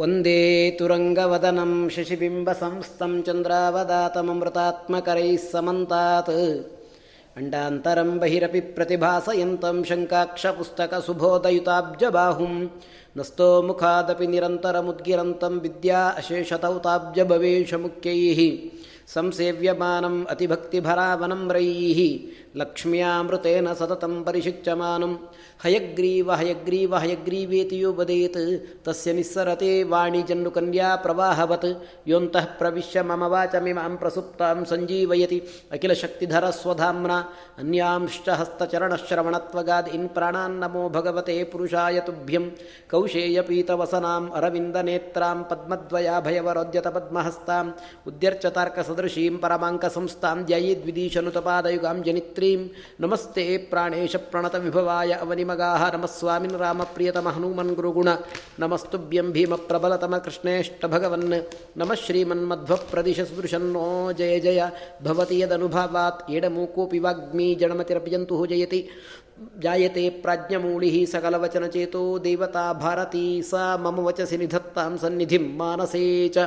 वन्दे तुरङ्गवदनं शशिबिम्बसंस्तं चन्द्रावदातममृतात्मकरैः समन्तात् अण्डान्तरं बहिरपि प्रतिभासयन्तं शङ्काक्षपुस्तकसुबोधयुताब्जबाहुं नस्तो मुखादपि निरन्तरमुद्गिरन्तं विद्या अशेषतौताब्जभवेशमुख्यैः संसेव्यमानम् अतिभक्तिभरावनम्रैः लक्ष्म्यामृतेन सततं परिषिच्यमानं हयग्रीव हयग्रीव, हयग्रीवेति योपदेत् तस्य निःसरते वाणिजन्नुकन्या प्रवाहवत्। योऽन्तः प्रविश्य मम वाचमिमां प्रसुप्तां सञ्जीवयति। अखिलशक्तिधरस्वधाम्ना। अन्यांश्च हस्तचरणश्रवणत्वगादीन् प्राणान्नमो भगवते पुरुषाय तुभ्यं कौशेयपीतवसनाम् अरविन्दनेत्रां पद्मद्वयाभयवरोद्यतपद्महस्ताम्। उद्यर्चतार्कस सदृशीं परमाङ्कसंस्थां जनित्रीं। नमस्ते प्राणेशप्रणतविभवाय अवनिमगाः। नमः स्वामिन् रामप्रियतमहनुमन् गुरुगुण। नमस्तुभ्यं भीमप्रबलतमकृष्णेष्टभगवन्। नमः श्रीमन्मध्वप्रदिशसदृशन्नो। जय जय। भवति यदनुभावात्। एडमूकोऽपि वाग्मी जणमतिरपि जन्तुः जयति जायते प्राज्ञमूलिः सकलवचनचेतो। देवता भारती सा मम वचसि निधत्तां सन्निधिं मानसे च।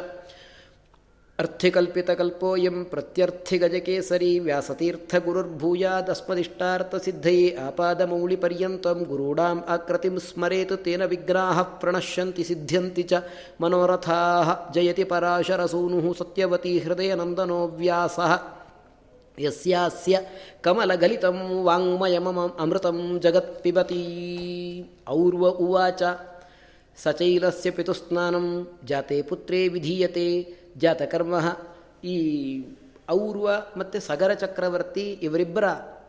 ಅರ್ಥಿಕಲ್ಪಿತಕಲ್ಪೋಯಂ ಪ್ರತ್ಯರ್ಥಿಗಜಕೇಸರಿ ವ್ಯಾಸತೀರ್ಥಗುರುರ್ಭೂಯಾದಸ್ಮದಿಷ್ಟಾರ್ಥಸಿದ್ಧಯೇ ಆಪಾದಮೌಳಿಪರ್ಯಂతం ಗುರುಡಾಂ ಆಕೃತಿಂ ಸ್ಮರೇತು ತೇನ ವಿಗ್ರಹ ಪ್ರಣಶ್ಯಂತಿ ಸಿದ್ಧ್ಯಂತಿ ಚ ಮನೋರಥಾಃ ಜಯತಿ ಪರಾಶರಸೂನುಃ ಸತ್ಯವತಿ ಹೃದಯನಂದನೋ ವ್ಯಾಸಃ ಯಸ್ಯಾಸ್ಯ ಕಮಲಗಲಿತಂ ವಾङ्ಮಯಮಮ ಅಮೃತಂ ಜಗತ್ಪಿಬತಿ ಔರ್ವ ಉವಾಚ ಸಚೈಲಸ್ಯ ಪಿತುಸ್ನಾನಂ ಜಾತೆ ಪುತ್ರೇ ವಿಧೀಯತೆ ಜಾತಕರ್ಮ ಈ ಔರ್ವ ಮತ್ತು ಸಗರ ಚಕ್ರವರ್ತಿ ಇವರಿಬ್ಬರ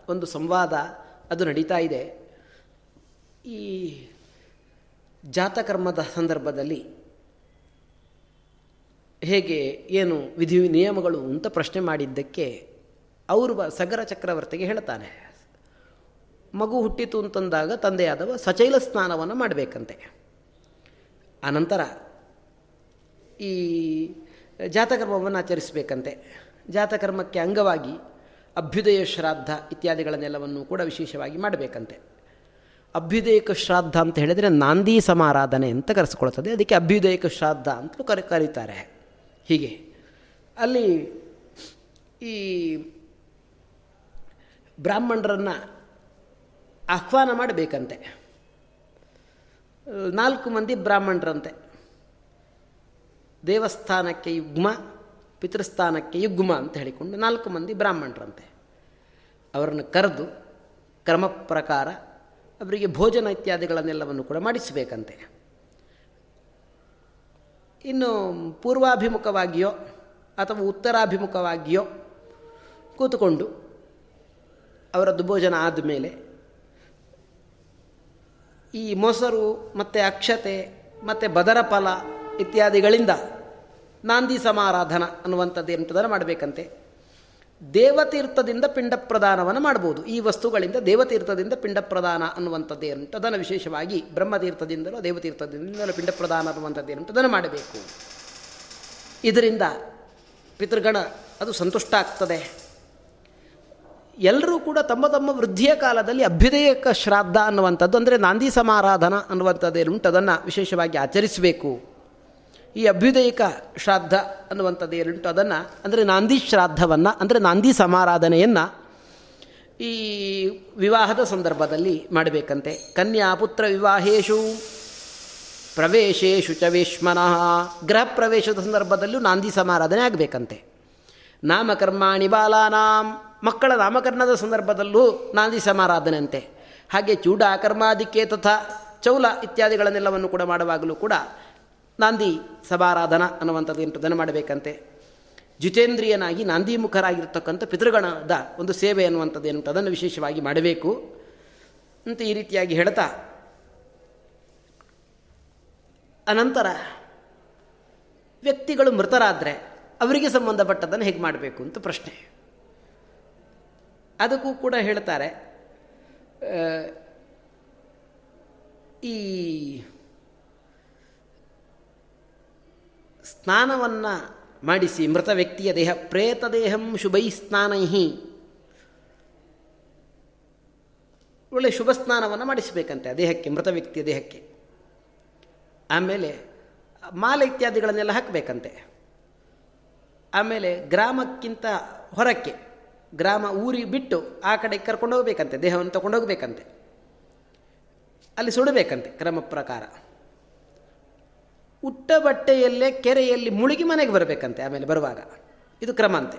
ಒಂದು ಸಂವಾದ ಅದು ನಡೀತಾ ಇದೆ. ಈ ಜಾತಕರ್ಮದ ಸಂದರ್ಭದಲ್ಲಿ ಹೇಗೆ ಏನು ವಿಧಿ ನಿಯಮಗಳು ಅಂತ ಪ್ರಶ್ನೆ ಮಾಡಿದ್ದಕ್ಕೆ ಔರ್ವ ಸಗರ ಚಕ್ರವರ್ತಿಗೆ ಹೇಳ್ತಾನೆ. ಮಗು ಹುಟ್ಟಿತು ಅಂತಂದಾಗ ತಂದೆಯಾದವ ಸಚೈಲ ಸ್ನಾನವನ್ನು ಮಾಡಬೇಕಂತೆ. ಆನಂತರ ಈ ಜಾತಕರ್ಮವನ್ನು ಆಚರಿಸಬೇಕಂತೆ. ಜಾತಕರ್ಮಕ್ಕೆ ಅಂಗವಾಗಿ ಅಭ್ಯುದಯ ಶ್ರಾದ್ದ ಇತ್ಯಾದಿಗಳನ್ನೆಲ್ಲವನ್ನು ಕೂಡ ವಿಶೇಷವಾಗಿ ಮಾಡಬೇಕಂತೆ. ಅಭ್ಯುದಯಕ ಶ್ರಾದ್ದ ಅಂತ ಹೇಳಿದರೆ ನಾಂದಿ ಸಮಾರಾಧನೆ ಅಂತ ಕರೆಸಿಕೊಳ್ತದೆ ಅದಕ್ಕೆ ಅಭ್ಯುದಯಕ ಶ್ರಾದ್ದ ಅಂತಲೂ ಕರೆ, ಕರೀತಾರೆ. ಹೀಗೆ. ಅಲ್ಲಿ ಈ ಬ್ರಾಹ್ಮಣರನ್ನು ಆಹ್ವಾನ ಮಾಡಬೇಕಂತೆ. ನಾಲ್ಕು ಮಂದಿ ಬ್ರಾಹ್ಮಣರಂತೆ. ದೇವಸ್ಥಾನಕ್ಕೆ ಯುಗ್ಮ, ಪಿತೃಸ್ಥಾನಕ್ಕೆ ಯುಗ್ಮ ಅಂತ ಹೇಳಿಕೊಂಡು ನಾಲ್ಕು ಮಂದಿ ಬ್ರಾಹ್ಮಣರಂತೆ. ಅವರನ್ನು ಕರೆದು ಕ್ರಮ ಪ್ರಕಾರ ಅವರಿಗೆ ಭೋಜನ ಇತ್ಯಾದಿಗಳನ್ನೆಲ್ಲವನ್ನು ಕೂಡ ಮಾಡಿಸಬೇಕಂತೆ. ಇನ್ನು ಪೂರ್ವಾಭಿಮುಖವಾಗಿಯೋ ಅಥವಾ ಉತ್ತರಾಭಿಮುಖವಾಗಿಯೋ ಕೂತುಕೊಂಡು ಅವರದ್ದು ಭೋಜನ ಆದಮೇಲೆ ಈ ಮೊಸರು ಮತ್ತು ಅಕ್ಷತೆ ಮತ್ತು ಬದರ ಫಲ ಇತ್ಯಾದಿಗಳಿಂದ ನಾಂದಿ ಸಮಾರಾಧನ ಅನ್ನುವಂಥದ್ದು ಎಂಥದನ್ನು ಮಾಡಬೇಕಂತೆ. ದೇವತೀರ್ಥದಿಂದ ಪಿಂಡ ಪ್ರದಾನವನ್ನು ಮಾಡ್ಬೋದು. ಈ ವಸ್ತುಗಳಿಂದ ದೇವತೀರ್ಥದಿಂದ ಪಿಂಡ ಪ್ರದಾನ ಅನ್ನುವಂಥದ್ದು ಅದನ್ನು ವಿಶೇಷವಾಗಿ ಬ್ರಹ್ಮತೀರ್ಥದಿಂದಲೋ ದೇವತೀರ್ಥದಿಂದಲೋ ಪಿಂಡ ಪ್ರದಾನ ಅನ್ನುವಂಥದ್ದು ಏನುಂಟು ಮಾಡಬೇಕು. ಇದರಿಂದ ಪಿತೃಗಣ ಅದು ಸಂತುಷ್ಟ ಆಗ್ತದೆ. ಎಲ್ಲರೂ ಕೂಡ ತಮ್ಮ ತಮ್ಮ ವೃದ್ಧಿಯ ಕಾಲದಲ್ಲಿ ಅಭ್ಯುದಯಕ ಶ್ರಾದ್ದ ಅನ್ನುವಂಥದ್ದು ಅಂದರೆ ನಾಂದಿ ಸಮಾರಾಧನ ಅನ್ನುವಂಥದ್ದು ವಿಶೇಷವಾಗಿ ಆಚರಿಸಬೇಕು. ಈ ಅಭ್ಯುದಯಿಕ ಶ್ರಾದ್ದ ಅನ್ನುವಂಥದ್ದು ಏನುಂಟು ಅದನ್ನು ಅಂದರೆ ನಾಂದಿ ಶ್ರಾದ್ದವನ್ನು, ಅಂದರೆ ನಾಂದಿ ಸಮಾರಾಧನೆಯನ್ನು ಈ ವಿವಾಹದ ಸಂದರ್ಭದಲ್ಲಿ ಮಾಡಬೇಕಂತೆ. ಕನ್ಯಾ ಪುತ್ರ ವಿವಾಹೇಶು, ಪ್ರವೇಶೇಶು ಚ ವೇಶ್ಮನಃ ಗೃಹ ಪ್ರವೇಶದ ಸಂದರ್ಭದಲ್ಲೂ ನಾಂದಿ ಸಮಾರಾಧನೆ ಆಗಬೇಕಂತೆ. ನಾಮಕರ್ಮಾಣಿ ಬಾಲಾನಾಂ. ಮಕ್ಕಳ ನಾಮಕರಣದ ಸಂದರ್ಭದಲ್ಲೂ ನಾಂದಿ ಸಮಾರಾಧನೆ ಅಂತೆ ಹಾಗೆ ಚೂಡ ಕರ್ಮಾಧಿಕೆ ತಥಾ ಚೌಲ ಇತ್ಯಾದಿಗಳನ್ನೆಲ್ಲವನ್ನು ಕೂಡ ಮಾಡುವಾಗಲೂ ಕೂಡ ನಾಂದಿ ಸಭಾರಾಧನ ಅನ್ನುವಂಥದ್ದು ಎಂಟದನ್ನು ಮಾಡಬೇಕಂತೆ. ಜಿತೇಂದ್ರಿಯನಾಗಿ ನಾಂದಿಮುಖರಾಗಿರ್ತಕ್ಕಂಥ ಪಿತೃಗಣದ ಒಂದು ಸೇವೆ ಅನ್ನುವಂಥದ್ದು ಏನು ಅದನ್ನು ವಿಶೇಷವಾಗಿ ಮಾಡಬೇಕು. ಅಂತ ಈ ರೀತಿಯಾಗಿ ಹೇಳ್ತಾ. ಅನಂತರ ವ್ಯಕ್ತಿಗಳು ಮೃತರಾದರೆ ಅವರಿಗೆ ಸಂಬಂಧಪಟ್ಟದನ್ನು ಹೇಗೆ ಮಾಡಬೇಕು ಅಂತ ಪ್ರಶ್ನೆ. ಅದಕ್ಕೂ ಕೂಡ ಹೇಳ್ತಾರೆ ಈ ಸ್ನಾನವನ್ನು ಮಾಡಿಸಿ ಮೃತ ವ್ಯಕ್ತಿಯ ದೇಹ ಪ್ರೇತ ದೇಹಂ ಶುಭೈ ಸ್ನಾನೈಹಿ. ಒಳ್ಳೆ ಶುಭ ಸ್ನಾನವನ್ನು ಮಾಡಿಸಬೇಕಂತೆ ದೇಹಕ್ಕೆ, ಮೃತ ವ್ಯಕ್ತಿಯ ದೇಹಕ್ಕೆ. ಆಮೇಲೆ ಮಾಲೆ ಇತ್ಯಾದಿಗಳನ್ನೆಲ್ಲ ಹಾಕಬೇಕಂತೆ. ಆಮೇಲೆ ಗ್ರಾಮಕ್ಕಿಂತ ಹೊರಕ್ಕೆ, ಗ್ರಾಮ ಊರಿ ಬಿಟ್ಟು ಆ ಕಡೆ ಕರ್ಕೊಂಡು ಹೋಗಬೇಕಂತೆ, ದೇಹವನ್ನು ತಗೊಂಡು ಹೋಗಬೇಕಂತೆ. ಅಲ್ಲಿ ಸುಡಬೇಕಂತೆ ಕ್ರಮ ಪ್ರಕಾರ. ಉಟ್ಟ ಬಟ್ಟೆಯಲ್ಲೇ ಕೆರೆಯಲ್ಲಿ ಮುಳುಗಿ ಮನೆಗೆ ಬರಬೇಕಂತೆ ಆಮೇಲೆ ಬರುವಾಗ. ಇದು ಕ್ರಮ ಅಂತೆ.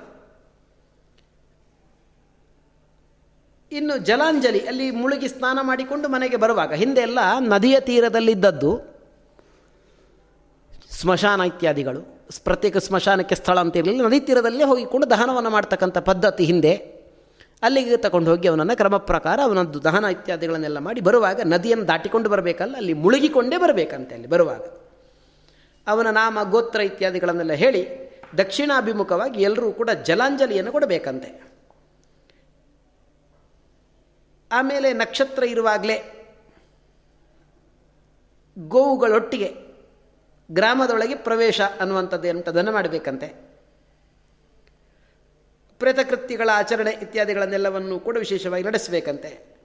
ಇನ್ನು ಜಲಾಂಜಲಿ ಅಲ್ಲಿ ಮುಳುಗಿ ಸ್ನಾನ ಮಾಡಿಕೊಂಡು ಮನೆಗೆ ಬರುವಾಗ, ಹಿಂದೆ ಎಲ್ಲ ನದಿಯ ತೀರದಲ್ಲಿದ್ದದ್ದು, ಸ್ಮಶಾನ ಇತ್ಯಾದಿಗಳು, ಪ್ರತ್ಯೇಕ ಸ್ಮಶಾನಕ್ಕೆ ಸ್ಥಳ ಅಂತ ಇರಲಿಲ್ಲ, ನದಿ ತೀರದಲ್ಲೇ ಹೋಗಿಕೊಂಡು ದಹನವನ್ನು ಮಾಡ್ತಕ್ಕಂಥ ಪದ್ಧತಿ ಹಿಂದೆ, ಅಲ್ಲಿಗೆ ತಗೊಂಡು ಹೋಗಿ ಅವನನ್ನು ಕ್ರಮ ಪ್ರಕಾರ ಅವನದ್ದು ದಹನ ಇತ್ಯಾದಿಗಳನ್ನೆಲ್ಲ ಮಾಡಿ ಬರುವಾಗ ನದಿಯನ್ನು ದಾಟಿಕೊಂಡು ಬರಬೇಕಲ್ಲ, ಅಲ್ಲಿ ಮುಳುಗಿಕೊಂಡೇ ಬರಬೇಕಂತೆ ಅಲ್ಲಿ ಬರುವಾಗ. ಅವನ ನಾಮ, ಗೋತ್ರ ಇತ್ಯಾದಿಗಳನ್ನೆಲ್ಲ ಹೇಳಿ ದಕ್ಷಿಣಾಭಿಮುಖವಾಗಿ ಎಲ್ಲರೂ ಕೂಡ ಜಲಾಂಜಲಿಯನ್ನು ಕೊಡಬೇಕಂತೆ. ಆಮೇಲೆ ನಕ್ಷತ್ರ ಇರುವಾಗಲೇ ಗೋವುಗಳೊಟ್ಟಿಗೆ ಗ್ರಾಮದೊಳಗೆ ಪ್ರವೇಶ ಅನ್ನುವಂಥದ್ದು ಎಂಥದನ್ನು ಮಾಡಬೇಕಂತೆ. ಪ್ರೇತಕೃತ್ಯಗಳ ಆಚರಣೆ ಇತ್ಯಾದಿಗಳನ್ನೆಲ್ಲವನ್ನು ಕೂಡ ವಿಶೇಷವಾಗಿ ನಡೆಸಬೇಕಂತೆ.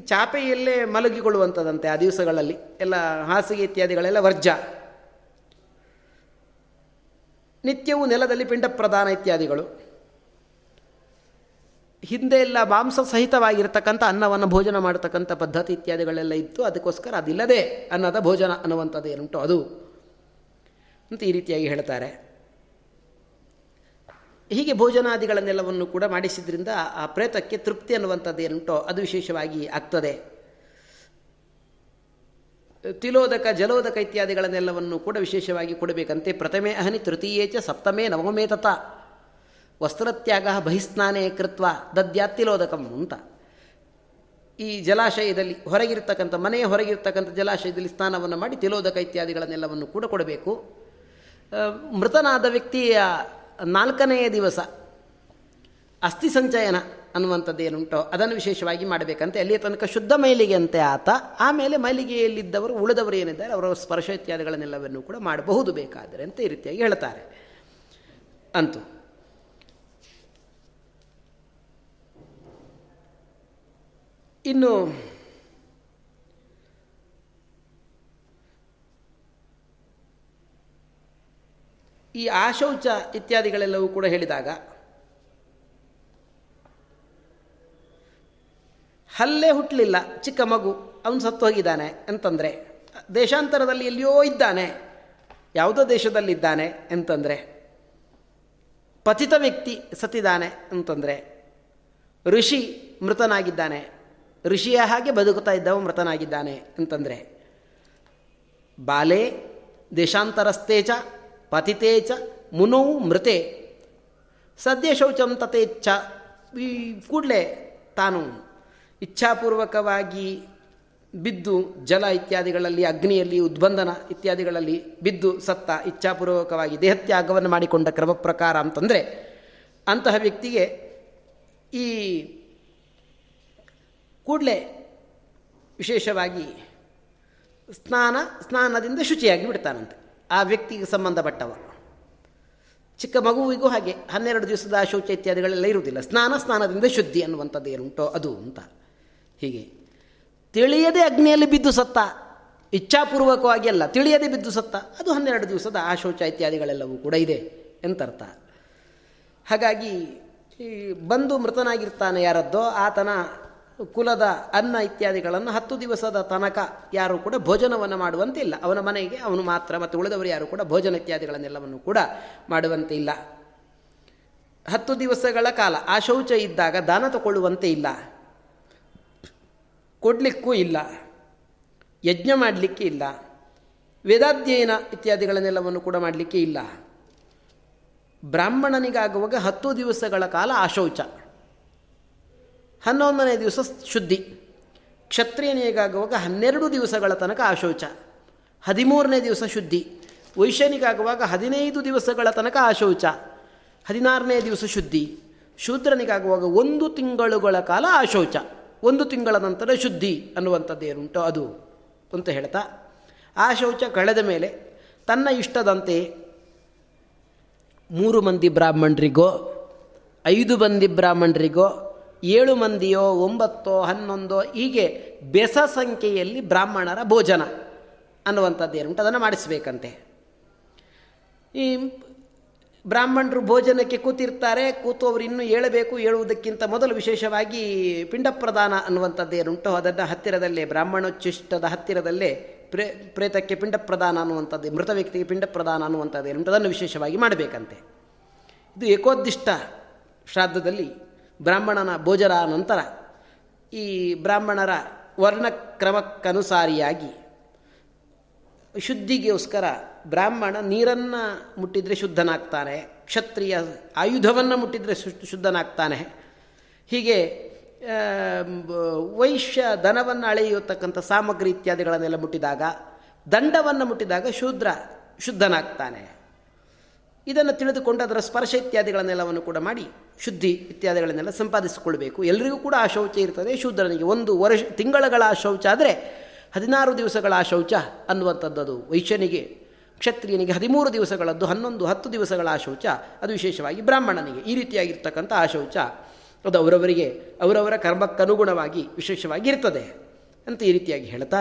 ಚಾಪೆಯಲ್ಲೇ ಮಲಗಿಕೊಳ್ಳುವಂಥದ್ದಂತೆ ಆ ದಿವಸಗಳಲ್ಲಿ. ಎಲ್ಲ ಹಾಸಿಗೆ ಇತ್ಯಾದಿಗಳೆಲ್ಲ ವರ್ಜ ನಿತ್ಯವೂ ನೆಲದಲ್ಲಿ ಪಿಂಡ ಪ್ರದಾನ ಇತ್ಯಾದಿಗಳು. ಹಿಂದೆ ಎಲ್ಲ ಮಾಂಸ ಸಹಿತವಾಗಿರ್ತಕ್ಕಂಥ ಅನ್ನವನ್ನು ಭೋಜನ ಮಾಡತಕ್ಕಂಥ ಪದ್ಧತಿ ಇತ್ಯಾದಿಗಳೆಲ್ಲ ಇತ್ತು. ಅದಕ್ಕೋಸ್ಕರ ಅದಿಲ್ಲದೆ ಅನ್ನದ ಭೋಜನ ಅನ್ನುವಂಥದ್ದು ಏನುಂಟು ಅದು. ಅಂತ ಈ ರೀತಿಯಾಗಿ ಹೇಳ್ತಾರೆ. ಹೀಗೆ ಭೋಜನಾದಿಗಳನ್ನೆಲ್ಲವನ್ನು ಕೂಡ ಮಾಡಿಸಿದ್ರಿಂದ ಆ ಪ್ರೇತಕ್ಕೆ ತೃಪ್ತಿ ಅನ್ನುವಂಥದ್ದು ಏನುಂಟೋ ಅದು ವಿಶೇಷವಾಗಿ ಆಗ್ತದೆ. ತಿಲೋದಕ, ಜಲೋದಕ ಇತ್ಯಾದಿಗಳನ್ನೆಲ್ಲವನ್ನು ಕೂಡ ವಿಶೇಷವಾಗಿ ಕೊಡಬೇಕಂತೆ. ಪ್ರಥಮೆ ಅಹನಿ, ತೃತೀಯೇ ಚ, ಸಪ್ತಮೇ ನವಮೇ ತತ. ವಸ್ತ್ರತ್ಯಾಗ ಬಹಿಸ್ನಾನೇ ಕೃತ್ವ ದದ್ಯಾತ್ತಿಲೋದಕಂ ಅಂತ. ಈ ಜಲಾಶಯದಲ್ಲಿ ಹೊರಗಿರ್ತಕ್ಕಂಥ, ಮನೆಯ ಹೊರಗಿರ್ತಕ್ಕಂಥ ಜಲಾಶಯದಲ್ಲಿ ಸ್ನಾನವನ್ನು ಮಾಡಿ ತಿಲೋದಕ ಇತ್ಯಾದಿಗಳನ್ನೆಲ್ಲವನ್ನು ಕೂಡ ಕೊಡಬೇಕು. ಮೃತನಾದ ವ್ಯಕ್ತಿಯ ನಾಲ್ಕನೆಯ ದಿವಸ ಅಸ್ಥಿ ಸಂಚಯನ ಅನ್ನುವಂಥದ್ದು ಏನುಂಟೋ ಅದನ್ನು ವಿಶೇಷವಾಗಿ ಮಾಡಬೇಕಂತೆ ಅಲ್ಲಿಯ ತನಕ ಶುದ್ಧ ಮೈಲಿಗೆಯಂತೆ ಆತ ಆಮೇಲೆ ಮೈಲಿಗೆಯಲ್ಲಿದ್ದವರು, ಉಳಿದವರು ಏನಿದ್ದಾರೆ, ಅವರ ಸ್ಪರ್ಶ ಇತ್ಯಾದಿಗಳನ್ನೆಲ್ಲವನ್ನು ಕೂಡ ಮಾಡಬಹುದು ಬೇಕಾದರೆ ಅಂತ ಈ ರೀತಿಯಾಗಿ ಹೇಳ್ತಾರೆ. ಅಂತೂ, ಇನ್ನು ಈ ಆಶೌಚ ಇತ್ಯಾದಿಗಳೆಲ್ಲವೂ ಕೂಡ ಹೇಳಿದಾಗ, ಹಲ್ಲೇ ಹುಟ್ಟಲಿಲ್ಲ ಚಿಕ್ಕ ಮಗು, ಅವನು ಸತ್ತು ಹೋಗಿದ್ದಾನೆ ಅಂತಂದರೆ, ದೇಶಾಂತರದಲ್ಲಿ ಎಲ್ಲಿಯೋ ಇದ್ದಾನೆ, ಯಾವುದೋ ದೇಶದಲ್ಲಿದ್ದಾನೆ ಅಂತಂದರೆ, ಪತಿತ ವ್ಯಕ್ತಿ ಸತ್ತಿದ್ದಾನೆ ಅಂತಂದರೆ, ಋಷಿ ಮೃತನಾಗಿದ್ದಾನೆ, ಋಷಿಯ ಹಾಗೆ ಬದುಕುತ್ತಾ ಇದ್ದವ ಮೃತನಾಗಿದ್ದಾನೆ ಅಂತಂದರೆ, ಬಾಲೆ ದೇಶಾಂತರಸ್ಥೇಚ ಚ ಮುನೌ ಮೃತೆ. ಸದ್ಯ ಶೌಚಂ ತಥೇಚ್ಛ ಈ ಕೂಡಲೇ ತಾನು ಇಚ್ಛಾಪೂರ್ವಕವಾಗಿ ಬಿದ್ದು ಜಲ ಇತ್ಯಾದಿಗಳಲ್ಲಿ, ಅಗ್ನಿಯಲ್ಲಿ, ಉದ್ಬಂಧನ ಇತ್ಯಾದಿಗಳಲ್ಲಿ ಬಿದ್ದು ಸತ್ತ ಇಚ್ಛಾಪೂರ್ವಕವಾಗಿ ದೇಹತ್ಯಾಗವನ್ನು ಮಾಡಿಕೊಂಡ ಕ್ರಮ ಪ್ರಕಾರ ಅಂತಂದರೆ, ಅಂತಹ ವ್ಯಕ್ತಿಗೆ ಈ ಕೂಡಲೇ ವಿಶೇಷವಾಗಿ ಸ್ನಾನ, ಸ್ನಾನದಿಂದ ಶುಚಿಯಾಗಿ ಬಿಡ್ತಾನಂತೆ. ಆ ವ್ಯಕ್ತಿಗೆ ಸಂಬಂಧಪಟ್ಟವ. ಚಿಕ್ಕ ಮಗುವಿಗೂ ಹಾಗೆ ಹನ್ನೆರಡು ದಿವಸದ ಶೌಚ ಇತ್ಯಾದಿಗಳೆಲ್ಲ ಇರುವುದಿಲ್ಲ. ಸ್ನಾನ ಸ್ನಾನದಿಂದ ಶುದ್ಧಿ ಅನ್ನುವಂಥದ್ದು ಏನುಂಟೋ ಅದು ಅಂತ ಹೀಗೆ. ತಿಳಿಯದೆ ಅಗ್ನಿಯಲ್ಲಿ ಬಿದ್ದು ಸತ್ತ, ಇಚ್ಛಾಪೂರ್ವಕವಾಗಿ ಅಲ್ಲ, ತಿಳಿಯದೆ ಬಿದ್ದು ಸತ್ತ, ಅದು ಹನ್ನೆರಡು ದಿವಸದ ಆ ಶೌಚ ಇತ್ಯಾದಿಗಳೆಲ್ಲವೂ ಕೂಡ ಇದೆ ಎಂತರ್ಥ. ಹಾಗಾಗಿ ಬಂದು ಮೃತನಾಗಿರ್ತಾನೆ ಯಾರದ್ದೋ, ಆತನ ಕುಲದ ಅನ್ನ ಇತ್ಯಾದಿಗಳನ್ನು ಹತ್ತು ದಿವಸದ ತನಕ ಯಾರು ಕೂಡ ಭೋಜನವನ್ನು ಮಾಡುವಂತೆ ಇಲ್ಲ ಅವನ ಮನೆಗೆ ಅವನು ಮಾತ್ರ ಮತ್ತು ಉಳಿದವರು ಯಾರು ಕೂಡ ಭೋಜನ ಇತ್ಯಾದಿಗಳನ್ನೆಲ್ಲವನ್ನು ಕೂಡ ಮಾಡುವಂತೆ ಇಲ್ಲ ಹತ್ತು ದಿವಸಗಳ ಕಾಲ ಆ ಶೌಚ ಇದ್ದಾಗ ದಾನ ತಗೊಳ್ಳುವಂತೆ ಇಲ್ಲ. ಕೊಡಲಿಕ್ಕೂ ಇಲ್ಲ. ಯಜ್ಞ ಮಾಡಲಿಕ್ಕೆ ಇಲ್ಲ. ವೇದಾಧ್ಯಯನ ಇತ್ಯಾದಿಗಳನ್ನೆಲ್ಲವನ್ನು ಕೂಡ ಮಾಡಲಿಕ್ಕೆ ಇಲ್ಲ. ಬ್ರಾಹ್ಮಣನಿಗಾಗುವಾಗ ಹತ್ತು ದಿವಸಗಳ ಕಾಲ ಆಶೌಚ ಹನ್ನೊಂದನೇ ದಿವಸ ಶುದ್ಧಿ ಕ್ಷತ್ರಿಯನಿಗಾಗುವಾಗ ಹನ್ನೆರಡು ದಿವಸಗಳ ತನಕ ಆಶೌಚ, ಹದಿಮೂರನೇ ದಿವಸ ಶುದ್ಧಿ, ವೈಶ್ಯನಿಗಾಗುವಾಗ ಹದಿನೈದು ದಿವಸಗಳ ತನಕ ಆಶೌಚ, ಹದಿನಾರನೇ ದಿವಸ ಶುದ್ಧಿ, ಶೂದ್ರನಿಗಾಗುವಾಗ ಒಂದು ತಿಂಗಳುಗಳ ಕಾಲ ಆಶೌಚ, ಒಂದು ತಿಂಗಳ ನಂತರ ಶುದ್ಧಿ ಅನ್ನುವಂಥದ್ದು ಏನುಂಟೋ ಅದು ಅಂತ ಹೇಳ್ತಾ ಆ ಶೌಚ ಕಳೆದ ಮೇಲೆ ತನ್ನ ಇಷ್ಟದಂತೆ ಮೂರು ಮಂದಿ ಬ್ರಾಹ್ಮಣರಿಗೋ, ಐದು ಮಂದಿ ಬ್ರಾಹ್ಮಣರಿಗೋ ಏಳು ಮಂದಿಯೋ, ಒಂಬತ್ತೋ, ಹನ್ನೊಂದೋ, ಹೀಗೆ ಬೆಸ ಸಂಖ್ಯೆಯಲ್ಲಿ ಬ್ರಾಹ್ಮಣರ ಭೋಜನ ಅನ್ನುವಂಥದ್ದು ಏನುಂಟು ಅದನ್ನು ಮಾಡಿಸಬೇಕಂತೆ. ಈ ಬ್ರಾಹ್ಮಣರು ಭೋಜನಕ್ಕೆ ಕೂತಿರ್ತಾರೆ ಕೂತು ಅವರು ಇನ್ನೂ ಏಳಬೇಕು ಹೇಳುವುದಕ್ಕಿಂತ ಮೊದಲು ವಿಶೇಷವಾಗಿ ಪಿಂಡ ಪ್ರದಾನ ಅನ್ನುವಂಥದ್ದು ಏನುಂಟು ಅದನ್ನು ಹತ್ತಿರದಲ್ಲೇ ಬ್ರಾಹ್ಮಣೋಚ್ಚಿಷ್ಟದ ಹತ್ತಿರದಲ್ಲೇ ಪ್ರೇ, ಪ್ರೇತಕ್ಕೆ ಪಿಂಡ ಪ್ರದಾನ ಅನ್ನುವಂಥದ್ದು, ಮೃತ ವ್ಯಕ್ತಿಗೆ ಪಿಂಡ ಪ್ರದಾನ ಅನ್ನುವಂಥದ್ದು ಏನುಂಟು ಅದನ್ನು ವಿಶೇಷವಾಗಿ ಮಾಡಬೇಕಂತೆ. ಇದು ಏಕೋದ್ದಿಷ್ಟ ಶ್ರಾದ್ದದಲ್ಲಿ ಬ್ರಾಹ್ಮಣನ ಭೋಜನ ನಂತರ ಈ ಬ್ರಾಹ್ಮಣರ ವರ್ಣಕ್ರಮಕ್ಕನುಸಾರಿಯಾಗಿ ಶುದ್ಧಿಗೋಸ್ಕರ ಬ್ರಾಹ್ಮಣ ನೀರನ್ನು ಮುಟ್ಟಿದರೆ ಶುದ್ಧನಾಗ್ತಾನೆ, ಕ್ಷತ್ರಿಯ ಆಯುಧವನ್ನು ಮುಟ್ಟಿದರೆ ಶುದ್ಧನಾಗ್ತಾನೆ. ಹೀಗೆ ವೈಶ್ಯ ದನವನ್ನು ಅಳೆಯತಕ್ಕಂಥ ಸಾಮಗ್ರಿ ಇತ್ಯಾದಿಗಳನ್ನೆಲ್ಲ ಮುಟ್ಟಿದಾಗ, ದಂಡವನ್ನು ಮುಟ್ಟಿದಾಗ ಶೂದ್ರ ಶುದ್ಧನಾಗ್ತಾನೆ. ಇದನ್ನು ತಿಳಿದುಕೊಂಡು ಅದರ ಸ್ಪರ್ಶ ಇತ್ಯಾದಿಗಳನ್ನೆಲ್ಲವನ್ನು ಕೂಡ ಮಾಡಿ ಶುದ್ಧಿ ಇತ್ಯಾದಿಗಳನ್ನೆಲ್ಲ ಸಂಪಾದಿಸಿಕೊಳ್ಬೇಕು ಎಲ್ಲರಿಗೂ ಕೂಡ ಆ ಶೌಚ ಇರ್ತದೆ. ಶೂದ್ರನಿಗೆ ಒಂದು ವರ್ಷ, ತಿಂಗಳಗಳ ಶೌಚ ಆದರೆ ಹದಿನಾರು ದಿವಸಗಳ ಶೌಚ ಅನ್ನುವಂಥದ್ದು ವೈಶ್ಯನಿಗೆ, ಕ್ಷತ್ರಿಯನಿಗೆ ಹದಿಮೂರು ದಿವಸಗಳದ್ದು, ಹನ್ನೊಂದು, ಹತ್ತು ದಿವಸಗಳ ಶೌಚ, ಅದು ವಿಶೇಷವಾಗಿ ಬ್ರಾಹ್ಮಣನಿಗೆ ಈ ರೀತಿಯಾಗಿರ್ತಕ್ಕಂಥ ಆ ಶೌಚ ಅದು ಅವರವರಿಗೆ, ಅವರವರ ಕರ್ಮಕ್ಕನುಗುಣವಾಗಿ ವಿಶೇಷವಾಗಿ ಇರ್ತದೆ ಅಂತ ಈ ರೀತಿಯಾಗಿ ಹೇಳ್ತಾ,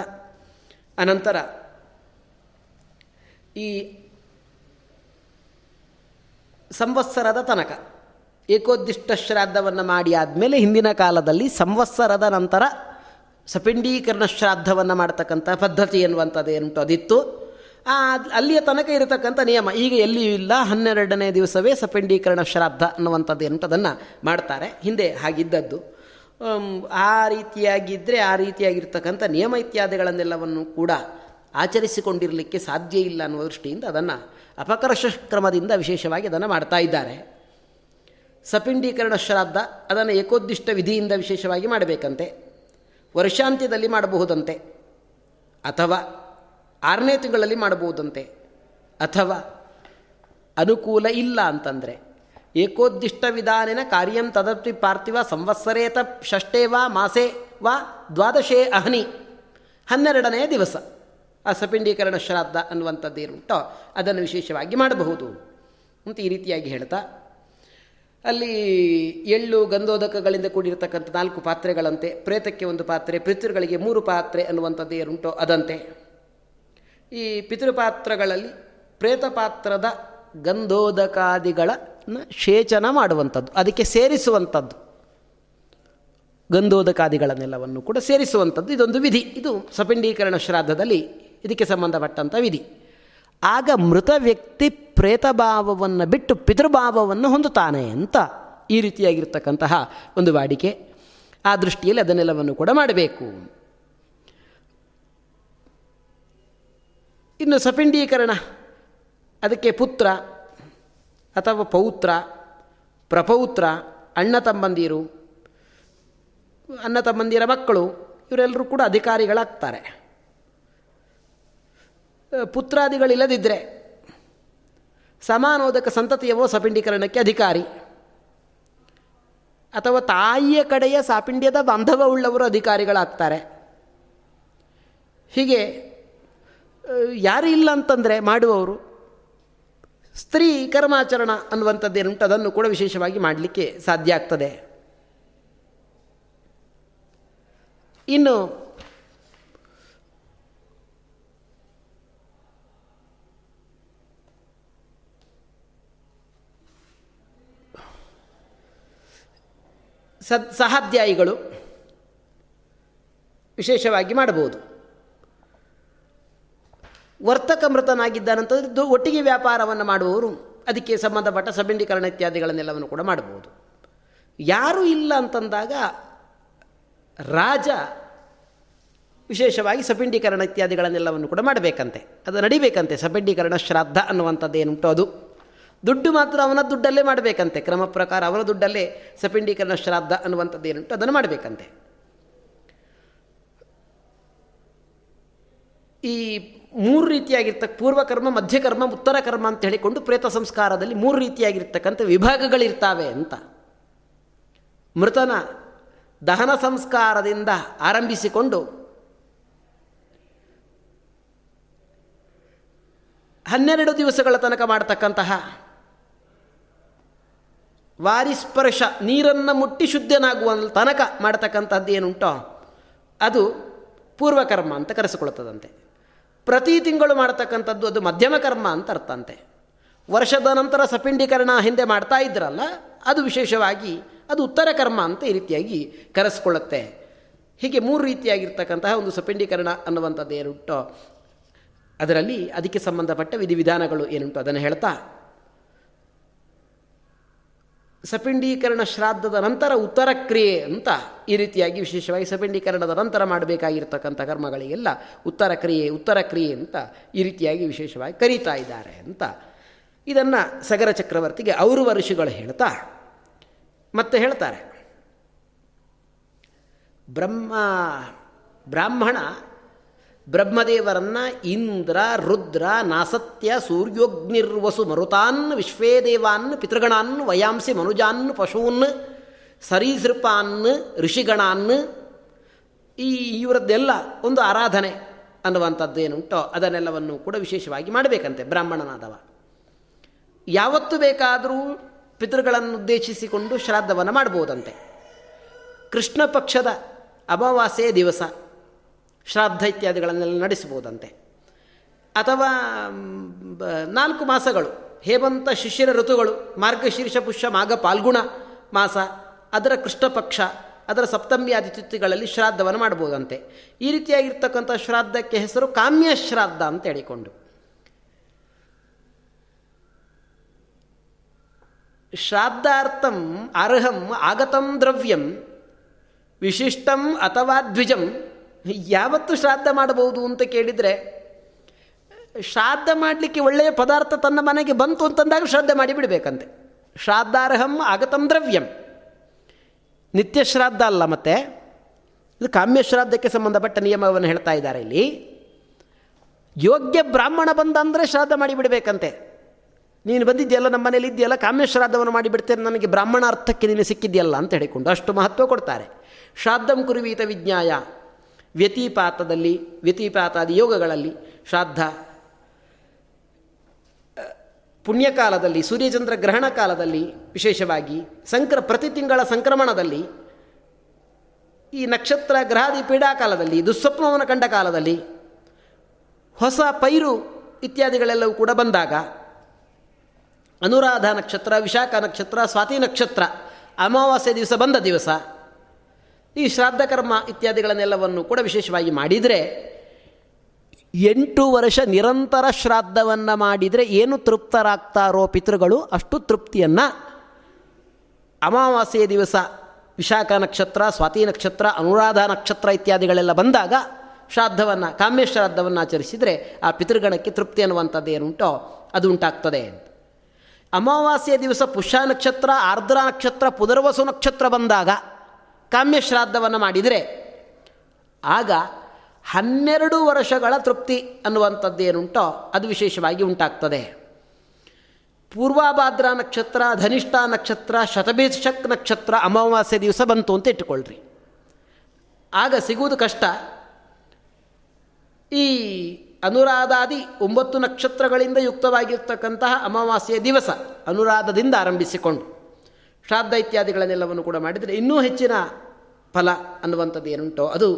ಅನಂತರ ಈ ಸಂವತ್ಸರದ ತನಕ. ಏಕೋದ್ದಿಷ್ಟ ಶ್ರಾದ್ದವನ್ನು ಮಾಡಿ ಆದಮೇಲೆ ಹಿಂದಿನ ಕಾಲದಲ್ಲಿ ಸಂವತ್ಸರದ ನಂತರ ಸಪಿಂಡೀಕರಣ ಶ್ರಾದ್ದವನ್ನು ಮಾಡ್ತಕ್ಕಂಥ ಪದ್ಧತಿ ಎನ್ನುವಂಥದ್ದು ಏನುಂಟು ಅದಿತ್ತು. ಅಲ್ಲಿಯ ತನಕ ಇರತಕ್ಕಂಥ ನಿಯಮ. ಈಗ ಎಲ್ಲಿಯೂ ಇಲ್ಲ. ಹನ್ನೆರಡನೇ ದಿವಸವೇ ಸಪಿಂಡೀಕರಣ ಶ್ರಾದ್ದ ಅನ್ನುವಂಥದ್ದು ಏನುಂಟು ಅದನ್ನು ಮಾಡ್ತಾರೆ. ಹಿಂದೆ ಹಾಗಿದ್ದದ್ದು. ಆ ರೀತಿಯಾಗಿದ್ದರೆ ಆ ರೀತಿಯಾಗಿರ್ತಕ್ಕಂಥ ನಿಯಮ ಇತ್ಯಾದಿಗಳನ್ನೆಲ್ಲವನ್ನು ಕೂಡ ಆಚರಿಸಿಕೊಂಡಿರಲಿಕ್ಕೆ ಸಾಧ್ಯ ಇಲ್ಲ ಅನ್ನುವ ದೃಷ್ಟಿಯಿಂದ ಅದನ್ನು ಅಪಕರ್ಷ ಕ್ರಮದಿಂದ ವಿಶೇಷವಾಗಿ ಅದನ್ನು ಮಾಡ್ತಾ ಇದ್ದಾರೆ. ಸಪಿಂಡೀಕರಣ ಶ್ರಾದ್ದ, ಅದನ್ನು ಏಕೋದ್ದಿಷ್ಟ ವಿಧಿಯಿಂದ ವಿಶೇಷವಾಗಿ ಮಾಡಬೇಕಂತೆ. ವರ್ಷಾಂತ್ಯದಲ್ಲಿ ಮಾಡಬಹುದಂತೆ. ಅಥವಾ ಆರನೇ ತಿಂಗಳಲ್ಲಿ ಮಾಡಬಹುದಂತೆ. ಅಥವಾ ಅನುಕೂಲ ಇಲ್ಲ ಅಂತಂದರೆ ಏಕೋದ್ದಿಷ್ಟ ವಿಧಾನಿನ ಕಾರ್ಯಂ ತದತ್ವಿ ಪಾರ್ಥಿವ ಸಂವತ್ಸರೇತ ಷಷ್ಟೇ ವಾ ಮಾಸೇ ವಾ ದ್ವಾದಶೇ ಅಹನಿ. ಹನ್ನೆರಡನೇ ದಿವಸ. ಆ ಸಪಿಂಡೀಕರಣ ಶ್ರಾದ್ದ ಅನ್ನುವಂಥದ್ದು ಏನುಂಟೋ ಅದನ್ನು ವಿಶೇಷವಾಗಿ ಮಾಡಬಹುದು. ಅಂತ ಈ ರೀತಿಯಾಗಿ ಹೇಳ್ತಾ, ಅಲ್ಲಿ ಎಳ್ಳು ಗಂಧೋದಕಗಳಿಂದ ಕೂಡಿರತಕ್ಕಂಥ ನಾಲ್ಕು ಪಾತ್ರೆಗಳಂತೆ, ಪ್ರೇತಕ್ಕೆ ಒಂದು ಪಾತ್ರೆ, ಪಿತೃಗಳಿಗೆ ಮೂರು ಪಾತ್ರೆ ಅನ್ನುವಂಥದ್ದು ಏನುಂಟೋ ಅದಂತೆ. ಈ ಪಿತೃಪಾತ್ರಗಳಲ್ಲಿ ಪ್ರೇತ ಪಾತ್ರದ ಗಂಧೋದಕಾದಿಗಳ ಶೇಚನ ಮಾಡುವಂಥದ್ದು, ಅದಕ್ಕೆ ಸೇರಿಸುವಂಥದ್ದು. ಗಂಧೋದಕಾದಿಗಳನ್ನೆಲ್ಲವನ್ನು ಕೂಡ ಸೇರಿಸುವಂಥದ್ದು ಇದೊಂದು ವಿಧಿ. ಇದು ಸಪಿಂಡೀಕರಣ ಶ್ರಾದ್ದದಲ್ಲಿ ಇದಕ್ಕೆ ಸಂಬಂಧಪಟ್ಟಂಥ ವಿಧಿ. ಆಗ ಮೃತ ವ್ಯಕ್ತಿ ಪ್ರೇತಭಾವವನ್ನು ಬಿಟ್ಟು ಪಿತೃಭಾವವನ್ನು ಹೊಂದುತ್ತಾನೆ ಅಂತ ಈ ರೀತಿಯಾಗಿರ್ತಕ್ಕಂತಹ ಒಂದು ವಾಡಿಕೆ ಆ ದೃಷ್ಟಿಯಲ್ಲಿ ಅದನ್ನೆಲ್ಲವನ್ನು ಕೂಡ ಮಾಡಬೇಕು. ಇನ್ನು ಸಪಿಂಡೀಕರಣ, ಅದಕ್ಕೆ ಪುತ್ರ ಅಥವಾ ಪೌತ್ರ, ಪ್ರಪೌತ್ರ, ಅಣ್ಣ ತಮ್ಮಂದಿರು, ಅಣ್ಣ ತಮ್ಮಂದಿರ ಮಕ್ಕಳು, ಇವರೆಲ್ಲರೂ ಕೂಡ ಅಧಿಕಾರಿಗಳಾಗ್ತಾರೆ. ಪುತ್ರಾದಿಗಳಿಲ್ಲದಿದ್ದರೆ ಸಮಾನೋದಕ ಸಂತತಿಯವೋ ಸಪಿಂಡೀಕರಣಕ್ಕೆ ಅಧಿಕಾರಿ. ಅಥವಾ ತಾಯಿಯ ಕಡೆಯ ಸಾಪಿಂಡ್ಯದ ಬಾಂಧವ ಉಳ್ಳವರು ಅಧಿಕಾರಿಗಳಾಗ್ತಾರೆ. ಹೀಗೆ ಯಾರು ಇಲ್ಲ ಅಂತಂದರೆ ಮಾಡುವವರು ಸ್ತ್ರೀ ಕರ್ಮಾಚರಣ ಅನ್ನುವಂಥದ್ದೇನುಂಟು, ಅದನ್ನು ಕೂಡ ವಿಶೇಷವಾಗಿ ಮಾಡಲಿಕ್ಕೆ ಸಾಧ್ಯ ಆಗ್ತದೆ. ಇನ್ನು ಸದ್ ಸಹಾಧ್ಯಾಯಿಗಳು ವಿಶೇಷವಾಗಿ ಮಾಡಬಹುದು. ವರ್ತಕ ಮೃತನಾಗಿದ್ದಾನಂತಂದ್ರೆ ಒಟ್ಟಿಗೆ ವ್ಯಾಪಾರವನ್ನು ಮಾಡುವವರು ಅದಕ್ಕೆ ಸಂಬಂಧಪಟ್ಟ ಸಬಂಡೀಕರಣ ಇತ್ಯಾದಿಗಳನ್ನೆಲ್ಲವನ್ನು ಕೂಡ ಮಾಡಬಹುದು. ಯಾರೂ ಇಲ್ಲ ಅಂತಂದಾಗ ರಾಜ ವಿಶೇಷವಾಗಿ ಸಪಿಂಡೀಕರಣ ಇತ್ಯಾದಿಗಳನ್ನೆಲ್ಲವನ್ನು ಕೂಡ ಮಾಡಬೇಕಂತೆ. ಅದು ನಡಿಬೇಕಂತೆ. ಸಪಿಂಡೀಕರಣ ಶ್ರಾದ್ದ ಅನ್ನುವಂಥದ್ದು ಏನುಂಟು ಅದು. ದುಡ್ಡು ಮಾತ್ರ ಅವನ ದುಡ್ಡಲ್ಲೇ ಮಾಡಬೇಕಂತೆ. ಕ್ರಮ ಪ್ರಕಾರ ಅವನ ದುಡ್ಡಲ್ಲೇ ಸಪಿಂಡೀಕರಣ ಶ್ರಾದ್ದ ಅನ್ನುವಂಥದ್ದು ಏನುಂಟು, ಅದನ್ನು ಮಾಡಬೇಕಂತೆ. ಈ ಮೂರು ರೀತಿಯಾಗಿರ್ತಕ್ಕ ಪೂರ್ವಕರ್ಮ, ಮಧ್ಯಕರ್ಮ, ಉತ್ತರ ಕರ್ಮ ಅಂತ ಹೇಳಿಕೊಂಡು ಪ್ರೇತ ಸಂಸ್ಕಾರದಲ್ಲಿ ಮೂರು ರೀತಿಯಾಗಿರ್ತಕ್ಕಂಥ ವಿಭಾಗಗಳಿರ್ತಾವೆ ಅಂತ. ಮೃತನ ದಹನ ಸಂಸ್ಕಾರದಿಂದ ಆರಂಭಿಸಿಕೊಂಡು ಹನ್ನೆರಡು ದಿವಸಗಳ ತನಕ ಮಾಡತಕ್ಕಂತಹ ವಾರಿಸ್ಪರ್ಶ ನೀರನ್ನು ಮುಟ್ಟಿ ಶುದ್ಧನಾಗುವ ತನಕ ಮಾಡತಕ್ಕಂಥದ್ದು ಏನುಂಟೋ, ಅದು ಪೂರ್ವಕರ್ಮ ಅಂತ ಕರೆಸಿಕೊಳ್ಳುತ್ತದಂತೆ. ಪ್ರತಿ ತಿಂಗಳು ಮಾಡತಕ್ಕಂಥದ್ದು ಅದು ಮಧ್ಯಮ ಕರ್ಮ ಅಂತ ಅರ್ಥ ಅಂತೆ ವರ್ಷದ ನಂತರ ಸಪಿಂಡೀಕರಣ ಹಿಂದೆ ಮಾಡ್ತಾ ಇದ್ರಲ್ಲ, ಅದು ವಿಶೇಷವಾಗಿ ಅದು ಉತ್ತರ ಕರ್ಮ ಅಂತ ಈ ರೀತಿಯಾಗಿ ಕರೆಸ್ಕೊಳ್ಳುತ್ತೆ. ಹೀಗೆ ಮೂರು ರೀತಿಯಾಗಿರ್ತಕ್ಕಂತಹ ಒಂದು ಸಪಿಂಡೀಕರಣ ಅನ್ನುವಂಥದ್ದು ಏನುಂಟೋ, ಅದರಲ್ಲಿ ಅದಕ್ಕೆ ಸಂಬಂಧಪಟ್ಟ ವಿಧಿವಿಧಾನಗಳು ಏನುಂಟು ಅದನ್ನು ಹೇಳ್ತಾ ಸಪಿಂಡೀಕರಣ ಶ್ರಾದ್ದದ ನಂತರ ಉತ್ತರ ಕ್ರಿಯೆ ಅಂತ ಈ ರೀತಿಯಾಗಿ ವಿಶೇಷವಾಗಿ ಸಪಿಂಡೀಕರಣದ ನಂತರ ಮಾಡಬೇಕಾಗಿರ್ತಕ್ಕಂಥ ಕರ್ಮಗಳಿಗೆಲ್ಲ ಉತ್ತರ ಕ್ರಿಯೆ ಉತ್ತರ ಕ್ರಿಯೆ ಅಂತ ಈ ರೀತಿಯಾಗಿ ವಿಶೇಷವಾಗಿ ಕರೀತಾ ಇದ್ದಾರೆ ಅಂತ. ಇದನ್ನು ಸಗರ ಚಕ್ರವರ್ತಿಗೆ ಅವರು ಋಷಿಗಳು ಹೇಳ್ತಾ, ಮತ್ತೆ ಹೇಳ್ತಾರೆ. ಬ್ರಹ್ಮ, ಬ್ರಾಹ್ಮಣ ಬ್ರಹ್ಮದೇವರನ್ನ ಇಂದ್ರ, ರುದ್ರ, ನಾಸತ್ಯ, ಸೂರ್ಯೋಗ್ನಿರ್ವಸು, ಮರುತಾನ್ ವಿಶ್ವೇ ದೇವಾನ್ ಪಿತೃಗಣಾನ್, ವಯಾಂಸಿ, ಮನುಜಾನ್, ಪಶೂನ್, ಸರೀಸೃಪಾನ್, ಋಷಿಗಣಾನ್, ಈ ಇವರದ್ದೆಲ್ಲ ಒಂದು ಆರಾಧನೆ ಅನ್ನುವಂಥದ್ದು ಏನುಂಟೋ ಅದನ್ನೆಲ್ಲವನ್ನು ಕೂಡ ವಿಶೇಷವಾಗಿ ಮಾಡಬೇಕಂತೆ ಬ್ರಾಹ್ಮಣನಾದವ. ಯಾವತ್ತು ಬೇಕಾದರೂ ಪಿತೃಗಳನ್ನು ಉದ್ದೇಶಿಸಿಕೊಂಡು ಶ್ರಾದ್ದವನ್ನು ಮಾಡ್ಬೋದಂತೆ. ಕೃಷ್ಣ ಪಕ್ಷದ ಅಮಾವಾಸ್ಯೆಯ ದಿವಸ. ಶ್ರಾದ್ದ ಇತ್ಯಾದಿಗಳನ್ನೆಲ್ಲ ನಡೆಸ್ಬೋದಂತೆ ಅಥವಾ ನಾಲ್ಕು ಮಾಸಗಳು. ಹೇಮಂತ ಶಿಷ್ಯರ ಋತುಗಳು, ಮಾರ್ಗಶೀರ್ಷ, ಪುಷ್ಯ, ಮಾಘ, ಪಾಲ್ಗುಣ ಮಾಸ, ಅದರ ಕೃಷ್ಣ ಪಕ್ಷ ಅದರ ಸಪ್ತಮಿ ತಿಥಿಗಳಲ್ಲಿ ಶ್ರಾದ್ದವನ್ನು ಮಾಡ್ಬೋದಂತೆ ಈ ರೀತಿಯಾಗಿರ್ತಕ್ಕಂಥ ಶ್ರಾದ್ದಕ್ಕೆ ಹೆಸರು ಕಾಮ್ಯ ಶ್ರಾದ್ದ ಅಂತ ಹೇಳಿಕೊಂಡು. ಶ್ರಾದ್ದಾರ್ಥಂ ಅರ್ಹಂ ಆಗತಂ ದ್ರವ್ಯಂ, ವಿಶಿಷ್ಟಂ ಅಥವಾ ದ್ವಿಜಂ ಯಾವತ್ತು ಶ್ರಾದ್ದ ಮಾಡಬಹುದು ಅಂತ ಕೇಳಿದರೆ, ಶ್ರಾದ್ದ ಮಾಡಲಿಕ್ಕೆ ಒಳ್ಳೆಯ ಪದಾರ್ಥ ತನ್ನ ಮನೆಗೆ ಬಂತು ಅಂತಂದಾಗ ಶ್ರಾದ್ದ ಮಾಡಿಬಿಡಬೇಕಂತೆ ಶ್ರಾದ್ದಾರ್ಹಂ ಆಗತಂ ದ್ರವ್ಯಂ. ನಿತ್ಯ ಶ್ರಾದ್ದ ಅಲ್ಲ ಮತ್ತೆ, ಇದು ಕಾಮ್ಯ ಶ್ರಾದ್ದಕ್ಕೆ ಸಂಬಂಧಪಟ್ಟ ನಿಯಮವನ್ನು ಹೇಳ್ತಾ ಇದ್ದಾರೆ ಇಲ್ಲಿ. ಯೋಗ್ಯ ಬ್ರಾಹ್ಮಣ ಬಂದ ಅಂದರೆ ಶ್ರಾದ್ದ ಮಾಡಿಬಿಡಬೇಕಂತೆ ನೀನು ಬಂದಿದ್ಯಲ್ಲ ನಮ್ಮ ಮನೇಲಿ ಇದೆಯಲ್ಲ ಕಾಮ್ಯ ಶ್ರಾದ್ದವನ್ನು ಮಾಡಿಬಿಡ್ತೇನೆ ನನಗೆ ಬ್ರಾಹ್ಮಣ ಅರ್ಥಕ್ಕೆ ನೀನು ಸಿಕ್ಕಿದೆಯಲ್ಲ ಅಂತ ಹೇಳಿಕೊಂಡು ಅಷ್ಟು ಮಹತ್ವ ಕೊಡ್ತಾರೆ. ಶ್ರಾದ್ದಂ ಕುರುವೀತ ವಿಜ್ಞಾಯ. ವ್ಯತಿಪಾತದಲ್ಲಿ, ವ್ಯತಿಪಾತಾದಿ ಯೋಗಗಳಲ್ಲಿ ಶ್ರಾದ್ದ. ಪುಣ್ಯಕಾಲದಲ್ಲಿ, ಸೂರ್ಯಚಂದ್ರ ಗ್ರಹಣ ಕಾಲದಲ್ಲಿ ವಿಶೇಷವಾಗಿ ಸಂಕ್ರ ಪ್ರತಿ ತಿಂಗಳ ಸಂಕ್ರಮಣದಲ್ಲಿ, ಈ ನಕ್ಷತ್ರ ಗ್ರಹಾದಿ ಪೀಡಾ ಕಾಲದಲ್ಲಿ ದುಸ್ವಪ್ನವನ್ನು ಕಂಡ ಕಾಲದಲ್ಲಿ, ಹೊಸ ಪೈರು ಇತ್ಯಾದಿಗಳೆಲ್ಲವೂ ಕೂಡ ಬಂದಾಗ, ಅನುರಾಧ ನಕ್ಷತ್ರ, ವಿಶಾಖ ನಕ್ಷತ್ರ, ಸ್ವಾತಿ ನಕ್ಷತ್ರ, ಅಮಾವಾಸ್ಯೆ ದಿವಸ ಬಂದ ದಿವಸ ಈ ಶ್ರಾದ್ದ ಕರ್ಮ ಇತ್ಯಾದಿಗಳನ್ನೆಲ್ಲವನ್ನು ಕೂಡ ವಿಶೇಷವಾಗಿ ಮಾಡಿದರೆ, ಎಂಟು ವರ್ಷ ನಿರಂತರ ಶ್ರಾದ್ದವನ್ನು ಮಾಡಿದರೆ ಏನು ತೃಪ್ತರಾಗ್ತಾರೋ ಪಿತೃಗಳು ಅಷ್ಟು ತೃಪ್ತಿಯನ್ನು ಅಮಾವಾಸ್ಯೆಯ ದಿವಸ ವಿಶಾಖ ನಕ್ಷತ್ರ, ಸ್ವಾತಿ ನಕ್ಷತ್ರ, ಅನುರಾಧ ನಕ್ಷತ್ರ ಇತ್ಯಾದಿಗಳೆಲ್ಲ ಬಂದಾಗ ಶ್ರಾದ್ದವನ್ನು, ಕಾಮ್ಯ ಶ್ರಾದ್ದವನ್ನು ಆಚರಿಸಿದರೆ ಆ ಪಿತೃಗಣಕ್ಕೆ ತೃಪ್ತಿ ಅನ್ನುವಂಥದ್ದು ಏನುಂಟೋ ಅದು ಉಂಟಾಗ್ತದೆ ಅಂತ. ದಿವಸ ಪುಷ್ಯ ನಕ್ಷತ್ರ, ಆರ್ದ್ರ ನಕ್ಷತ್ರ, ಪುನರ್ವಸು ನಕ್ಷತ್ರ ಬಂದಾಗ ಕಾಮ್ಯ ಶ್ರಾದ್ದವನ್ನು ಮಾಡಿದರೆ ಆಗ ಹನ್ನೆರಡು ವರ್ಷಗಳ ತೃಪ್ತಿ ಅನ್ನುವಂಥದ್ದೇನುಂಟೋ ಅದು ವಿಶೇಷವಾಗಿ ಉಂಟಾಗ್ತದೆ. ಪೂರ್ವಾಭಾದ್ರ ನಕ್ಷತ್ರ, ಧನಿಷ್ಠ ನಕ್ಷತ್ರ, ಶತಭೀಷಕ್ ನಕ್ಷತ್ರ ಅಮಾವಾಸ್ಯೆ ದಿವಸ ಬಂತು ಅಂತ ಇಟ್ಟುಕೊಳ್ಳ್ರಿ ಆಗ ಸಿಗುವುದು ಕಷ್ಟ. ಈ ಅನುರಾಧಾದಿ ಒಂಬತ್ತು ನಕ್ಷತ್ರಗಳಿಂದ ಯುಕ್ತವಾಗಿರ್ತಕ್ಕಂತಹ ಅಮಾವಾಸ್ಯೆಯ ದಿವಸ ಅನುರಾಧದಿಂದ ಆರಂಭಿಸಿಕೊಂಡು ಶ್ರಾದ್ದ ಇತ್ಯಾದಿಗಳನ್ನೆಲ್ಲವನ್ನು ಕೂಡ ಮಾಡಿದರೆ ಇನ್ನೂ ಹೆಚ್ಚಿನ ಫಲ ಅನ್ನುವಂಥದ್ದು ಏನುಂಟೋ? ಅದು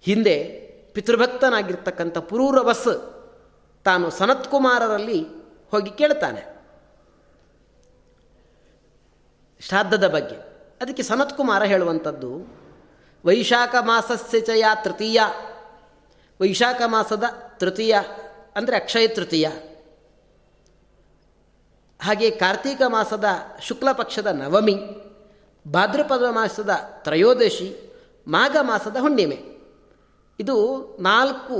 ಹಿಂದೆ ಪಿತೃಭಕ್ತನಾಗಿರ್ತಕ್ಕಂಥ ಪುರೂರವಸ್ ತಾನು ಸನತ್ಕುಮಾರರಲ್ಲಿ ಹೋಗಿ ಕೇಳ್ತಾನೆ. ಶ್ರಾದ್ದದ ಬಗ್ಗೆ. ಅದಕ್ಕೆ ಸನತ್ಕುಮಾರ ಹೇಳುವಂಥದ್ದು, ವೈಶಾಖ ಮಾಸಸ್ಯ ಚಯ ತೃತೀಯ. ವೈಶಾಖ ಮಾಸದ ತೃತೀಯ ಅಂದರೆ ಅಕ್ಷಯ ತೃತೀಯ. ಹಾಗೆ ಕಾರ್ತೀಕ ಮಾಸದ ಶುಕ್ಲ ಪಕ್ಷದ ನವಮಿ, ಭಾದ್ರಪದ ಮಾಸದ ತ್ರಯೋದಶಿ, ಮಾಘ ಮಾಸದ ಹುಣ್ಣಿಮೆ. ಇದು ನಾಲ್ಕು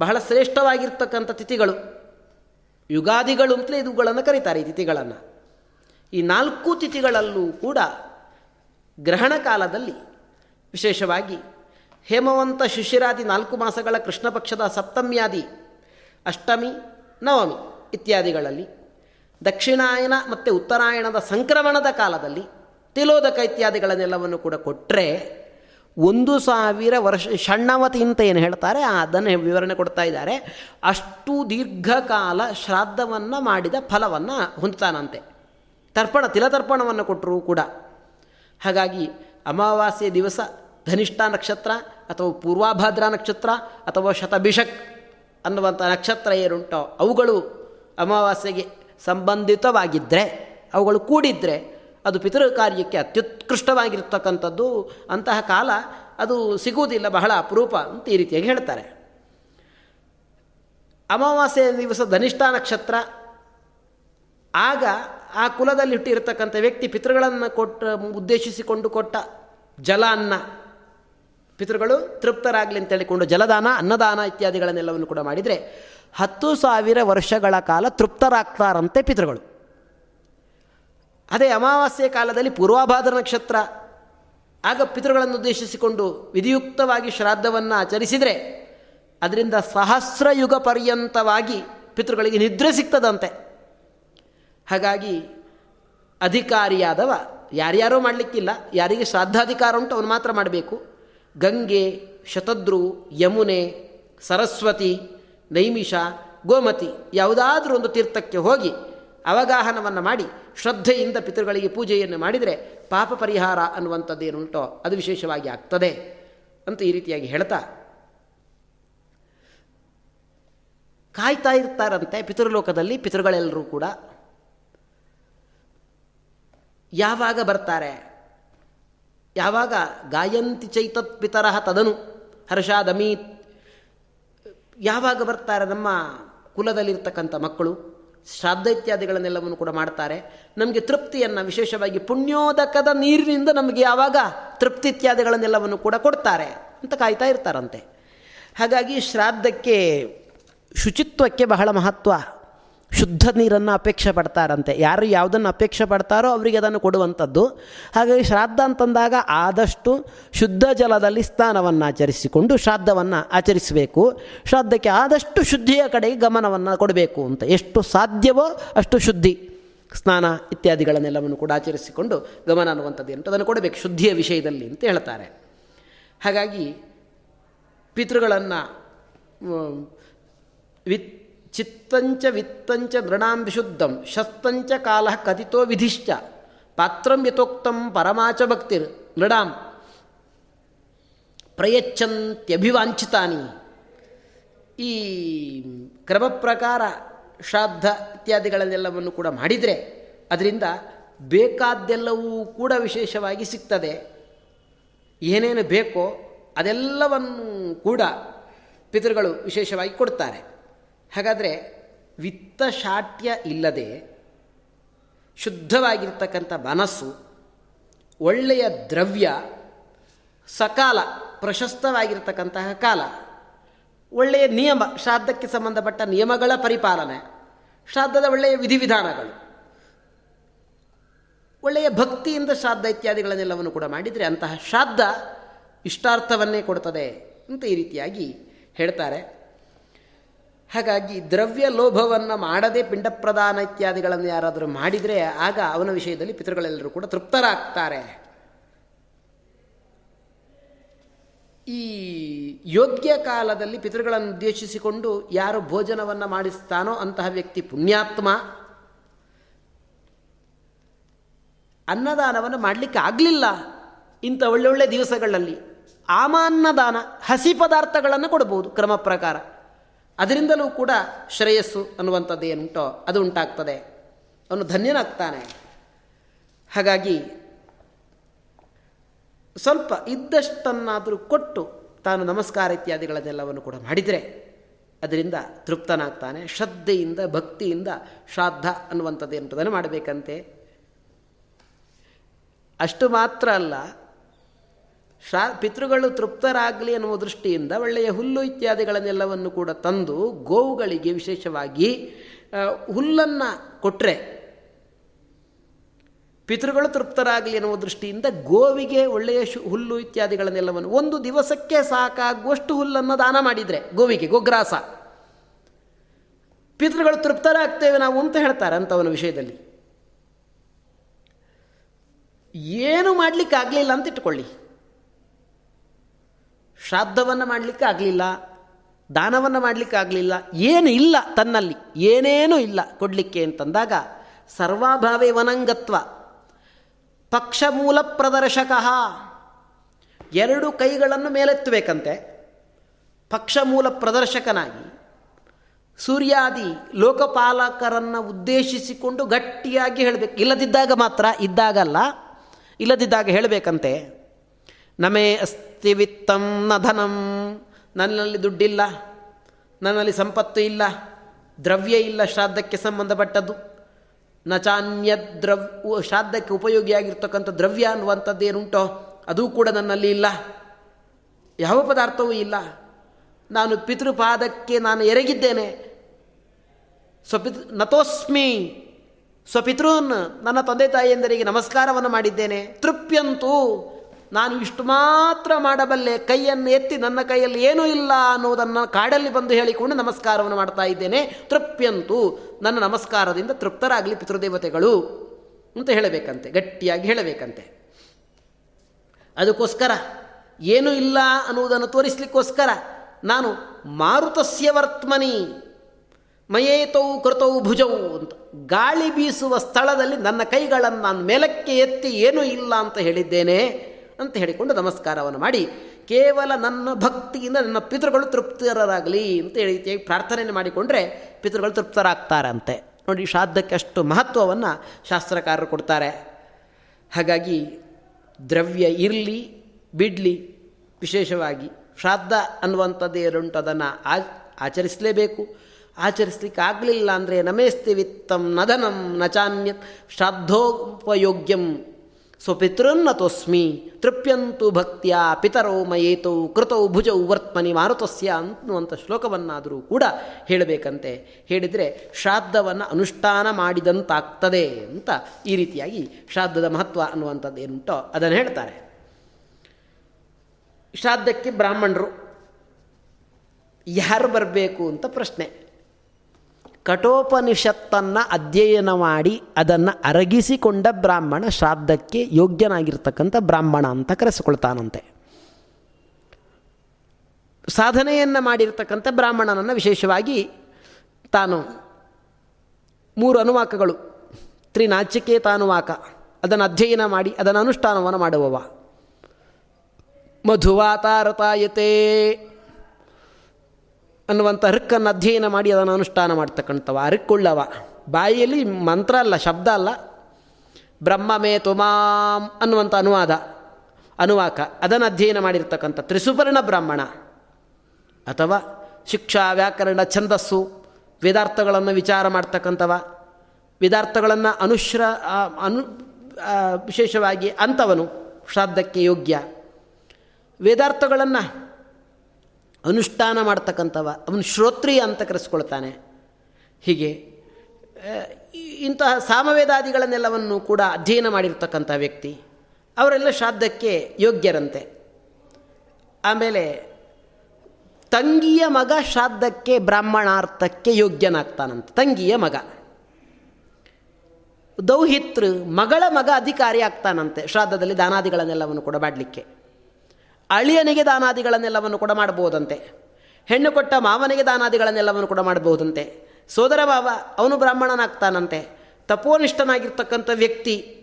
ಬಹಳ ಶ್ರೇಷ್ಠವಾಗಿರ್ತಕ್ಕಂಥ ತಿಥಿಗಳು. ಯುಗಾದಿಗಳು ಅಂತಲೇ ಇವುಗಳನ್ನು ಕರೀತಾರೆ ಈ ತಿಥಿಗಳನ್ನು. ಈ ನಾಲ್ಕು ತಿಥಿಗಳಲ್ಲೂ ಕೂಡ ಗ್ರಹಣ ಕಾಲದಲ್ಲಿ ವಿಶೇಷವಾಗಿ ಹೇಮವಂತ ಶಿಶಿರಾದಿ ನಾಲ್ಕು ಮಾಸಗಳ ಕೃಷ್ಣ ಪಕ್ಷದ ಸಪ್ತಮ್ಯಾದಿ ಅಷ್ಟಮಿ, ನವಮಿ ಇತ್ಯಾದಿಗಳಲ್ಲಿ ದಕ್ಷಿಣಾಯನ ಮತ್ತು ಉತ್ತರಾಯಣದ ಸಂಕ್ರಮಣದ ಕಾಲದಲ್ಲಿ ತಿಲೋದಕ ಇತ್ಯಾದಿಗಳನ್ನೆಲ್ಲವನ್ನು ಕೂಡ ಕೊಟ್ಟರೆ ಒಂದು ಸಾವಿರ ವರ್ಷ, ಷಣ್ಣವತಿ ಅಂತ ಏನು ಹೇಳ್ತಾರೆ, ಅದನ್ನು ವಿವರಣೆ ಕೊಡ್ತಾ ಇದ್ದಾರೆ. ಅಷ್ಟು ದೀರ್ಘಕಾಲ ಶ್ರಾದ್ದವನ್ನು ಮಾಡಿದ ಫಲವನ್ನು ಹೊಂದ್ತಾನಂತೆ ತರ್ಪಣ, ತಿಲತರ್ಪಣವನ್ನು ಕೊಟ್ಟರೂ ಕೂಡ. ಹಾಗಾಗಿ ಅಮಾವಾಸ್ಯ ದಿವಸ ಧನಿಷ್ಠ ನಕ್ಷತ್ರ ಅಥವಾ ಪೂರ್ವಾಭದ್ರ ನಕ್ಷತ್ರ ಅಥವಾ ಶತಭಿಷಕ್ ಅನ್ನುವಂಥ ನಕ್ಷತ್ರ ಏನುಂಟೋ ಅವುಗಳು ಅಮಾವಾಸ್ಯೆಗೆ ಸಂಬಂಧಿತವಾಗಿದ್ದರೆ ಅವುಗಳು ಕೂಡಿದ್ದರೆ ಅದು ಪಿತೃ ಕಾರ್ಯಕ್ಕೆ ಅತ್ಯುತ್ಕೃಷ್ಟವಾಗಿರ್ತಕ್ಕಂಥದ್ದು. ಅಂತಹ ಕಾಲ ಅದು ಸಿಗುವುದಿಲ್ಲ, ಬಹಳ ಅಪರೂಪ ಅಂತ ಈ ರೀತಿಯಾಗಿ ಹೇಳ್ತಾರೆ. ಅಮಾವಾಸ್ಯೆ ದಿವಸ ಧನಿಷ್ಠ ನಕ್ಷತ್ರ. ಆಗ ಆ ಕುಲದಲ್ಲಿ ಹುಟ್ಟಿರತಕ್ಕಂಥ ವ್ಯಕ್ತಿ ಪಿತೃಗಳನ್ನು ಕೊಟ್ಟ, ಉದ್ದೇಶಿಸಿಕೊಂಡು ಕೊಟ್ಟ ಜಲ ಅನ್ನ. ಪಿತೃಗಳು ತೃಪ್ತರಾಗಲಿ ಅಂತ ಹೇಳಿಕೊಂಡು ಜಲದಾನ, ಅನ್ನದಾನ ಇತ್ಯಾದಿಗಳನ್ನೆಲ್ಲವನ್ನು ಕೂಡ ಮಾಡಿದರೆ ಹತ್ತು ಸಾವಿರ ವರ್ಷಗಳ ಕಾಲ ತೃಪ್ತರಾಗ್ತಾರಂತೆ ಪಿತೃಗಳು. ಅದೇ ಅಮಾವಾಸ್ಯೆ ಕಾಲದಲ್ಲಿ ಪೂರ್ವಾಭಾದ್ರ ನಕ್ಷತ್ರ. ಆಗ ಪಿತೃಗಳನ್ನು ಉದ್ದೇಶಿಸಿಕೊಂಡು ವಿಧಿಯುಕ್ತವಾಗಿ ಶ್ರಾದ್ದವನ್ನು ಆಚರಿಸಿದರೆ ಅದರಿಂದ ಸಹಸ್ರಯುಗ ಪರ್ಯಂತವಾಗಿ ಪಿತೃಗಳಿಗೆ ನಿದ್ರೆ ಸಿಗ್ತದಂತೆ. ಹಾಗಾಗಿ ಅಧಿಕಾರಿಯಾದವ ಯಾರ್ಯಾರೂ ಮಾಡಲಿಕ್ಕಿಲ್ಲ, ಯಾರಿಗೆ ಶ್ರಾದ್ದಾಧಿಕಾರ ಉಂಟು ಅವನು ಮಾತ್ರ ಮಾಡಬೇಕು. ಗಂಗೆ, ಶತದ್ರು, ಯಮುನೆ, ಸರಸ್ವತಿ ನೈಮಿಷ, ಗೋಮತಿ ಯಾವುದಾದ್ರೂ ಒಂದು ತೀರ್ಥಕ್ಕೆ ಹೋಗಿ ಅವಗಾಹನವನ್ನು ಮಾಡಿ ಶ್ರದ್ಧೆಯಿಂದ ಪಿತೃಗಳಿಗೆ ಪೂಜೆಯನ್ನು ಮಾಡಿದರೆ ಪಾಪ ಪರಿಹಾರ ಅನ್ನುವಂಥದ್ದೇನುಂಟೋ ಅದು ವಿಶೇಷವಾಗಿ ಆಗ್ತದೆ ಅಂತ ಈ ರೀತಿಯಾಗಿ ಹೇಳ್ತಾ. ಕಾಯ್ತಾ ಇರ್ತಾರಂತೆ ಪಿತೃಲೋಕದಲ್ಲಿ ಪಿತೃಗಳೆಲ್ಲರೂ ಕೂಡ. ಯಾವಾಗ ಬರ್ತಾರೆ? ಯಾವಾಗ ಗಾಯಂತಿ ಚೈತತ್ ಪಿತರಹ ತದನು ಹರ್ಷಾದಮೀತ್ ಯಾವಾಗ ಬರ್ತಾರೆ ನಮ್ಮ ಕುಲದಲ್ಲಿರ್ತಕ್ಕಂಥ ಮಕ್ಕಳು? ಶ್ರಾದ್ದ ಇತ್ಯಾದಿಗಳನ್ನೆಲ್ಲವನ್ನು ಕೂಡ ಮಾಡ್ತಾರೆ. ನಮಗೆ ತೃಪ್ತಿಯನ್ನು ವಿಶೇಷವಾಗಿ ಪುಣ್ಯೋದಕದ ನೀರಿನಿಂದ ನಮಗೆ ಯಾವಾಗ ತೃಪ್ತಿ ಇತ್ಯಾದಿಗಳನ್ನೆಲ್ಲವನ್ನು ಕೂಡ ಕೊಡ್ತಾರೆ ಅಂತ ಕಾಯ್ತಾ ಇರ್ತಾರಂತೆ. ಹಾಗಾಗಿ ಶ್ರಾದ್ದಕ್ಕೆ ಶುಚಿತ್ವಕ್ಕೆ ಬಹಳ ಮಹತ್ವ. ಶುದ್ಧ ನೀರನ್ನು ಅಪೇಕ್ಷೆ ಪಡ್ತಾರಂತೆ. ಯಾರು ಯಾವುದನ್ನು ಅಪೇಕ್ಷೆ ಪಡ್ತಾರೋ ಅವರಿಗೆ ಅದನ್ನು ಕೊಡುವಂಥದ್ದು. ಹಾಗಾಗಿ ಶ್ರಾದ್ದ ಅಂತಂದಾಗ ಆದಷ್ಟು ಶುದ್ಧ ಜಲದಲ್ಲಿ ಸ್ನಾನವನ್ನು ಆಚರಿಸಿಕೊಂಡು ಶ್ರಾದ್ದವನ್ನು ಆಚರಿಸಬೇಕು. ಶ್ರಾದ್ದಕ್ಕೆ ಆದಷ್ಟು ಶುದ್ಧಿಯ ಕಡೆಗೆ ಗಮನವನ್ನು ಕೊಡಬೇಕು ಅಂತ. ಎಷ್ಟು ಸಾಧ್ಯವೋ ಅಷ್ಟು ಶುದ್ಧಿ. ಸ್ನಾನ ಇತ್ಯಾದಿಗಳನ್ನೆಲ್ಲವನ್ನು ಕೂಡ ಆಚರಿಸಿಕೊಂಡು ಗಮನ ಅನ್ನುವಂಥದ್ದು ಅಂತ ಅದನ್ನು ಕೊಡಬೇಕು. ಶುದ್ಧಿಯ ವಿಷಯದಲ್ಲಿ ಅಂತ ಹೇಳ್ತಾರೆ. ಹಾಗಾಗಿ ಪಿತೃಗಳನ್ನು ವಿತ್ ಚಿತ್ತಂಚ ವಿತ್ತಂಚ ನೃಣಾಂ ವಿಶುದ್ಧಂ ಶಸ್ತಂಚ ಕಾಲ ಕಥಿತೋ ವಿಧಿಶ್ಚ. ಪಾತ್ರಂ ಯಥೋಕ್ತಂ ಪರಮಾಚ ಭಕ್ತಿರ್. ನೃಣಾಂ ಪ್ರಯಚ್ಛಂತ್ಯಭಿವಾಂಚಿತಾನಿ ಈ ಕ್ರಮ ಪ್ರಕಾರ ಶ್ರಾದ್ದ ಇತ್ಯಾದಿಗಳನ್ನೆಲ್ಲವನ್ನು ಕೂಡ ಮಾಡಿದರೆ ಅದರಿಂದ ಬೇಕಾದ್ದೆಲ್ಲವೂ ಕೂಡ ವಿಶೇಷವಾಗಿ ಸಿಗ್ತದೆ. ಏನೇನು ಬೇಕೋ ಅದೆಲ್ಲವನ್ನು ಕೂಡ ಪಿತೃಗಳು ವಿಶೇಷವಾಗಿ ಕೊಡ್ತಾರೆ. ಹಾಗಾದರೆ ವಿತ್ತಶಾಟ್ಯ ಇಲ್ಲದೆ ಶುದ್ಧವಾಗಿರ್ತಕ್ಕಂಥ ಮನಸ್ಸು, ಒಳ್ಳೆಯ ದ್ರವ್ಯ, ಸಕಾಲ, ಪ್ರಶಸ್ತವಾಗಿರ್ತಕ್ಕಂತಹ ಕಾಲ, ಒಳ್ಳೆಯ ನಿಯಮ, ಶ್ರಾದ್ದಕ್ಕೆ ಸಂಬಂಧಪಟ್ಟ ನಿಯಮಗಳ ಪರಿಪಾಲನೆ, ಶ್ರಾದ್ದದ ಒಳ್ಳೆಯ ವಿಧಿವಿಧಾನಗಳು, ಒಳ್ಳೆಯ ಭಕ್ತಿಯಿಂದ ಶ್ರಾದ್ದ ಇತ್ಯಾದಿಗಳನ್ನೆಲ್ಲವನ್ನು ಕೂಡ ಮಾಡಿದರೆ ಅಂತಹ ಶ್ರಾದ್ದ ಇಷ್ಟಾರ್ಥವನ್ನೇ ಕೊಡ್ತದೆ ಅಂತ ಈ ರೀತಿಯಾಗಿ ಹೇಳ್ತಾರೆ. ಹಾಗಾಗಿ ದ್ರವ್ಯ ಲೋಭವನ್ನು ಮಾಡದೆ ಪಿಂಡ ಪ್ರದಾನ ಇತ್ಯಾದಿಗಳನ್ನು ಯಾರಾದರೂ ಮಾಡಿದರೆ ಆಗ ಅವನ ವಿಷಯದಲ್ಲಿ ಪಿತೃಗಳೆಲ್ಲರೂ ಕೂಡ ತೃಪ್ತರಾಗ್ತಾರೆ. ಈ ಯೋಗ್ಯ ಕಾಲದಲ್ಲಿ ಪಿತೃಗಳನ್ನು ಉದ್ದೇಶಿಸಿಕೊಂಡು ಯಾರು ಭೋಜನವನ್ನು ಮಾಡಿಸ್ತಾನೋ ಅಂತಹ ವ್ಯಕ್ತಿ ಪುಣ್ಯಾತ್ಮ. ಅನ್ನದಾನವನ್ನು ಮಾಡಲಿಕ್ಕೆ ಆಗಲಿಲ್ಲ ಇಂಥ ಒಳ್ಳೆ ದಿವಸಗಳಲ್ಲಿ. ಆಮಾನ್ನದಾನ ಹಸಿ ಪದಾರ್ಥಗಳನ್ನು ಕೊಡ್ಬೋದು ಕ್ರಮ ಪ್ರಕಾರ. ಅದರಿಂದಲೂ ಕೂಡ ಶ್ರೇಯಸ್ಸು ಅನ್ನುವಂಥದ್ದು ಏನುಂಟೋ ಅದು ಉಂಟಾಗ್ತದೆ. ಅವನು ಧನ್ಯನಾಗ್ತಾನೆ. ಹಾಗಾಗಿ ಸ್ವಲ್ಪ ಇದ್ದಷ್ಟನ್ನಾದರೂ ಕೊಟ್ಟು ತಾನು ನಮಸ್ಕಾರ ಇತ್ಯಾದಿಗಳನ್ನೆಲ್ಲವನ್ನು ಕೂಡ ಮಾಡಿದರೆ ಅದರಿಂದ ತೃಪ್ತನಾಗ್ತಾನೆ. ಶ್ರದ್ಧೆಯಿಂದ, ಭಕ್ತಿಯಿಂದ ಶ್ರಾದ್ದ ಅನ್ನುವಂಥದ್ದು ಎಂಬುದನ್ನು ಮಾಡಬೇಕಂತೆ. ಅಷ್ಟು ಮಾತ್ರ ಅಲ್ಲ ಶಾ, ಪಿತೃಗಳು ತೃಪ್ತರಾಗಲಿ ಅನ್ನುವ ದೃಷ್ಟಿಯಿಂದ ಒಳ್ಳೆಯ ಹುಲ್ಲು ಇತ್ಯಾದಿಗಳನ್ನೆಲ್ಲವನ್ನು ಕೂಡ ತಂದು ಗೋವುಗಳಿಗೆ ವಿಶೇಷವಾಗಿ ಹುಲ್ಲನ್ನು ಕೊಟ್ಟರೆ ಪಿತೃಗಳು ತೃಪ್ತರಾಗಲಿ ಎನ್ನುವ ದೃಷ್ಟಿಯಿಂದ ಗೋವಿಗೆ ಒಳ್ಳೆಯ ಶು, ಹುಲ್ಲು ಇತ್ಯಾದಿಗಳನ್ನೆಲ್ಲವನ್ನು ಒಂದು ದಿವಸಕ್ಕೆ ಸಾಕಾಗುವಷ್ಟು ಹುಲ್ಲನ್ನು ದಾನ ಮಾಡಿದರೆ, ಗೋವಿಗೆ ಗೋಗ್ರಾಸ. ಪಿತೃಗಳು ತೃಪ್ತರಾಗ್ತೇವೆ ನಾವು ಅಂತ ಹೇಳ್ತಾರೆ ಅಂಥವನ ವಿಷಯದಲ್ಲಿ. ಏನು ಮಾಡಲಿಕ್ಕಾಗಲಿಲ್ಲ ಅಂತ ಇಟ್ಕೊಳ್ಳಿ. ಶ್ರಾದ್ದವನ್ನು ಮಾಡಲಿಕ್ಕೆ ಆಗಲಿಲ್ಲ, ದಾನವನ್ನು ಮಾಡಲಿಕ್ಕೆ ಆಗಲಿಲ್ಲ, ಏನು ಇಲ್ಲ ತನ್ನಲ್ಲಿ, ಏನೇನೂ ಇಲ್ಲ ಕೊಡಲಿಕ್ಕೆ ಅಂತಂದಾಗ ಸರ್ವಾಭಾವೇ ವನಂಗತ್ವ. ಪಕ್ಷ ಮೂಲ ಪ್ರದರ್ಶಕ. ಎರಡು ಕೈಗಳನ್ನು ಮೇಲೆತ್ತಬೇಕಂತೆ. ಪಕ್ಷ ಮೂಲ ಪ್ರದರ್ಶಕನಾಗಿ ಸೂರ್ಯಾದಿ ಲೋಕಪಾಲಕರನ್ನು ಉದ್ದೇಶಿಸಿಕೊಂಡು ಗಟ್ಟಿಯಾಗಿ ಹೇಳಬೇಕು. ಇಲ್ಲದಿದ್ದಾಗ ಮಾತ್ರ, ಇದ್ದಾಗಲ್ಲ, ಇಲ್ಲದಿದ್ದಾಗ ಹೇಳಬೇಕಂತೆ. ನಮೇ ಅಸ್ತಿ ವಿತ್ತಂ ನ ಧನಂ. ನನ್ನಲ್ಲಿ ದುಡ್ಡಿಲ್ಲ, ನನ್ನಲ್ಲಿ ಸಂಪತ್ತು ಇಲ್ಲ, ದ್ರವ್ಯ ಇಲ್ಲ ಶ್ರಾದ್ದಕ್ಕೆ ಸಂಬಂಧಪಟ್ಟದ್ದು. ನ ಚಾನ್ಯ ದ್ರವ್ ಶ್ರಾದ್ದಕ್ಕೆ ಉಪಯೋಗಿಯಾಗಿರ್ತಕ್ಕಂಥ ದ್ರವ್ಯ ಅನ್ನುವಂಥದ್ದು ಏನುಂಟೋ, ಅದೂ ಕೂಡ ನನ್ನಲ್ಲಿ ಇಲ್ಲ. ಯಾವ ಪದಾರ್ಥವೂ ಇಲ್ಲ. ನಾನು ಪಿತೃಪಾದಕ್ಕೆ ನಾನು ಎರಗಿದ್ದೇನೆ. ಸ್ವಪಿತೃ, ನತೋಸ್ಮಿ ಸ್ವಪಿತೃನ್, ನನ್ನ ತಂದೆ ತಾಯಿಯಂದರಿಗೆ ನಮಸ್ಕಾರವನ್ನು ಮಾಡಿದ್ದೇನೆ. ತೃಪ್ಯಂತೂ ನಾನು ಇಷ್ಟು ಮಾತ್ರ ಮಾಡಬಲ್ಲೆ, ಕೈಯನ್ನು ಎತ್ತಿ ನನ್ನ ಕೈಯಲ್ಲಿ ಏನೂ ಇಲ್ಲ ಅನ್ನೋದನ್ನು ಕಾಡಲ್ಲಿ ಬಂದು ಹೇಳಿಕೊಂಡು ನಮಸ್ಕಾರವನ್ನು ಮಾಡ್ತಾ ಇದ್ದೇನೆ. ತೃಪ್ಯಂತೂ ನನ್ನ ನಮಸ್ಕಾರದಿಂದ ತೃಪ್ತರಾಗಲಿ ಪಿತೃದೇವತೆಗಳು ಅಂತ ಹೇಳಬೇಕಂತೆ, ಗಟ್ಟಿಯಾಗಿ ಹೇಳಬೇಕಂತೆ. ಅದಕ್ಕೋಸ್ಕರ ಏನೂ ಇಲ್ಲ ಅನ್ನುವುದನ್ನು ತೋರಿಸಲಿಕ್ಕೋಸ್ಕರ ನಾನು ಮಾರುತಸ್ಯ ವರ್ತಮನಿ ಮಯೇತೌ ಕೃತೌ ಭುಜವು ಅಂತ ಗಾಳಿ ಬೀಸುವ ಸ್ಥಳದಲ್ಲಿ ನನ್ನ ಕೈಗಳನ್ನು ನಾನು ಮೇಲಕ್ಕೆ ಎತ್ತಿ ಏನೂ ಇಲ್ಲ ಅಂತ ಹೇಳಿದ್ದೇನೆ. ಅಂತ ಹೇಳಿಕೊಂಡು ನಮಸ್ಕಾರವನ್ನು ಮಾಡಿ, ಕೇವಲ ನನ್ನ ಭಕ್ತಿಯಿಂದ ನನ್ನ ಪಿತೃಗಳು ತೃಪ್ತರಾಗಲಿ ಅಂತ ಹೇಳಿ ಪ್ರಾರ್ಥನೆಯನ್ನು ಮಾಡಿಕೊಂಡ್ರೆ ಪಿತೃಗಳು ತೃಪ್ತರಾಗ್ತಾರಂತೆ. ನೋಡಿ ಶ್ರಾದ್ದಕ್ಕೆ ಅಷ್ಟು ಮಹತ್ವವನ್ನು ಶಾಸ್ತ್ರಕಾರರು ಕೊಡ್ತಾರೆ. ಹಾಗಾಗಿ ದ್ರವ್ಯ ಇರಲಿ, ಬಿಡಲಿ, ವಿಶೇಷವಾಗಿ ಶ್ರಾದ್ದ ಅನ್ನುವಂಥದ್ದು ಏನುಂಟು ಅದನ್ನು ಆಚರಿಸಲೇಬೇಕು. ಆಚರಿಸ್ಲಿಕ್ಕೆ ಆಗಲಿಲ್ಲ ಅಂದರೆ ನಮೇಸ್ತಿ ವಿತ್ತಂ ನದನಂ ನಚಾನ್ಯ ಶ್ರಾದ್ದೋಪಯೋಗ್ಯಂ ಸ್ವಪಿತೃನ್ನ ತೋಸ್ಮಿ ತೃಪ್ಯಂತು ಭಕ್ತಿಯ ಪಿತರೋ ಮಯೇತೌ ಕೃತೌ ಭುಜೌ ವರ್ತಮನಿ ಮಾರುತಸ್ಯ ಅನ್ನುವಂಥ ಶ್ಲೋಕವನ್ನಾದರೂ ಕೂಡ ಹೇಳಬೇಕಂತೆ. ಹೇಳಿದರೆ ಶ್ರಾದ್ದವನ್ನು ಅನುಷ್ಠಾನ ಮಾಡಿದಂತಾಗ್ತದೆ ಅಂತ ಈ ರೀತಿಯಾಗಿ ಶ್ರಾದ್ದದ ಮಹತ್ವ ಅನ್ನುವಂಥದ್ದು ಏನುಂಟೋ ಅದನ್ನು ಹೇಳ್ತಾರೆ. ಶ್ರಾದ್ದಕ್ಕೆ ಬ್ರಾಹ್ಮಣರು ಯಾರು ಬರಬೇಕು ಅಂತ ಪ್ರಶ್ನೆ. ಕಠೋಪನಿಷತ್ತನ್ನು ಅಧ್ಯಯನ ಮಾಡಿ ಅದನ್ನು ಅರಗಿಸಿಕೊಂಡ ಬ್ರಾಹ್ಮಣ ಶ್ರಾದ್ದಕ್ಕೆ ಯೋಗ್ಯನಾಗಿರ್ತಕ್ಕಂಥ ಬ್ರಾಹ್ಮಣ ಅಂತ ಕರೆಸಿಕೊಳ್ತಾನಂತೆ. ಸಾಧನೆಯನ್ನು ಮಾಡಿರ್ತಕ್ಕಂಥ ಬ್ರಾಹ್ಮಣನನ್ನು ವಿಶೇಷವಾಗಿ ತಾನು ಮೂರು ಅನುವಾಕಗಳು. ತ್ರಿನಾಚಿಕೇತಾನುವಾಕ ಅದನ್ನು ಅಧ್ಯಯನ ಮಾಡಿ ಅದನ್ನು ಅನುಷ್ಠಾನವನ್ನು ಮಾಡುವವ. ಮಧುವಾತಾರತಾಯತೆ. ಅನ್ನುವಂಥ ಹೃಕ್ಕನ್ನು ಅಧ್ಯಯನ ಮಾಡಿ ಅದನ್ನು ಅನುಷ್ಠಾನ ಮಾಡ್ತಕ್ಕಂಥವ. ಹರಿಕೊಳ್ಳವ ಬಾಯಿಯಲ್ಲಿ ಮಂತ್ರ ಅಲ್ಲ, ಶಬ್ದ ಅಲ್ಲ. ಬ್ರಹ್ಮಮೇ ತುಮಾಂ ಅನ್ನುವಂಥ ಅನುವಾದ, ಅನುವಾಕ. ಅದನ್ನು ಅಧ್ಯಯನ ಮಾಡಿರ್ತಕ್ಕಂಥ ತ್ರಿಸುಪರ್ಣ ಬ್ರಾಹ್ಮಣ. ಅಥವಾ ಶಿಕ್ಷಾ ವ್ಯಾಕರಣ ಛಂದಸ್ಸು, ವೇದಾರ್ಥಗಳನ್ನು ವಿಚಾರ ಮಾಡ್ತಕ್ಕಂಥವ, ವೇದಾರ್ಥಗಳನ್ನು ಅನುಶ್ರ ಅನು ವಿಶೇಷವಾಗಿ ಅಂಥವನು ಶ್ರಾದ್ದಕ್ಕೆ ಯೋಗ್ಯ. ವೇದಾರ್ಥಗಳನ್ನು ಅನುಷ್ಠಾನ ಮಾಡ್ತಕ್ಕಂಥವ, ಅವನು ಶ್ರೋತ್ರಿಯ ಅಂತ ಕರೆಸ್ಕೊಳ್ತಾನೆ. ಹೀಗೆ ಇಂತಹ ಸಾಮವೇದಾದಿಗಳನ್ನೆಲ್ಲವನ್ನು ಕೂಡ ಅಧ್ಯಯನ ಮಾಡಿರ್ತಕ್ಕಂಥ ವ್ಯಕ್ತಿ. ಅವರೆಲ್ಲ ಶ್ರಾದ್ದಕ್ಕೆ ಯೋಗ್ಯರಂತೆ. ಆಮೇಲೆ, ತಂಗಿಯ ಮಗ ಶ್ರಾದ್ದಕ್ಕೆ ಬ್ರಾಹ್ಮಣಾರ್ಥಕ್ಕೆ ಯೋಗ್ಯನಾಗ್ತಾನಂತೆ. ತಂಗಿಯ ಮಗ. ದೌಹಿತ್ರ ಮಗಳ ಮಗ ಅಧಿಕಾರಿ ಆಗ್ತಾನಂತೆ, ಶ್ರಾದ್ದದಲ್ಲಿ ದಾನಾದಿಗಳನ್ನೆಲ್ಲವನ್ನು ಕೂಡ ಮಾಡಲಿಕ್ಕೆ. ಅಳಿಯನಿಗೆ ದಾನಾದಿಗಳನ್ನೆಲ್ಲವನ್ನು ಕೂಡ ಮಾಡಬಹುದಂತೆ. ಹೆಣ್ಣು ಕೊಟ್ಟ ಮಾವನಿಗೆ ದಾನಾದಿಗಳನ್ನೆಲ್ಲವನ್ನು ಕೂಡ ಮಾಡಬಹುದಂತೆ. ಸೋದರ ಭಾವ ಅವನು ಬ್ರಾಹ್ಮಣನಾಗ್ತಾನಂತೆ. ತಪೋನಿಷ್ಠನಾಗಿರ್ತಕ್ಕಂಥ ವ್ಯಕ್ತಿ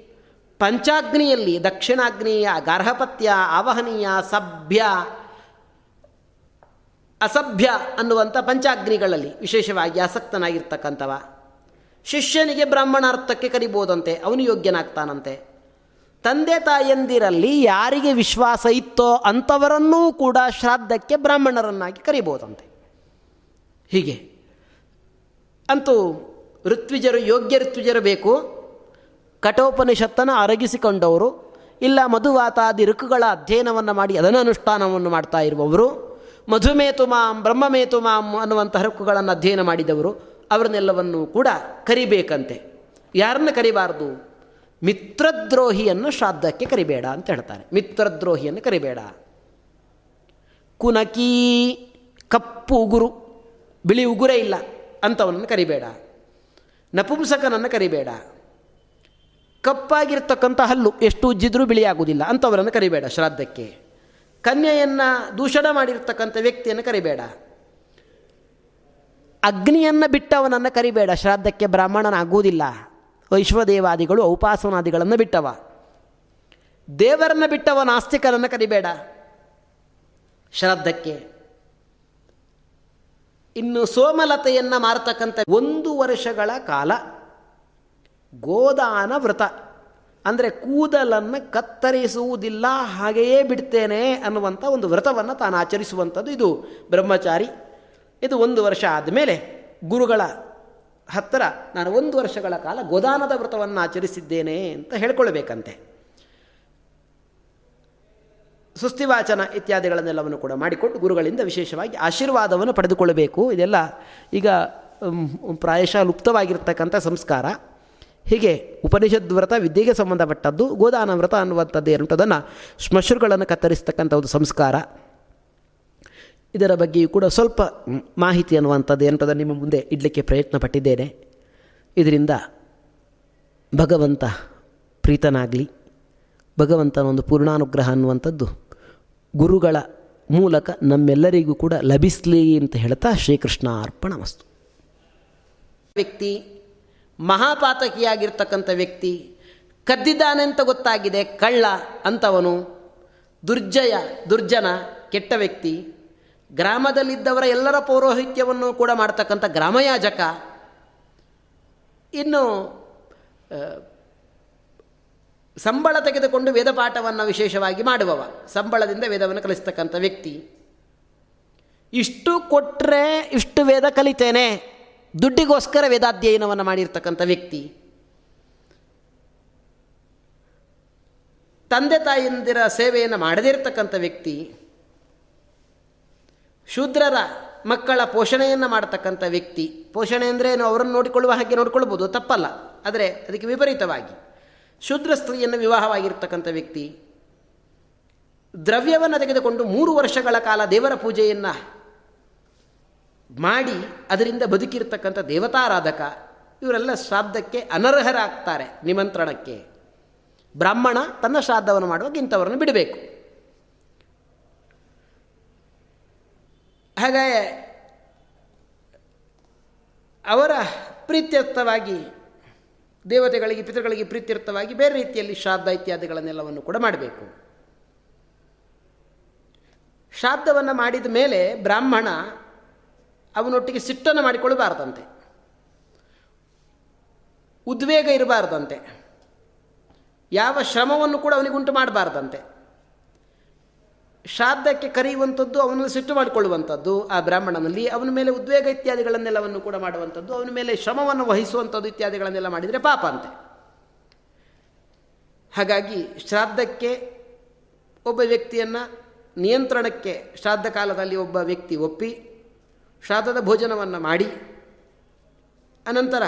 ಪಂಚಾಗ್ನಿಯಲ್ಲಿ ದಕ್ಷಿಣಾಗ್ನಿಯ, ಗಾರ್ಹಪತ್ಯ, ಆವಹನೀಯ, ಸಭ್ಯ, ಅಸಭ್ಯ ಅನ್ನುವಂಥ ಪಂಚಾಗ್ನಿಗಳಲ್ಲಿ ವಿಶೇಷವಾಗಿ ಆಸಕ್ತನಾಗಿರ್ತಕ್ಕಂಥವ. ಶಿಷ್ಯನಿಗೆ ಬ್ರಾಹ್ಮಣಾರ್ಥಕ್ಕೆ ಕರಿಬೋದಂತೆ, ಅವನು ಯೋಗ್ಯನಾಗ್ತಾನಂತೆ. ತಂದೆ ತಾಯಂದಿರಲ್ಲಿ ಯಾರಿಗೆ ವಿಶ್ವಾಸ ಇತ್ತೋ ಅಂಥವರನ್ನೂ ಕೂಡ ಶ್ರಾದ್ದಕ್ಕೆ ಬ್ರಾಹ್ಮಣರನ್ನಾಗಿ ಕರಿಬೋದಂತೆ ಹೀಗೆ. ಅಂತೂ ಋತ್ವಿಜರು, ಯೋಗ್ಯ ಋತ್ವಿಜರು ಬೇಕು. ಕಠೋಪನಿಷತ್ತನ್ನು ಅರಗಿಸಿಕೊಂಡವರು, ಇಲ್ಲ ಮಧುವಾತಾದಿ ಋಕುಗಳ ಅಧ್ಯಯನವನ್ನು ಮಾಡಿ ಅದನ್ನು ಅನುಷ್ಠಾನವನ್ನು ಮಾಡ್ತಾ ಇರುವವರು ಮಧುಮೇತು ಮಾಂ ಬ್ರಹ್ಮಮೇತು ಮಾಂ ಅನ್ನುವಂಥ ಋಕುಗಳನ್ನು ಅಧ್ಯಯನ ಮಾಡಿದವರು, ಅವರನ್ನೆಲ್ಲವನ್ನು ಕೂಡ ಕರಿಬೇಕಂತೆ. ಯಾರನ್ನು ಕರಿಬಾರ್ದು? ಮಿತ್ರದ್ರೋಹಿಯನ್ನು ಶ್ರಾದ್ದಕ್ಕೆ ಕರಿಬೇಡ ಅಂತ ಹೇಳ್ತಾರೆ. ಮಿತ್ರದ್ರೋಹಿಯನ್ನು ಕರಿಬೇಡ. ಕುನಕಿ ಕಪ್ಪು ಉಗುರು, ಬಿಳಿ ಉಗುರೇ ಇಲ್ಲ ಅಂಥವನನ್ನು ಕರಿಬೇಡ. ನಪುಂಸಕನನ್ನು ಕರಿಬೇಡ. ಕಪ್ಪಾಗಿರ್ತಕ್ಕಂಥ ಹಲ್ಲು ಎಷ್ಟು ಉಜ್ಜಿದ್ರೂ ಬಿಳಿಯಾಗುವುದಿಲ್ಲ ಅಂಥವರನ್ನು ಕರಿಬೇಡ ಶ್ರಾದ್ದಕ್ಕೆ. ಕನ್ಯೆಯನ್ನು ದೂಷಣ ಮಾಡಿರ್ತಕ್ಕಂಥ ವ್ಯಕ್ತಿಯನ್ನು ಕರಿಬೇಡ. ಅಗ್ನಿಯನ್ನು ಬಿಟ್ಟವನನ್ನು ಕರಿಬೇಡ ಶ್ರಾದ್ದಕ್ಕೆ ಬ್ರಾಹ್ಮಣನಾಗುವುದಿಲ್ಲ. ವೈಶ್ವದೇವಾದಿಗಳು ಔಪಾಸನಾದಿಗಳನ್ನು ಬಿಟ್ಟವ. ದೇವರನ್ನು ಬಿಟ್ಟವ ನಾಸ್ತಿಕರನ್ನು ಕರಿಬೇಡ. ಶ್ರದ್ಧಕ್ಕೆ. ಇನ್ನು ಸೋಮಲತೆಯನ್ನು ಮಾರತಕ್ಕಂಥ ಒಂದು ವರ್ಷಗಳ ಕಾಲ ಗೋದಾನ ವ್ರತ. ಅಂದರೆ ಕೂದಲನ್ನು ಕತ್ತರಿಸುವುದಿಲ್ಲ, ಹಾಗೆಯೇ ಬಿಡ್ತೇನೆ ಅನ್ನುವಂಥ ಒಂದು ವ್ರತವನ್ನು ತಾನು ಆಚರಿಸುವಂಥದ್ದು ಇದು ಬ್ರಹ್ಮಚಾರಿ. ಇದು ಒಂದು ವರ್ಷ ಆದಮೇಲೆ ಗುರುಗಳ ಹತ್ತಿರ ನಾನು ಒಂದು ವರ್ಷಗಳ ಕಾಲ ಗೋದಾನದ ವ್ರತವನ್ನು ಆಚರಿಸಿದ್ದೇನೆ ಅಂತ ಹೇಳ್ಕೊಳ್ಬೇಕಂತೆ. ಸುಸ್ತಿವಾಚನ ಇತ್ಯಾದಿಗಳನ್ನೆಲ್ಲವನ್ನು ಕೂಡ ಮಾಡಿಕೊಂಡು ಗುರುಗಳಿಂದ ವಿಶೇಷವಾಗಿ ಆಶೀರ್ವಾದವನ್ನು ಪಡೆದುಕೊಳ್ಳಬೇಕು. ಇದೆಲ್ಲ ಈಗ ಪ್ರಾಯಶಃ ಲುಪ್ತವಾಗಿರ್ತಕ್ಕಂಥ ಸಂಸ್ಕಾರ. ಹೀಗೆ ಉಪನಿಷದ್ ವ್ರತ ವಿದ್ಯೆಗೆ ಸಂಬಂಧಪಟ್ಟದ್ದು, ಗೋದಾನ ವ್ರತ ಅನ್ನುವಂಥದ್ದು ಏನಂತದನ್ನು ಶ್ಮಶ್ರುಗಳನ್ನು ಕತ್ತರಿಸ್ತಕ್ಕಂಥ ಒಂದು ಸಂಸ್ಕಾರ. ಇದರ ಬಗ್ಗೆಯೂ ಕೂಡ ಸ್ವಲ್ಪ ಮಾಹಿತಿ ಅನ್ನುವಂಥದ್ದು ಎಂಥದ ನಿಮ್ಮ ಮುಂದೆ ಇಡಲಿಕ್ಕೆ ಪ್ರಯತ್ನ ಪಟ್ಟಿದ್ದೇನೆ ಇದರಿಂದ ಭಗವಂತ ಪ್ರೀತನಾಗಲಿ, ಭಗವಂತನ ಒಂದು ಪೂರ್ಣಾನುಗ್ರಹ ಅನ್ನುವಂಥದ್ದು ಗುರುಗಳ ಮೂಲಕ ನಮ್ಮೆಲ್ಲರಿಗೂ ಕೂಡ ಲಭಿಸಲಿ ಅಂತ ಹೇಳ್ತಾ ಶ್ರೀಕೃಷ್ಣ ಅರ್ಪಣ ವಸ್ತು ವ್ಯಕ್ತಿ, ಮಹಾಪಾತಕಿಯಾಗಿರ್ತಕ್ಕಂಥ ವ್ಯಕ್ತಿ, ಕದ್ದಿದ್ದಾನೆ ಅಂತ ಗೊತ್ತಾಗಿದೆ, ಕಳ್ಳ ಅಂತವನು, ದುರ್ಜಯ, ದುರ್ಜನ, ಕೆಟ್ಟ ವ್ಯಕ್ತಿ ಗ್ರಾಮದಲ್ಲಿದ್ದವರ ಎಲ್ಲರ ಪೌರೋಹಿತ್ಯವನ್ನು ಕೂಡ ಮಾಡ್ತಕ್ಕಂಥ ಗ್ರಾಮಯಾಜಕ, ಇನ್ನು ಸಂಬಳ ತೆಗೆದುಕೊಂಡು ವೇದಪಾಠವನ್ನು ವಿಶೇಷವಾಗಿ ಮಾಡುವವ, ಸಂಬಳದಿಂದ ವೇದವನ್ನು ಕಲಿಸ್ತಕ್ಕಂಥ ವ್ಯಕ್ತಿ. ಇಷ್ಟು ಕೊಟ್ಟರೆ ಇಷ್ಟು ವೇದ ಕಲಿತೇನೆ, ದುಡ್ಡಿಗೋಸ್ಕರ ವೇದಾಧ್ಯಯನವನ್ನು ಮಾಡಿರ್ತಕ್ಕಂಥ ವ್ಯಕ್ತಿ. ತಂದೆ ತಾಯಿಯಂದಿರ ಸೇವೆಯನ್ನು ಮಾಡದೇ ಇರತಕ್ಕಂಥ ವ್ಯಕ್ತಿ. ಶೂದ್ರರ ಮಕ್ಕಳ ಪೋಷಣೆಯನ್ನು ಮಾಡತಕ್ಕಂಥ ವ್ಯಕ್ತಿ. ಪೋಷಣೆ ಅಂದರೆ ಅವರನ್ನು ನೋಡಿಕೊಳ್ಳುವ ಹಾಗೆ ನೋಡಿಕೊಳ್ಬೋದು ತಪ್ಪಲ್ಲ. ಆದರೆ ಅದಕ್ಕೆ ವಿಪರೀತವಾಗಿ. ಶೂದ್ರ ಸ್ತ್ರೀಯನ್ನು ವಿವಾಹವಾಗಿರ್ತಕ್ಕಂಥ ವ್ಯಕ್ತಿ. ದ್ರವ್ಯವನ್ನು ತೆಗೆದುಕೊಂಡು ಮೂರು ವರ್ಷಗಳ ಕಾಲ ದೇವರ ಪೂಜೆಯನ್ನು ಮಾಡಿ ಅದರಿಂದ ಬದುಕಿರ್ತಕ್ಕಂಥ ದೇವತಾರಾಧಕ, ಇವರೆಲ್ಲ ಶ್ರಾದ್ದಕ್ಕೆ ಅನರ್ಹರಾಗ್ತಾರೆ ನಿಮಂತ್ರಣಕ್ಕೆ. ಬ್ರಾಹ್ಮಣ ತನ್ನ ಶ್ರಾದ್ದವನ್ನು ಮಾಡುವಾಗ ಇಂಥವರನ್ನು ಬಿಡಬೇಕು. ಹಾಗಾಗಿ ಅವರ ಪ್ರೀತ್ಯರ್ಥವಾಗಿ, ದೇವತೆಗಳಿಗೆ, ಪಿತೃಗಳಿಗೆ ಪ್ರೀತ್ಯರ್ಥವಾಗಿ ಬೇರೆ ರೀತಿಯಲ್ಲಿ ಶ್ರಾದ್ದ ಇತ್ಯಾದಿಗಳನ್ನೆಲ್ಲವನ್ನು ಕೂಡ ಮಾಡಬೇಕು. ಶ್ರಾದ್ದವನ್ನು ಮಾಡಿದ ಮೇಲೆ ಬ್ರಾಹ್ಮಣ ಅವನೊಟ್ಟಿಗೆ ಸಿಟ್ಟನ್ನು ಮಾಡಿಕೊಳ್ಳಬಾರ್ದಂತೆ. ಉದ್ವೇಗ ಇರಬಾರ್ದಂತೆ. ಯಾವ ಶ್ರಮವನ್ನು ಕೂಡ ಅವನಿಗುಂಟು ಮಾಡಬಾರ್ದಂತೆ. ಶ್ರಾದ್ದಕ್ಕೆ ಕರೆಯುವಂಥದ್ದು ಅವನಲ್ಲಿ ಸಿಟ್ಟು ಮಾಡಿಕೊಳ್ಳುವಂಥದ್ದು. ಆ ಬ್ರಾಹ್ಮಣನಲ್ಲಿ ಅವನ ಮೇಲೆ ಉದ್ವೇಗ ಇತ್ಯಾದಿಗಳನ್ನೆಲ್ಲವನ್ನು ಕೂಡ ಮಾಡುವಂಥದ್ದು. ಅವನ ಮೇಲೆ ಶ್ರಮವನ್ನು ವಹಿಸುವಂಥದ್ದು ಇತ್ಯಾದಿಗಳನ್ನೆಲ್ಲ ಮಾಡಿದರೆ ಪಾಪ ಅಂತೆ. ಹಾಗಾಗಿ ಶ್ರಾದ್ದಕ್ಕೆ ಒಬ್ಬ ವ್ಯಕ್ತಿಯನ್ನು ನಿಯಂತ್ರಣಕ್ಕೆ ಶ್ರಾದ್ದ ಕಾಲದಲ್ಲಿ ಒಬ್ಬ ವ್ಯಕ್ತಿ ಒಪ್ಪಿ ಶ್ರಾದ್ದದ ಭೋಜನವನ್ನು ಮಾಡಿ, ಅನಂತರ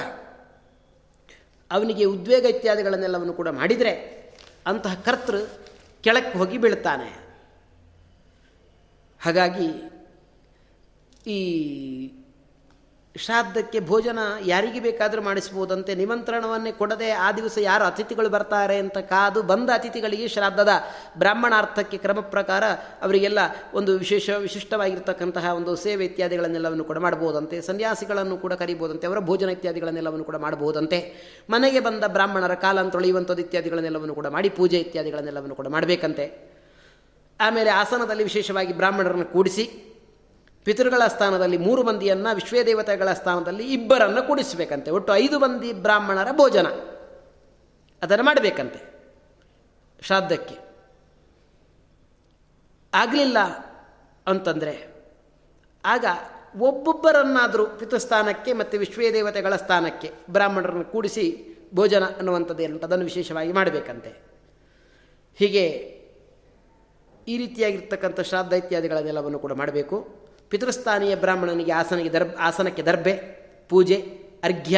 ಅವನಿಗೆ ಉದ್ವೇಗ ಇತ್ಯಾದಿಗಳನ್ನೆಲ್ಲವನ್ನು ಕೂಡ ಮಾಡಿದರೆ ಅಂತಹ ಕರ್ತೃ ಕೆಳಕ್ಕೆ ಹೋಗಿ ಬೀಳ್ತಾನೆ ಹಾಗಾಗಿ ಈ ಶ್ರಾದ್ದಕ್ಕೆ ಭೋಜನ ಯಾರಿಗೆ ಬೇಕಾದರೂ ಮಾಡಿಸ್ಬೋದಂತೆ ನಿಮಂತ್ರಣವನ್ನೇ ಕೊಡದೆ ಆ ದಿವಸ ಯಾರು ಅತಿಥಿಗಳು ಬರ್ತಾರೆ ಅಂತ ಕಾದು ಬಂದ ಅತಿಥಿಗಳಿಗೆ ಶ್ರಾದ್ದದ ಬ್ರಾಹ್ಮಣಾರ್ಥಕ್ಕೆ ಕ್ರಮ ಪ್ರಕಾರ ಅವರಿಗೆಲ್ಲ ಒಂದು ವಿಶೇಷ ವಿಶಿಷ್ಟವಾಗಿರ್ತಕ್ಕಂತಹ ಒಂದು ಸೇವೆ ಇತ್ಯಾದಿಗಳನ್ನೆಲ್ಲವನ್ನು ಕೂಡ ಮಾಡ್ಬೋದಂತೆ ಸನ್ಯಾಸಿಗಳನ್ನು ಕೂಡ ಕರಿಬೋದಂತೆ ಅವರ ಭೋಜನ ಇತ್ಯಾದಿಗಳನ್ನೆಲ್ಲವನ್ನು ಕೂಡ ಮಾಡಬಹುದಂತೆ, ಮನೆಗೆ ಬಂದ ಬ್ರಾಹ್ಮಣರ ಕಾಲಂತೊಳೆಯುವಂಥದ್ದು ತೊಳೆಯುವಂಥದ್ದು ಇತ್ಯಾದಿಗಳನ್ನೆಲ್ಲವನ್ನು ಕೂಡ ಮಾಡಿ, ಪೂಜೆ ಇತ್ಯಾದಿಗಳನ್ನೆಲ್ಲವನ್ನು ಕೂಡ ಮಾಡಬೇಕಂತೆ. ಆಮೇಲೆ ಆಸನದಲ್ಲಿ ವಿಶೇಷವಾಗಿ ಬ್ರಾಹ್ಮಣರನ್ನು ಕೂಡಿಸಿ, ಪಿತೃಗಳ ಸ್ಥಾನದಲ್ಲಿ ಮೂರು ಮಂದಿಯನ್ನು, ವಿಶ್ವದೇವತೆಗಳ ಸ್ಥಾನದಲ್ಲಿ ಇಬ್ಬರನ್ನು ಕೂಡಿಸಬೇಕಂತೆ. ಒಟ್ಟು ಐದು ಮಂದಿ ಬ್ರಾಹ್ಮಣರ ಭೋಜನ. ಅದನ್ನು ಮಾಡಬೇಕಂತೆ. ಶ್ರಾದ್ದಕ್ಕೆ. ಆಗಲಿಲ್ಲ ಅಂತಂದರೆ, ಆಗ ಒಬ್ಬೊಬ್ಬರನ್ನಾದರೂ ಪಿತೃಸ್ಥಾನಕ್ಕೆ ಮತ್ತು ವಿಶ್ವದೇವತೆಗಳ ಸ್ಥಾನಕ್ಕೆ ಬ್ರಾಹ್ಮಣರನ್ನು ಕೂಡಿಸಿ ಭೋಜನ ಅನ್ನುವಂಥದ್ದು ಏನಂತ ಅದನ್ನು ವಿಶೇಷವಾಗಿ ಮಾಡಬೇಕಂತೆ. ಹೀಗೆ ಈ ರೀತಿಯಾಗಿರ್ತಕ್ಕಂಥ ಶ್ರಾದ್ದ ಇತ್ಯಾದಿಗಳನ್ನೆಲ್ಲವನ್ನು ಕೂಡ ಮಾಡಬೇಕು. ಪಿತೃಸ್ಥಾನೀಯ ಬ್ರಾಹ್ಮಣನಿಗೆ ಆಸನಿಗೆ ದರ್ಬ್, ಆಸನಕ್ಕೆ ದರ್ಬೆ, ಪೂಜೆ, ಅರ್ಘ್ಯ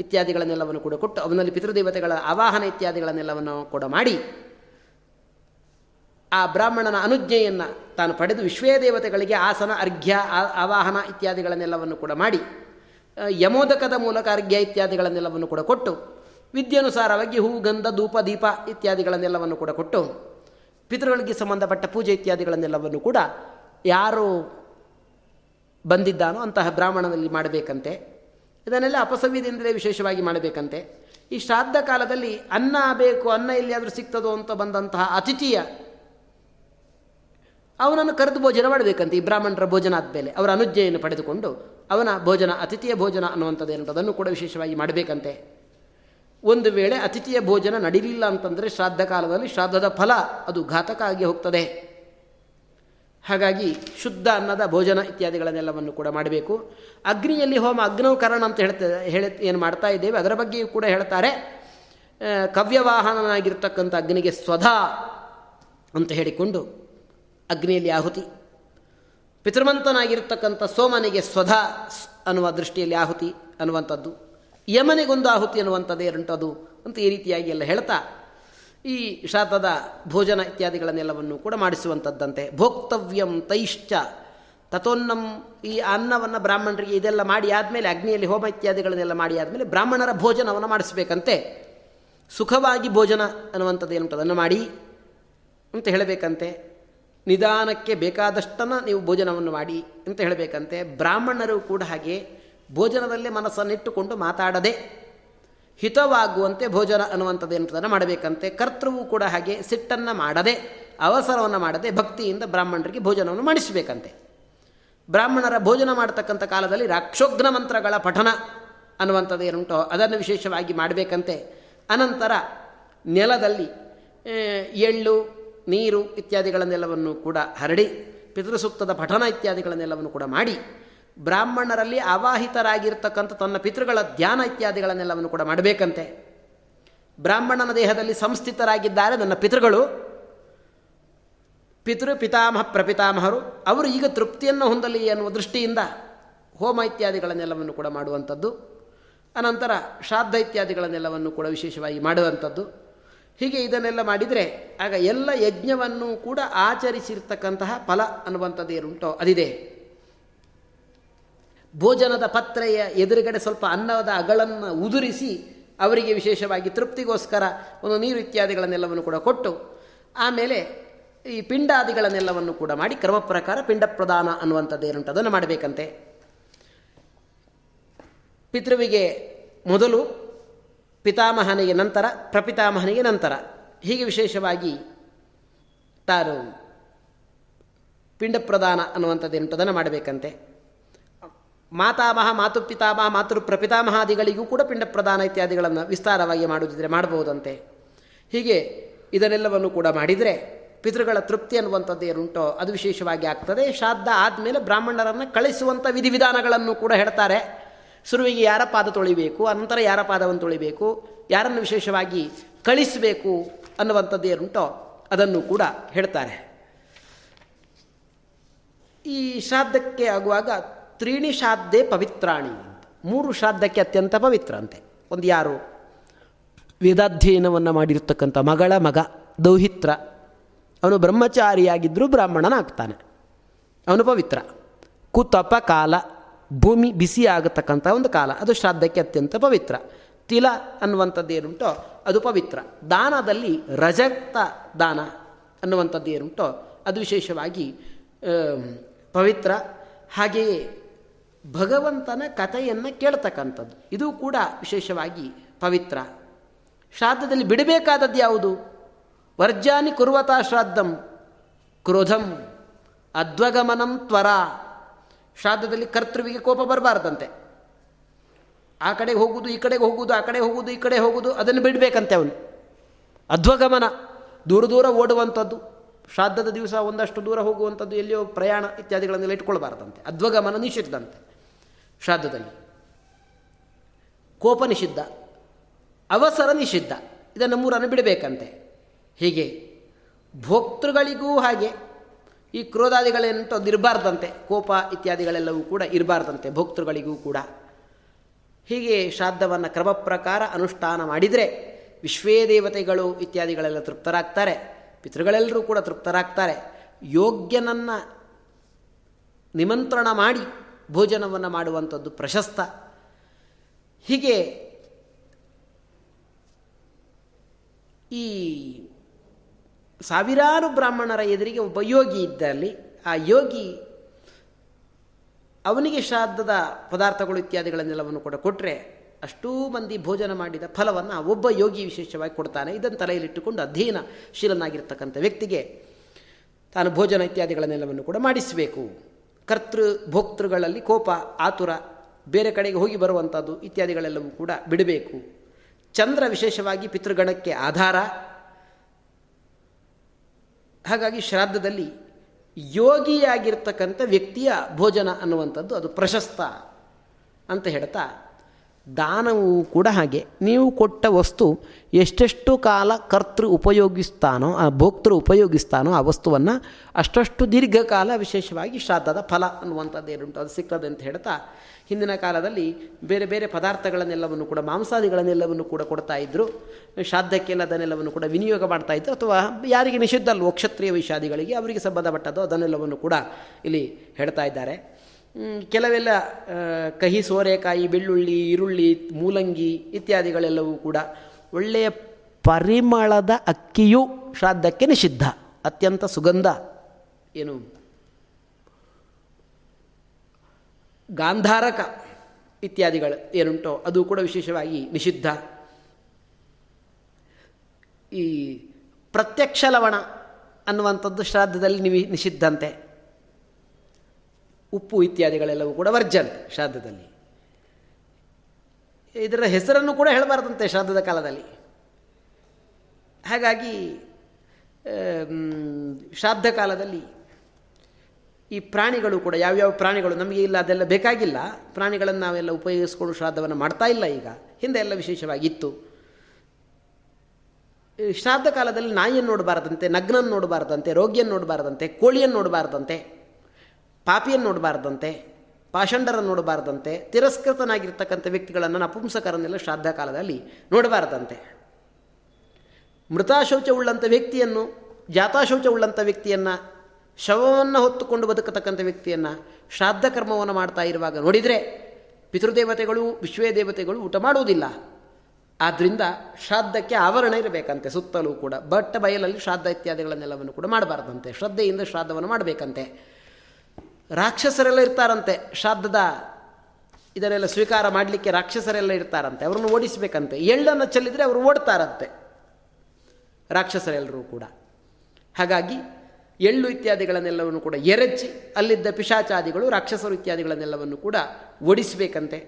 ಇತ್ಯಾದಿಗಳನ್ನೆಲ್ಲವನ್ನು ಕೂಡ ಕೊಟ್ಟು ಅವನಲ್ಲಿ ಪಿತೃದೇವತೆಗಳ ಆವಾಹನ ಇತ್ಯಾದಿಗಳನ್ನೆಲ್ಲವನ್ನು ಕೂಡ ಮಾಡಿ ಆ ಬ್ರಾಹ್ಮಣನ ಅನುಜ್ಞೆಯನ್ನು ತಾನು ಪಡೆದು ವಿಶ್ವದೇವತೆಗಳಿಗೆ ಆಸನ, ಅರ್ಘ್ಯ ಆವಾಹನ ಇತ್ಯಾದಿಗಳನ್ನೆಲ್ಲವನ್ನು ಕೂಡ ಮಾಡಿ ಯಮೋದಕದ ಮೂಲಕ ಅರ್ಘ್ಯ ಇತ್ಯಾದಿಗಳನ್ನೆಲ್ಲವನ್ನು ಕೂಡ ಕೊಟ್ಟು, ವಿದ್ಯಾನುಸಾರವಾಗಿ ಹೂ, ಗಂಧ, ಧೂಪ, ದೀಪ ಇತ್ಯಾದಿಗಳನ್ನೆಲ್ಲವನ್ನು ಕೂಡ ಕೊಟ್ಟು ಪಿತೃಗಳಿಗೆ ಸಂಬಂಧಪಟ್ಟ ಪೂಜೆ ಇತ್ಯಾದಿಗಳನ್ನೆಲ್ಲವನ್ನು ಕೂಡ ಯಾರು ಬಂದಿದ್ದಾನೋ ಅಂತಹ ಬ್ರಾಹ್ಮಣನಲ್ಲಿ ಮಾಡಬೇಕಂತೆ. ಇದನ್ನೆಲ್ಲ ಅಪಸವ್ಯದಿಂದಲೇ ವಿಶೇಷವಾಗಿ ಮಾಡಬೇಕಂತೆ. ಈ ಶ್ರಾದ್ದ ಕಾಲದಲ್ಲಿ ಅನ್ನ ಬೇಕು, ಅನ್ನ ಎಲ್ಲಿಯಾದರೂ ಸಿಗ್ತದೋ ಅಂತ ಬಂದಂತಹ ಅತಿಥಿಯ ಅವನನ್ನು ಕರೆದು ಭೋಜನ ಮಾಡಬೇಕಂತೆ, ಈ ಬ್ರಾಹ್ಮಣರ ಭೋಜನ ಆದಮೇಲೆ. ಅವರ ಅನುಜ್ಞೆಯನ್ನು ಪಡೆದುಕೊಂಡು ಅವನ ಭೋಜನ, ಅತಿಥಿಯ ಭೋಜನ ಅನ್ನುವಂಥದ್ದು ಅದನ್ನು ಕೂಡ ವಿಶೇಷವಾಗಿ ಮಾಡಬೇಕಂತೆ. ಒಂದು ವೇಳೆ ಅತಿಥಿಯ ಭೋಜನ ನಡೀಲಿಲ್ಲ ಅಂತಂದರೆ ಶ್ರಾದ್ದ ಕಾಲದಲ್ಲಿ ಶ್ರಾದ್ದದ ಫಲ ಅದು ಘಾತಕ ಆಗಿ ಹೋಗ್ತದೆ. ಹಾಗಾಗಿ ಶುದ್ಧ ಅನ್ನದ ಭೋಜನ ಇತ್ಯಾದಿಗಳನ್ನೆಲ್ಲವನ್ನು ಕೂಡ ಮಾಡಬೇಕು. ಅಗ್ನಿಯಲ್ಲಿ ಹೋಮ ಅಗ್ನವಕರಣ ಅಂತ ಹೇಳ್ತದೆ ಹೇಳ, ಏನು ಮಾಡ್ತಾ ಇದ್ದೇವೆ, ಅದರ ಬಗ್ಗೆಯೂ ಕೂಡ ಹೇಳ್ತಾರೆ. ಕವ್ಯವಾಹನನಾಗಿರ್ತಕ್ಕಂಥ ಅಗ್ನಿಗೆ ಸ್ವಧಾ ಅಂತ ಹೇಳಿಕೊಂಡು ಅಗ್ನಿಯಲ್ಲಿ ಆಹುತಿ. ಪಿತೃಮಂತನಾಗಿರ್ತಕ್ಕಂಥ ಸೋಮನಿಗೆ ಸ್ವಧಾ ಅನ್ನುವ ದೃಷ್ಟಿಯಲ್ಲಿ ಆಹುತಿ ಅನ್ನುವಂಥದ್ದು. ಯಮನಿಗೊಂದು ಆಹುತಿ ಅನ್ನುವಂಥದ್ದೇ ಅದು ಅಂತ ಈ ರೀತಿಯಾಗಿ ಎಲ್ಲ ಹೇಳ್ತಾ, ಈ ಶಾತದ ಭೋಜನ ಇತ್ಯಾದಿಗಳನ್ನೆಲ್ಲವನ್ನು ಕೂಡ ಮಾಡಿಸುವಂಥದ್ದಂತೆ. ಭೋಕ್ತವ್ಯಂ ತೈಶ್ಚ. ತಥೋನ್ನಂ ಈ ಅನ್ನವನ್ನು ಬ್ರಾಹ್ಮಣರಿಗೆ ಇದೆಲ್ಲ ಮಾಡಿ ಆದಮೇಲೆ ಅಗ್ನಿಯಲ್ಲಿ ಹೋಮ ಇತ್ಯಾದಿಗಳನ್ನೆಲ್ಲ ಮಾಡಿ ಆದಮೇಲೆ ಬ್ರಾಹ್ಮಣರ ಭೋಜನವನ್ನು ಮಾಡಿಸಬೇಕಂತೆ. ಸುಖವಾಗಿ ಭೋಜನ ಅನ್ನುವಂಥದ್ದು ಏನುಂಟು ಮಾಡಿ ಅಂತ ಹೇಳಬೇಕಂತೆ. ನಿಧಾನಕ್ಕೆ ಬೇಕಾದಷ್ಟನ್ನು ನೀವು ಭೋಜನವನ್ನು ಮಾಡಿ ಅಂತ ಹೇಳಬೇಕಂತೆ. ಬ್ರಾಹ್ಮಣರು ಕೂಡ ಹಾಗೆ ಭೋಜನದಲ್ಲೇ ಮನಸ್ಸನ್ನಿಟ್ಟುಕೊಂಡು ಮಾತಾಡದೆ ಹಿತವಾಗುವಂತೆ ಭೋಜನ ಅನ್ನುವಂಥದ್ದು ಏನಂತದನ್ನು ಮಾಡಬೇಕಂತೆ. ಕರ್ತೃವು ಕೂಡ ಹಾಗೆ ಸಿಟ್ಟನ್ನು ಮಾಡದೆ, ಅವಸರವನ್ನು ಮಾಡದೆ ಭಕ್ತಿಯಿಂದ ಬ್ರಾಹ್ಮಣರಿಗೆ ಭೋಜನವನ್ನು ಮಾಡಿಸಬೇಕಂತೆ. ಬ್ರಾಹ್ಮಣರ ಭೋಜನ ಮಾಡತಕ್ಕಂಥ ಕಾಲದಲ್ಲಿ ರಾಕ್ಷೋಗ್ನ ಮಂತ್ರಗಳ ಪಠನ ಅನ್ನುವಂಥದ್ದೇನುಂಟೋ ಅದನ್ನು ವಿಶೇಷವಾಗಿ ಮಾಡಬೇಕಂತೆ. ಅನಂತರ ನೆಲದಲ್ಲಿ ಎಳ್ಳು, ನೀರು ಇತ್ಯಾದಿಗಳನ್ನೆಲ್ಲವನ್ನು ಕೂಡ ಹರಡಿ, ಪಿತೃಸೂಕ್ತದ ಪಠನ ಇತ್ಯಾದಿಗಳನ್ನೆಲ್ಲವನ್ನು ಕೂಡ ಮಾಡಿ ಬ್ರಾಹ್ಮಣರಲ್ಲಿ ಅವಾಹಿತರಾಗಿರ್ತಕ್ಕಂಥ ತನ್ನ ಪಿತೃಗಳ ಧ್ಯಾನ ಇತ್ಯಾದಿಗಳನ್ನೆಲ್ಲವನ್ನು ಕೂಡ ಮಾಡಬೇಕಂತೆ. ಬ್ರಾಹ್ಮಣನ ದೇಹದಲ್ಲಿ ಸಂಸ್ಥಿತರಾಗಿದ್ದಾರೆ ನನ್ನ ಪಿತೃಗಳು. ಪಿತೃ ಪಿತಾಮಹ ಪ್ರಪಿತಾಮಹರು, ಅವರು ಈಗ ತೃಪ್ತಿಯನ್ನು ಹೊಂದಲಿ ಎನ್ನುವ ದೃಷ್ಟಿಯಿಂದ ಹೋಮ ಇತ್ಯಾದಿಗಳನ್ನೆಲ್ಲವನ್ನು ಕೂಡ ಮಾಡುವಂಥದ್ದು. ಅನಂತರ ಶ್ರಾದ್ದ ಇತ್ಯಾದಿಗಳನ್ನೆಲ್ಲವನ್ನು ಕೂಡ ವಿಶೇಷವಾಗಿ ಮಾಡುವಂಥದ್ದು. ಹೀಗೆ ಇದನ್ನೆಲ್ಲ ಮಾಡಿದರೆ ಆಗ ಎಲ್ಲ ಯಜ್ಞವನ್ನು ಕೂಡ ಆಚರಿಸಿರ್ತಕ್ಕಂತಹ ಫಲ ಅನ್ನುವಂಥದ್ದು ಅದಿದೆ. ಭೋಜನದ ಪತ್ರೆಯ ಎದುರುಗಡೆ ಸ್ವಲ್ಪ ಅನ್ನದ ಅಗಳನ್ನು ಉದುರಿಸಿ ಅವರಿಗೆ ವಿಶೇಷವಾಗಿ ತೃಪ್ತಿಗೋಸ್ಕರ ಒಂದು ನೀರು ಇತ್ಯಾದಿಗಳನ್ನೆಲ್ಲವನ್ನು ಕೂಡ ಕೊಟ್ಟು, ಆಮೇಲೆ ಈ ಪಿಂಡಾದಿಗಳನ್ನೆಲ್ಲವನ್ನು ಕೂಡ ಮಾಡಿ ಕ್ರಮ ಪ್ರಕಾರ ಪಿಂಡ ಪ್ರದಾನ ಅನ್ನುವಂಥದ್ದು ಏನುಂಟು ಅದನ್ನು ಮಾಡಬೇಕಂತೆ. ಪಿತೃವಿಗೆ ಮೊದಲು ಪಿತಾಮಹನಿಗೆ ನಂತರ ಪ್ರಪಿತಾಮಹನಿಗೆ ನಂತರ. ಹೀಗೆ ವಿಶೇಷವಾಗಿ ತಾನು ಪಿಂಡ ಪ್ರದಾನ ಅನ್ನುವಂಥದ್ದು ಅದನ್ನು ಮಾಡಬೇಕಂತೆ. ಮಾತಾಮಹ ಮಾತು ಪಿತಾಮಹ ಮಾತೃ ಪ್ರಪಿತಾಮಹಾದಿಗಳಿಗೂ ಕೂಡ ಪಿಂಡ ಪ್ರದಾನ ಇತ್ಯಾದಿಗಳನ್ನು ವಿಸ್ತಾರವಾಗಿ ಮಾಡುವುದಿದ್ರೆ ಮಾಡಬಹುದಂತೆ. ಹೀಗೆ ಇದನ್ನೆಲ್ಲವನ್ನು ಕೂಡ ಮಾಡಿದರೆ ಪಿತೃಗಳ ತೃಪ್ತಿ ಅನ್ನುವಂಥದ್ದು ಏನುಂಟೋ ಅದು ವಿಶೇಷವಾಗಿ ಆಗ್ತದೆ. ಶ್ರಾದ್ದ ಆದಮೇಲೆ ಬ್ರಾಹ್ಮಣರನ್ನು ಕಳಿಸುವಂಥ ವಿಧಿವಿಧಾನಗಳನ್ನು ಕೂಡ ಹೇಳ್ತಾರೆ. ಶುರುವಿಗೆ ಯಾರ ಪಾದ ತೊಳಿಬೇಕು, ಅನಂತರ ಯಾರ ಪಾದವನ್ನು ತೊಳಿಬೇಕು, ಯಾರನ್ನು ವಿಶೇಷವಾಗಿ ಕಳಿಸಬೇಕು ಅನ್ನುವಂಥದ್ದು ಏನುಂಟೋ ಅದನ್ನು ಕೂಡ ಹೇಳ್ತಾರೆ. ಈ ಶ್ರಾದ್ದಕ್ಕೆ ಆಗುವಾಗ ತ್ರೀಣಿ ಶ್ರಾದ್ದೇ ಪವಿತ್ರಾಣಿ ಮೂರು ಶ್ರಾದ್ದಕ್ಕೆ ಅತ್ಯಂತ ಪವಿತ್ರ ಅಂತೆ. ಒಂದು ಯಾರು? ವೇದಾಧ್ಯಯನವನ್ನು ಮಾಡಿರ್ತಕ್ಕಂಥ ಮಗಳ ಮಗ, ದೌಹಿತ್ರ. ಅವನು ಬ್ರಹ್ಮಚಾರಿಯಾಗಿದ್ದರೂ ಬ್ರಾಹ್ಮಣನಾಗ್ತಾನೆ. ಅವನು ಪವಿತ್ರ. ಕುತಪ ಕಾಲ, ಭೂಮಿ ಬಿಸಿ ಆಗತಕ್ಕಂಥ ಒಂದು ಕಾಲ. ಅದು ಶ್ರಾದ್ದಕ್ಕೆ ಅತ್ಯಂತ ಪವಿತ್ರ. ತಿಲ ಅನ್ನುವಂಥದ್ದು ಏನುಂಟೋ ಅದು ಪವಿತ್ರ. ದಾನದಲ್ಲಿ ರಜತ ದಾನ ಅನ್ನುವಂಥದ್ದು ಏನುಂಟೋ ಅದು ವಿಶೇಷವಾಗಿ ಪವಿತ್ರ. ಹಾಗೆಯೇ ಭಗವಂತನ ಕಥೆಯನ್ನು ಕೇಳ್ತಕ್ಕಂಥದ್ದು. ಇದು ಕೂಡ ವಿಶೇಷವಾಗಿ ಪವಿತ್ರ. ಶ್ರಾದ್ದದಲ್ಲಿ ಬಿಡಬೇಕಾದದ್ದು ಯಾವುದು? ವರ್ಜಾನಿ ಕುರ್ವತಾ ಶ್ರಾದ್ದಂ, ಕ್ರೋಧಂ, ಅಧ್ವಗಮನಂ ತ್ವರ. ಶ್ರಾದ್ದದಲ್ಲಿ ಕರ್ತೃವಿಗೆ ಕೋಪ ಬರಬಾರ್ದಂತೆ. ಆ ಕಡೆಗೆ ಹೋಗುವುದು, ಈ ಕಡೆಗೆ ಹೋಗುವುದು, ಆ ಕಡೆ ಹೋಗುವುದು, ಈ ಕಡೆ ಹೋಗುವುದು, ಅದನ್ನು ಬಿಡಬೇಕಂತೆ ಅವನು. ಅಧ್ವಗಮನ, ದೂರ ದೂರ ಓಡುವಂಥದ್ದು. ಶ್ರಾದ್ದದ ದಿವಸ ಒಂದಷ್ಟು ದೂರ ಹೋಗುವಂಥದ್ದು, ಎಲ್ಲಿಯೋ ಪ್ರಯಾಣ ಇತ್ಯಾದಿಗಳನ್ನೆಲ್ಲ ಇಟ್ಕೊಳ್ಬಾರ್ದಂತೆ. ಅಧ್ವಗಮನ ನಿಷಿದ್ಧಂತೆ ಶ್ರಾದ್ದದಲ್ಲಿ. ಕೋಪ ನಿಷಿದ್ಧ, ಅವಸರ ನಿಷಿದ್ಧ, ಇದನ್ನು ಮೂರನ್ನು ಬಿಡಬೇಕಂತೆ. ಹೀಗೆ ಭೋಕ್ತೃಗಳಿಗೂ ಹಾಗೆ ಈ ಕ್ರೋಧಾದಿಗಳೆಂತ ಅದು ಇರಬಾರ್ದಂತೆ ಕೋಪ ಇತ್ಯಾದಿಗಳೆಲ್ಲವೂ ಕೂಡ ಇರಬಾರ್ದಂತೆ, ಭೋಕ್ತೃಗಳಿಗೂ ಕೂಡ. ಹೀಗೆ ಶ್ರಾದ್ದವನ್ನು ಕ್ರಮ ಪ್ರಕಾರ ಅನುಷ್ಠಾನ ಮಾಡಿದರೆ ವಿಶ್ವೇ ದೇವತೆಗಳು ಇತ್ಯಾದಿಗಳೆಲ್ಲ ತೃಪ್ತರಾಗ್ತಾರೆ, ಪಿತೃಗಳೆಲ್ಲರೂ ಕೂಡ ತೃಪ್ತರಾಗ್ತಾರೆ. ಯೋಗ್ಯನನ್ನು ನಿಮಂತ್ರಣ ಮಾಡಿ ಭೋಜನವನ್ನು ಮಾಡುವಂಥದ್ದು ಪ್ರಶಸ್ತ. ಹೀಗೆ ಈ ಸಾವಿರಾರು ಬ್ರಾಹ್ಮಣರ ಎದುರಿಗೆ ಒಬ್ಬ ಯೋಗಿ ಇದ್ದಲ್ಲಿ ಆ ಯೋಗಿ ಅವನಿಗೆ ಶ್ರಾದ್ದದ ಪದಾರ್ಥಗಳು ಇತ್ಯಾದಿಗಳನ್ನೆಲ್ಲವನ್ನು ಕೂಡ ಕೊಟ್ಟರೆ ಅಷ್ಟೂ ಮಂದಿ ಭೋಜನ ಮಾಡಿದ ಫಲವನ್ನು ಒಬ್ಬ ಯೋಗಿ ವಿಶೇಷವಾಗಿ ಕೊಡ್ತಾನೆ. ಇದನ್ನು ತಲೆಯಲ್ಲಿಟ್ಟುಕೊಂಡು ಅಧ್ಯಯನ ಶೀಲನಾಗಿರ್ತಕ್ಕಂಥ ವ್ಯಕ್ತಿಗೆ ತಾನು ಭೋಜನ ಇತ್ಯಾದಿಗಳನ್ನೆಲ್ಲವನ್ನು ಕೂಡ ಮಾಡಿಸಬೇಕು. ಕರ್ತೃ ಭೋಕ್ತೃಗಳಲ್ಲಿ ಕೋಪ, ಆತುರ, ಬೇರೆ ಕಡೆಗೆ ಹೋಗಿ ಬರುವಂಥದ್ದು ಇತ್ಯಾದಿಗಳೆಲ್ಲವೂ ಕೂಡ ಬಿಡಬೇಕು. ಚಂದ್ರ ವಿಶೇಷವಾಗಿ ಪಿತೃಗಣಕ್ಕೆ ಆಧಾರ. ಹಾಗಾಗಿ ಶ್ರಾದ್ದದಲ್ಲಿ ಯೋಗಿಯಾಗಿರ್ತಕ್ಕಂಥ ವ್ಯಕ್ತಿಯ ಭೋಜನ ಅನ್ನುವಂಥದ್ದು ಅದು ಪ್ರಶಸ್ತ ಅಂತ ಹೇಳ್ತಾ ದಾನವೂ ಕೂಡ ಹಾಗೆ. ನೀವು ಕೊಟ್ಟ ವಸ್ತು ಎಷ್ಟೆಷ್ಟು ಕಾಲ ಕರ್ತೃ ಉಪಯೋಗಿಸ್ತಾನೋ, ಆ ಭೋಕ್ತೃ ಉಪಯೋಗಿಸ್ತಾನೋ ಆ ವಸ್ತುವನ್ನು ಅಷ್ಟಷ್ಟು ದೀರ್ಘಕಾಲ ವಿಶೇಷವಾಗಿ ಶ್ರಾದ್ದದ ಫಲ ಅನ್ನುವಂಥದ್ದು ಏನುಂಟು, ಅದು ಸಿಗ್ತದೆ ಅಂತ ಹೇಳ್ತಾ ಹಿಂದಿನ ಕಾಲದಲ್ಲಿ ಬೇರೆ ಬೇರೆ ಪದಾರ್ಥಗಳನ್ನೆಲ್ಲವನ್ನು ಕೂಡ, ಮಾಂಸಾದಿಗಳನ್ನೆಲ್ಲವನ್ನು ಕೂಡ ಕೊಡ್ತಾ ಇದ್ದರು ಶ್ರಾದ್ದಕ್ಕೆಲ್ಲ ಅದನ್ನೆಲ್ಲವನ್ನು ಕೂಡ ವಿನಿಯೋಗ ಮಾಡ್ತಾ ಇದ್ದರು ಅಥವಾ ಯಾರಿಗೆ ನಿಷಿದ್ಧ ಅಲ್ವೋ, ಕ್ಷತ್ರಿಯ ವಿಷಾದಿಗಳಿಗೆ ಅವರಿಗೆ ಸಂಬಂಧಪಟ್ಟದ್ದು ಅದನ್ನೆಲ್ಲವನ್ನು ಕೂಡ ಇಲ್ಲಿ ಹೇಳ್ತಾ ಇದ್ದಾರೆ. ಕೆಲವೆಲ್ಲ ಕಹಿ, ಸೋರೆಕಾಯಿ, ಬೆಳ್ಳುಳ್ಳಿ, ಈರುಳ್ಳಿ, ಮೂಲಂಗಿ ಇತ್ಯಾದಿಗಳೆಲ್ಲವೂ ಕೂಡ ಒಳ್ಳೆಯ ಪರಿಮಳದ ಅಕ್ಕಿಯು ಶ್ರಾದ್ದಕ್ಕೆ ನಿಷಿದ್ಧ. ಅತ್ಯಂತ ಸುಗಂಧ. ಏನು? ಗಾಂಧಾರಕ ಇತ್ಯಾದಿಗಳು ಏನುಂಟೋ ಅದು ಕೂಡ ವಿಶೇಷವಾಗಿ ನಿಷಿದ್ಧ. ಈ ಪ್ರತ್ಯಕ್ಷ ಲವಣ ಅನ್ನುವಂಥದ್ದು ಶ್ರಾದ್ದದಲ್ಲಿ ನಿವಿ, ನಿಷಿದ್ಧಂತೆ. ಉಪ್ಪು ಇತ್ಯಾದಿಗಳೆಲ್ಲವೂ ಕೂಡ ವರ್ಜನ್ ಶ್ರಾದ್ದದಲ್ಲಿ. ಇದರ ಹೆಸರನ್ನು ಕೂಡ ಹೇಳಬಾರ್ದಂತೆ ಶ್ರಾದ್ದದ ಕಾಲದಲ್ಲಿ. ಹಾಗಾಗಿ ಶ್ರಾದ್ದ ಕಾಲದಲ್ಲಿ ಈ ಪ್ರಾಣಿಗಳು ಕೂಡ, ಯಾವ್ಯಾವ ಪ್ರಾಣಿಗಳು ನಮಗೆ ಇಲ್ಲ, ಅದೆಲ್ಲ ಬೇಕಾಗಿಲ್ಲ. ಪ್ರಾಣಿಗಳನ್ನು ನಾವೆಲ್ಲ ಉಪಯೋಗಿಸ್ಕೊಂಡು ಶ್ರಾದ್ದವನ್ನು ಮಾಡ್ತಾ ಇಲ್ಲ ಈಗ. ಹಿಂದೆ ಎಲ್ಲ ವಿಶೇಷವಾಗಿತ್ತು. ಶ್ರಾದ್ದ ಕಾಲದಲ್ಲಿ ನಾಯಿಯನ್ನು ನೋಡಬಾರ್ದಂತೆ, ನಗ್ನನ್ನು ನೋಡಬಾರ್ದಂತೆ, ರೋಗಿಯನ್ನು ನೋಡಬಾರ್ದಂತೆ, ಕೋಳಿಯನ್ನು ನೋಡಬಾರ್ದಂತೆ ಪಾಪಿಯನ್ನು ನೋಡಬಾರ್ದಂತೆ, ಪಾಷಂಡರನ್ನು ನೋಡಬಾರ್ದಂತೆ, ತಿರಸ್ಕೃತನಾಗಿರ್ತಕ್ಕಂಥ ವ್ಯಕ್ತಿಗಳನ್ನು ನಪುಂಸಕರನ್ನೆಲ್ಲ ಶ್ರಾದ್ದ ಕಾಲದಲ್ಲಿ ನೋಡಬಾರ್ದಂತೆ. ಮೃತಾಶೌಚವುಳ್ಳಂಥ ವ್ಯಕ್ತಿಯನ್ನು, ಜಾತಾಶೌಚವುಳ್ಳಂಥ ವ್ಯಕ್ತಿಯನ್ನು, ಶವವನ್ನು ಹೊತ್ತುಕೊಂಡು ಬದುಕತಕ್ಕಂಥ ವ್ಯಕ್ತಿಯನ್ನು ಶ್ರಾದ್ದ ಕರ್ಮವನ್ನು ಮಾಡ್ತಾ ಇರುವಾಗ ನೋಡಿದರೆ ಪಿತೃದೇವತೆಗಳು ವಿಶ್ವೇ ದೇವತೆಗಳು ಊಟ ಮಾಡುವುದಿಲ್ಲ. ಆದ್ದರಿಂದ ಶ್ರಾದ್ದಕ್ಕೆ ಆವರಣ ಇರಬೇಕಂತೆ ಸುತ್ತಲೂ ಕೂಡ. ಬಟ್ಟ ಬಯಲಲ್ಲಿ ಶ್ರಾದ್ದ ಇತ್ಯಾದಿಗಳನ್ನೆಲ್ಲವನ್ನು ಕೂಡ ಮಾಡಬಾರ್ದಂತೆ, ಶ್ರದ್ಧೆಯಿಂದ ಶ್ರಾದ್ದವನ್ನು ಮಾಡಬೇಕಂತೆ. ರಾಕ್ಷಸರೆಲ್ಲ ಇರ್ತಾರಂತೆ, ಶ್ರಾದ್ದದ ಇದನ್ನೆಲ್ಲ ಸ್ವೀಕಾರ ಮಾಡಲಿಕ್ಕೆ ರಾಕ್ಷಸರೆಲ್ಲ ಇರ್ತಾರಂತೆ, ಅವರನ್ನು ಓಡಿಸಬೇಕಂತೆ. ಎಳ್ಳನ್ನು ಚೆಲ್ಲಿದರೆ ಅವರು ಓಡ್ತಾರಂತೆ, ರಾಕ್ಷಸರೆಲ್ಲರೂ ಕೂಡ. ಹಾಗಾಗಿ ಎಳ್ಳು ಇತ್ಯಾದಿಗಳನ್ನೆಲ್ಲವನ್ನು ಕೂಡ ಎರಚಿ, ಅಲ್ಲಿದ್ದ ಪಿಶಾಚಾದಿಗಳು, ರಾಕ್ಷಸರು ಇತ್ಯಾದಿಗಳನ್ನೆಲ್ಲವನ್ನು ಕೂಡ ಓಡಿಸಬೇಕಂತೆ.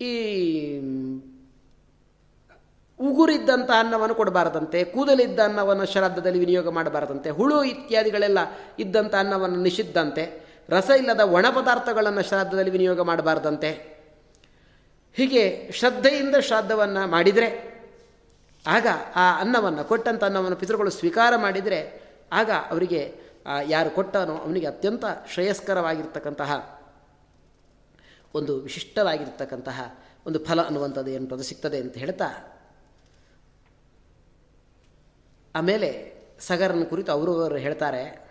ಈ ಉಗುರಿದ್ದಂಥ ಅನ್ನವನ್ನು ಕೊಡಬಾರದಂತೆ, ಕೂದಲಿದ್ದ ಅನ್ನವನ್ನು ಶ್ರಾದ್ದದಲ್ಲಿ ವಿನಿಯೋಗ ಮಾಡಬಾರದಂತೆ, ಹುಳು ಇತ್ಯಾದಿಗಳೆಲ್ಲ ಇದ್ದಂಥ ಅನ್ನವನ್ನು ನಿಷಿದ್ಧಂತೆ ರಸ ಇಲ್ಲದ ಒಣ ಪದಾರ್ಥಗಳನ್ನು ಶ್ರಾದ್ದದಲ್ಲಿ ವಿನಿಯೋಗ ಮಾಡಬಾರ್ದಂತೆ. ಹೀಗೆ ಶ್ರದ್ಧೆಯಿಂದ ಶ್ರಾದ್ದವನ್ನು ಮಾಡಿದರೆ, ಆಗ ಆ ಅನ್ನವನ್ನು ಕೊಟ್ಟಂಥ ಅನ್ನವನ್ನು ಪಿತೃಗಳು ಸ್ವೀಕಾರ ಮಾಡಿದರೆ, ಆಗ ಅವರಿಗೆ ಯಾರು ಕೊಟ್ಟನೋ ಅವನಿಗೆ ಅತ್ಯಂತ ಶ್ರೇಯಸ್ಕರವಾಗಿರ್ತಕ್ಕಂತಹ ಒಂದು ವಿಶಿಷ್ಟವಾಗಿರ್ತಕ್ಕಂತಹ ಒಂದು ಫಲ ಅನ್ನುವಂಥದ್ದು ಏನು ಸಿಗ್ತದೆ ಅಂತ ಹೇಳ್ತಾ ಆಮೇಲೆ ಸಗರನ ಕುರಿತು ಅವರು ಅವರು ಹೇಳ್ತಾರೆ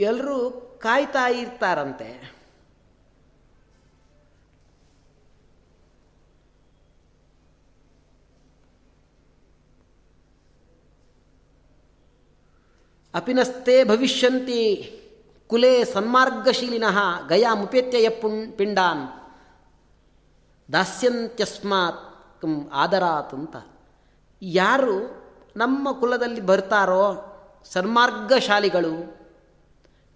ಎಲ್ಲರೂ ಕಾಯ್ತಾ ಇರ್ತಾರಂತೆ. ಅಪಿನಸ್ತೆ ಭವಿಷ್ಯಂತಿ. ಕುಲೆ ಸನ್ಮಾರ್ಗಶೀಲಿನಃ ಗಯಾ ಮುಪೇತ್ಯ ಪುಣ್ ಪಿಂಡಾನ್. ದಾಸ್ಯಂತ್ಯಸ್ಮಾತ್ ಆದರಾತ್ ಅಂತ. ಯಾರು ನಮ್ಮ ಕುಲದಲ್ಲಿ ಬರ್ತಾರೋ ಸನ್ಮಾರ್ಗಶಾಲಿಗಳು,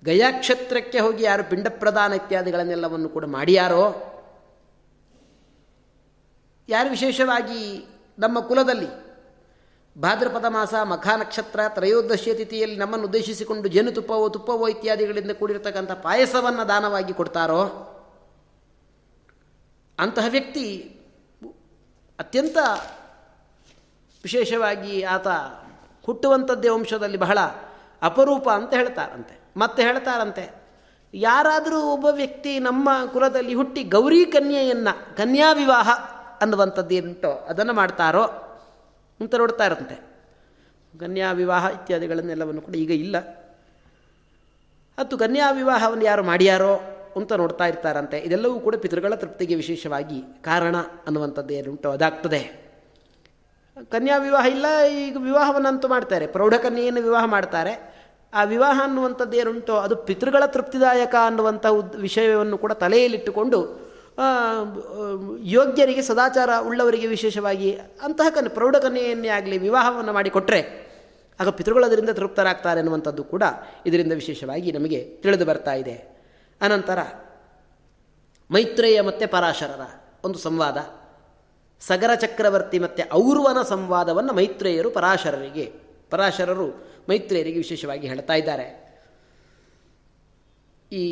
ಗಯಾಕ್ಷೇತ್ರಕ್ಕೆ ಹೋಗಿ ಯಾರು ಪಿಂಡ ಪ್ರದಾನ ಇತ್ಯಾದಿಗಳನ್ನೆಲ್ಲವನ್ನು ಕೂಡ ಮಾಡಿಯಾರೋ, ಯಾರು ವಿಶೇಷವಾಗಿ ನಮ್ಮ ಕುಲದಲ್ಲಿ ಭಾದ್ರಪದ ಮಾಸ ಮಖ ನಕ್ಷತ್ರ ತ್ರಯೋದಶಿಯ ತಿಥಿಯಲ್ಲಿ ನಮ್ಮನ್ನು ಉದ್ದೇಶಿಸಿಕೊಂಡು ಜೇನುತುಪ್ಪವೋ ತುಪ್ಪವೋ ಇತ್ಯಾದಿಗಳಿಂದ ಕೂಡಿರತಕ್ಕಂಥ ಪಾಯಸವನ್ನು ದಾನವಾಗಿ ಕೊಡ್ತಾರೋ? ಅಂತಹ ವ್ಯಕ್ತಿ ಅತ್ಯಂತ ವಿಶೇಷವಾಗಿ ಆತ ಹುಟ್ಟುವಂಥದ್ದೇ ವಂಶದಲ್ಲಿ ಬಹಳ ಅಪರೂಪ ಅಂತ ಹೇಳ್ತಾರಂತೆ. ಮತ್ತೆ ಹೇಳ್ತಾರಂತೆ, ಯಾರಾದರೂ ಒಬ್ಬ ವ್ಯಕ್ತಿ ನಮ್ಮ ಕುಲದಲ್ಲಿ ಹುಟ್ಟಿ ಗೌರಿ ಕನ್ಯೆಯನ್ನು ಕನ್ಯಾ ವಿವಾಹ ಅನ್ನುವಂಥದ್ದು ಅದನ್ನು ಮಾಡ್ತಾರೋ? ಅಂತ ನೋಡ್ತಾ ಇರಂತೆ ಕನ್ಯಾ ವಿವಾಹ ಇತ್ಯಾದಿಗಳನ್ನೆಲ್ಲವನ್ನು ಕೂಡ ಈಗ ಇಲ್ಲ. ಮತ್ತು ಕನ್ಯಾ ವಿವಾಹವನ್ನು ಯಾರು ಮಾಡ್ಯಾರೋ ಅಂತ ನೋಡ್ತಾ ಇರ್ತಾರಂತೆ. ಇದೆಲ್ಲವೂ ಕೂಡ ಪಿತೃಗಳ ತೃಪ್ತಿಗೆ ವಿಶೇಷವಾಗಿ ಕಾರಣ ಅನ್ನುವಂಥದ್ದು ಏನುಂಟು ಅದಾಗ್ತದೆ. ಕನ್ಯಾ ವಿವಾಹ ಇಲ್ಲ, ಈಗ ವಿವಾಹವನ್ನಂತೂ ಮಾಡ್ತಾರೆ. ಪ್ರೌಢಕನ್ಯೆಯನ್ನು ವಿವಾಹ ಮಾಡ್ತಾರೆ. ಆ ವಿವಾಹ ಅನ್ನುವಂಥದ್ದು ಏನುಂಟೋ, ಅದು ಪಿತೃಗಳ ತೃಪ್ತಿದಾಯಕ ಅನ್ನುವಂಥ ವಿಷಯವನ್ನು ಕೂಡ ತಲೆಯಲ್ಲಿಟ್ಟುಕೊಂಡು ಯೋಗ್ಯರಿಗೆ ಸದಾಚಾರ ಉಳ್ಳವರಿಗೆ ವಿಶೇಷವಾಗಿ ಅಂತಹ ಕನ್ಯೆ ಪ್ರೌಢಕನ್ಯೆಯನ್ನೇ ಆಗಲಿ ವಿವಾಹವನ್ನು ಮಾಡಿಕೊಟ್ಟರೆ ಆಗ ಪಿತೃಗಳು ಅದರಿಂದ ತೃಪ್ತರಾಗ್ತಾರೆ ಅನ್ನುವಂಥದ್ದು ಕೂಡ ಇದರಿಂದ ವಿಶೇಷವಾಗಿ ನಮಗೆ ತಿಳಿದು ಬರ್ತಾ ಇದೆ. ಅನಂತರ ಮೈತ್ರೇಯ ಮತ್ತು ಪರಾಶರರ ಒಂದು ಸಂವಾದ. ಸಗರ ಚಕ್ರವರ್ತಿ ಮತ್ತು ಔರ್ವನ ಸಂವಾದವನ್ನು ಮೈತ್ರೇಯರು ಪರಾಶರರಿಗೆ, ಪರಾಶರರು ಮೈತ್ರೇಯರಿಗೆ ವಿಶೇಷವಾಗಿ ಹೇಳ್ತಾ ಇದ್ದಾರೆ. ಈ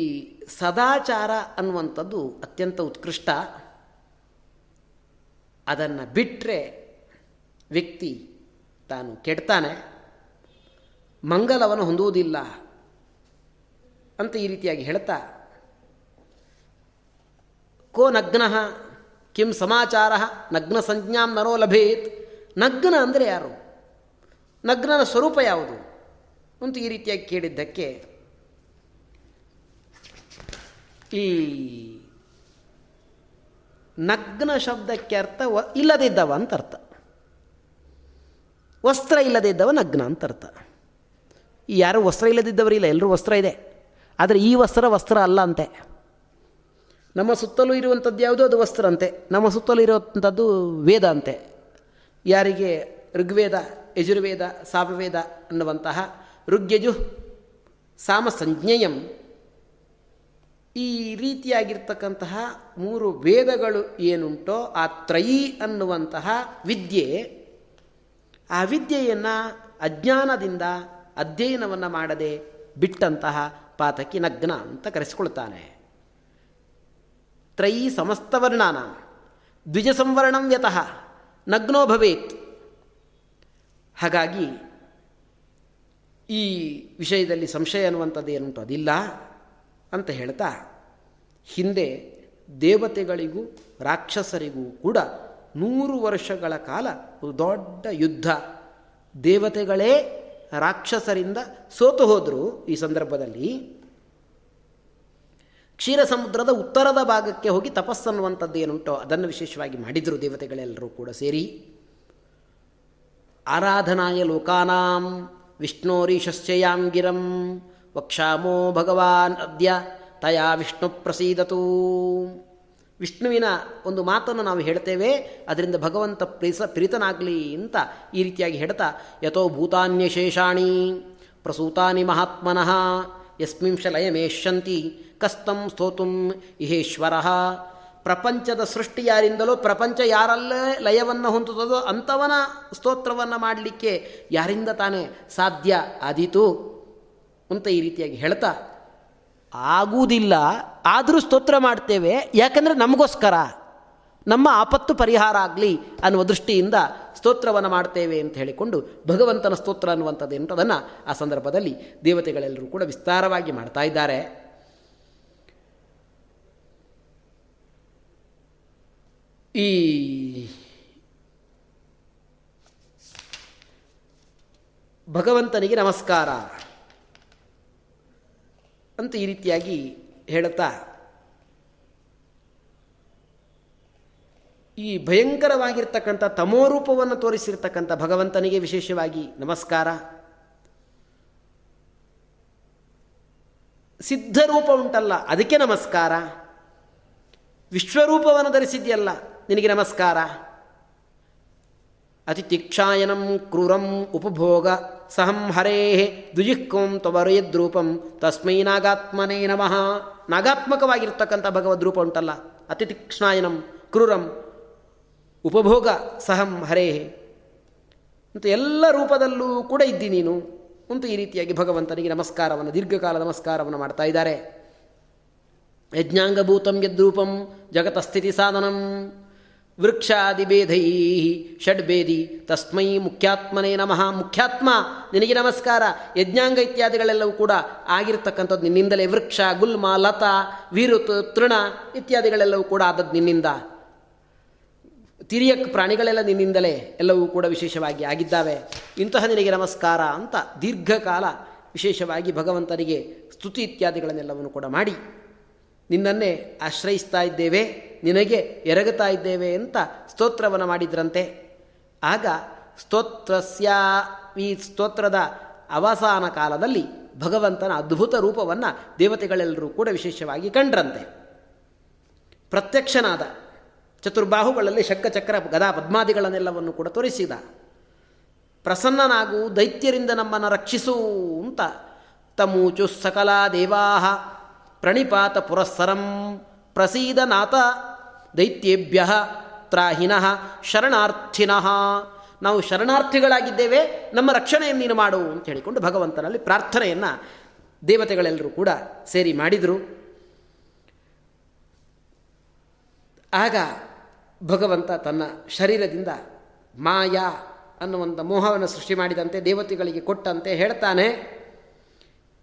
ಸದಾಚಾರ ಅನ್ನುವಂಥದ್ದು ಅತ್ಯಂತ ಉತ್ಕೃಷ್ಟ. ಅದನ್ನು ಬಿಟ್ಟರೆ ವ್ಯಕ್ತಿ ತಾನು ಕೆಡ್ತಾನೆ. ಮಂಗಲವನ್ನು ಹೊಂದುವುದಿಲ್ಲ ಅಂತ ಈ ರೀತಿಯಾಗಿ ಹೇಳ್ತಾ. ಕೋ ನಗ್ನ ಕಿಂ ಸಮಾಚಾರ ನಗ್ನ ಸಂಜ್ಞಾಂ ನರೋ ಲಭೇತ್. ನಗ್ನ ಅಂದರೆ ಯಾರು? ನಗ್ನನ ಸ್ವರೂಪ ಯಾವುದು? ಅಂತ ಈ ರೀತಿಯಾಗಿ ಕೇಳಿದ್ದಕ್ಕೆ ಈ ನಗ್ನ ಶಬ್ದಕ್ಕೆ ಅರ್ಥ ವ ಇಲ್ಲದಿದ್ದವ ಅಂತ ಅರ್ಥ. ವಸ್ತ್ರ ಇಲ್ಲದಿದ್ದವ ನಗ್ನ ಅಂತ ಅರ್ಥ. ಯಾರು ವಸ್ತ್ರ ಇಲ್ಲದಿದ್ದವರಿಲ್ಲ ಎಲ್ಲರೂ ವಸ್ತ್ರ ಇದೆ. ಆದರೆ ಈ ವಸ್ತ್ರ ವಸ್ತ್ರ ಅಲ್ಲ ಅಂತೆ. ನಮ್ಮ ಸುತ್ತಲೂ ಇರುವಂಥದ್ದು ಯಾವುದೋ ಅದು ವಸ್ತ್ರ ಅಂತೆ. ನಮ್ಮ ಸುತ್ತಲೂ ಇರುವಂಥದ್ದು ವೇದ ಅಂತೆ. ಯಾರಿಗೆ ಋಗ್ವೇದ, ಯಜುರ್ವೇದ ಸಾಪವೇದ ಅನ್ನುವಂತಹ ಋಗ್ಯಜು ಸಾಮ ಸಂಜ್ಞೇಯಂ ಈ ರೀತಿಯಾಗಿರ್ತಕ್ಕಂತಹ ಮೂರು ವೇದಗಳು ಏನುಂಟೋ ಆ ತ್ರಯಿ ಅನ್ನುವಂತಹ ವಿದ್ಯೆ, ಆ ವಿದ್ಯೆಯನ್ನು ಅಜ್ಞಾನದಿಂದ ಅಧ್ಯಯನವನ್ನು ಮಾಡದೆ ಬಿಟ್ಟಂತಹ ಪಾತಕಿ ನಗ್ನ ಅಂತ ಕರೆಸಿಕೊಳ್ತಾನೆ. ತ್ರಯಿ ಸಮಸ್ತವರ್ಣಾನ ದ್ವಿಜ ಸಂವರ್ಣಂ ವ್ಯತಃ, ನಗ್ನೋ ಭವೇತ್. ಹಾಗಾಗಿ ಈ ವಿಷಯದಲ್ಲಿ ಸಂಶಯ ಅನ್ನುವಂಥದ್ದು ಏನುಂಟು? ಅದಿಲ್ಲ. ಅಂತ ಹೇಳ್ತಾ ಹಿಂದೆ ದೇವತೆಗಳಿಗೂ ರಾಕ್ಷಸರಿಗೂ ಕೂಡ ನೂರು ವರ್ಷಗಳ ಕಾಲ ದೊಡ್ಡ ಯುದ್ಧ. ದೇವತೆಗಳೇ ರಾಕ್ಷಸರಿಂದ ಸೋತು ಹೋದರು ಈ ಸಂದರ್ಭದಲ್ಲಿ. ಕ್ಷೀರ ಸಮುದ್ರದ ಉತ್ತರದ ಭಾಗಕ್ಕೆ ಹೋಗಿ ತಪಸ್ಸನ್ನುವಂಥದ್ದು ಏನುಂಟೋ ಅದನ್ನು ವಿಶೇಷವಾಗಿ ಮಾಡಿದರು ದೇವತೆಗಳೆಲ್ಲರೂ ಕೂಡ ಸೇರಿ. ಆರಾಧನಾಯ ಲೋಕಾನಾಂ ವಿಷ್ಣೋರೀಶಶ್ಚಯಾಂ ಗಿರಂ ವಕ್ಷಾಮೋ ಭಗವಾನ್ ಅದ್ಯ, ತಯಾ ವಿಷ್ಣು ಪ್ರಸೀದತು. ವಿಷ್ಣುವಿನ ಒಂದು ಮಾತನ್ನು ನಾವು ಹೇಳ್ತೇವೆ, ಅದರಿಂದ ಭಗವಂತ ಪ್ರೀಸ, ಪ್ರೀತನಾಗಲಿ ಅಂತ ಈ ರೀತಿಯಾಗಿ ಹೇಳ್ತಾ, ಯಥೋ ಭೂತಾನ್ಯಶೇಷಾಣಿ ಪ್ರಸೂತಾನಿ ಮಹಾತ್ಮನಃ ಯಸ್ಮಿಂಶ ಲಯಮೇಷ್ಯಂತಿ ಕಸ್ತಂ ಸ್ತೋತುಂ ಇಹೇಶ್ವರ. ಪ್ರಪಂಚದ ಸೃಷ್ಟಿ ಯಾರಿಂದಲೋ, ಪ್ರಪಂಚ ಯಾರಲ್ಲೇ ಲಯವನ್ನು ಹೊಂದುತ್ತದೋ ಅಂಥವನ ಸ್ತೋತ್ರವನ್ನು ಮಾಡಲಿಕ್ಕೆ ಯಾರಿಂದ ತಾನೇ ಸಾಧ್ಯ ಆದೀತು? ಅಂತ ಈ ರೀತಿಯಾಗಿ ಹೇಳ್ತಾ, ಆಗುವುದಿಲ್ಲ, ಆದರೂ ಸ್ತೋತ್ರ ಮಾಡ್ತೇವೆ, ಯಾಕಂದರೆ ನಮಗೋಸ್ಕರ, ನಮ್ಮ ಆಪತ್ತು ಪರಿಹಾರ ಆಗಲಿ ಅನ್ನುವ ದೃಷ್ಟಿಯಿಂದ ಸ್ತೋತ್ರವನ್ನು ಮಾಡ್ತೇವೆ ಅಂತ ಹೇಳಿಕೊಂಡು ಭಗವಂತನ ಸ್ತೋತ್ರ ಅನ್ನುವಂಥದ್ದು ಏನು ಅದನ್ನು ಆ ಸಂದರ್ಭದಲ್ಲಿ ದೇವತೆಗಳೆಲ್ಲರೂ ಕೂಡ ವಿಸ್ತಾರವಾಗಿ ಮಾಡ್ತಾ ಇದ್ದಾರೆ. ಈ ಭಗವಂತನಿಗೆ ನಮಸ್ಕಾರ. ಅಂತ ಈ ರೀತಿಯಾಗಿ ಹೇಳುತ್ತಾ, ಈ ಭಯಂಕರವಾಗಿರ್ತಕ್ಕಂಥ ತಮೋರೂಪವನ್ನು ತೋರಿಸಿರ್ತಕ್ಕಂಥ ಭಗವಂತನಿಗೆ ವಿಶೇಷವಾಗಿ ನಮಸ್ಕಾರ. ಸಿದ್ಧರೂಪ ಉಂಟಲ್ಲ, ಅದಕ್ಕೆ ನಮಸ್ಕಾರ. ವಿಶ್ವರೂಪವನ್ನು ಧರಿಸಿದ್ಯಲ್ಲ ನಿನಗೆ ನಮಸ್ಕಾರ. ಅತಿ ತಿಕ್ಷಾಯನಂ ಕ್ರೂರಂ ಉಪಭೋಗ. ಸಹಂ ಹರೇ ದ್ವಿಜಿಹ್ಕೋಂ ತ್ವರಯದ್ರೂಪಂ ತಸ್ಮೈ ನಾಗಾತ್ಮನೇ ನಮಃ. ನಾಗಾತ್ಮಕವಾಗಿರ್ತಕ್ಕಂಥ ಭಗವದ್ ಉಂಟಲ್ಲ. ಅತಿ ತೀಕ್ಷ್ಣಾಯನಂ ಕ್ರೂರಂ, ಉಪಭೋಗ ಸಹಂ ಹರೇ. ಅಂತ ಎಲ್ಲ ರೂಪದಲ್ಲೂ ಕೂಡ ಇದ್ದಿ ನೀನು. ಅಂತ ಈ ರೀತಿಯಾಗಿ ಭಗವಂತನಿಗೆ ನಮಸ್ಕಾರವನ್ನು, ದೀರ್ಘಕಾಲ ನಮಸ್ಕಾರವನ್ನು ಮಾಡ್ತಾ ಇದ್ದಾರೆ. ಯಜ್ಞಾಂಗಭೂತಂ ಯದ್ರೂಪಂ, ಜಗತಸ್ಥಿತಿ ಸಾಧನಂ. ವೃಕ್ಷಾದಿಭೇದೈ ಷಡ್ಭೇದಿ ತಸ್ಮೈ ಮುಖ್ಯಾತ್ಮನೇ ನಮಃ. ಮುಖ್ಯಾತ್ಮ, ನಿನಗೆ ನಮಸ್ಕಾರ. ಯಜ್ಞಾಂಗ ಇತ್ಯಾದಿಗಳೆಲ್ಲವೂ ಕೂಡ ಆಗಿರ್ತಕ್ಕಂಥದ್ದು ನಿನ್ನಿಂದಲೇ. ವೃಕ್ಷ, ಗುಲ್ಮ, ಲತಾ, ವೀರುತ್, ತೃಣ ಇತ್ಯಾದಿಗಳೆಲ್ಲವೂ ಕೂಡ ಆದದ್ದು ನಿನ್ನಿಂದ. ತಿರಿಯಕ್ ಪ್ರಾಣಿಗಳೆಲ್ಲ ನಿನ್ನಿಂದಲೇ ಎಲ್ಲವೂ ಕೂಡ ವಿಶೇಷವಾಗಿ ಆಗಿದ್ದಾವೆ. ಇಂತಹ ನಿನಗೆ ನಮಸ್ಕಾರ ಅಂತ ದೀರ್ಘಕಾಲ ವಿಶೇಷವಾಗಿ ಭಗವಂತನಿಗೆ ಸ್ತುತಿ ಇತ್ಯಾದಿಗಳನ್ನೆಲ್ಲವನ್ನು ಕೂಡ ಮಾಡಿ ನಿನ್ನನ್ನೇ ಆಶ್ರಯಿಸ್ತಾ ಇದ್ದೇವೆ. ನಿನಗೆ ಎರಗುತ್ತಾ ಇದ್ದೇವೆ ಅಂತ ಸ್ತೋತ್ರವನ್ನು ಮಾಡಿದ್ರಂತೆ. ಆಗ ಸ್ತೋತ್ರಸ್ಯ ಈ ಸ್ತೋತ್ರದ ಅವಸಾನ ಕಾಲದಲ್ಲಿ ಭಗವಂತನ ಅದ್ಭುತ ರೂಪವನ್ನು ದೇವತೆಗಳೆಲ್ಲರೂ ಕೂಡ ವಿಶೇಷವಾಗಿ ಕಂಡ್ರಂತೆ. ಪ್ರತ್ಯಕ್ಷನಾದ ಚತುರ್ಬಾಹುಗಳಲ್ಲಿ ಚಕ್ರ ಗದಾ ಪದ್ಮಾದಿಗಳನ್ನೆಲ್ಲವನ್ನು ಕೂಡ ತೋರಿಸಿದ. ಪ್ರಸನ್ನನಾಗು, ದೈತ್ಯರಿಂದ ನಮ್ಮನ್ನು ರಕ್ಷಿಸು ಅಂತ ತಮೂಚು ಸಕಲ ದೇವಾ ಪ್ರಣಿಪಾತ ಪುರಸ್ಸರಂ ಪ್ರಸೀದನಾಥ ದೈತ್ಯೇಭ್ಯ ತ್ರಾಹಿನಃ ಶರಣಾರ್ಥಿನಃ. ನಾವು ಶರಣಾರ್ಥಿಗಳಾಗಿದ್ದೇವೆ, ನಮ್ಮ ರಕ್ಷಣೆಯನ್ನು ನೀನು ಮಾಡು ಅಂತ ಹೇಳಿಕೊಂಡು ಭಗವಂತನಲ್ಲಿ ಪ್ರಾರ್ಥನೆಯನ್ನು ದೇವತೆಗಳೆಲ್ಲರೂ ಕೂಡ ಸೇರಿ ಮಾಡಿದರು. ಆಗ ಭಗವಂತ ತನ್ನ ಶರೀರದಿಂದ ಮಾಯಾ ಅನ್ನುವಂಥ ಮೋಹವನ್ನು ಸೃಷ್ಟಿ ಮಾಡಿದಂತೆ ದೇವತೆಗಳಿಗೆ ಕೊಟ್ಟಂತೆ ಹೇಳ್ತಾನೆ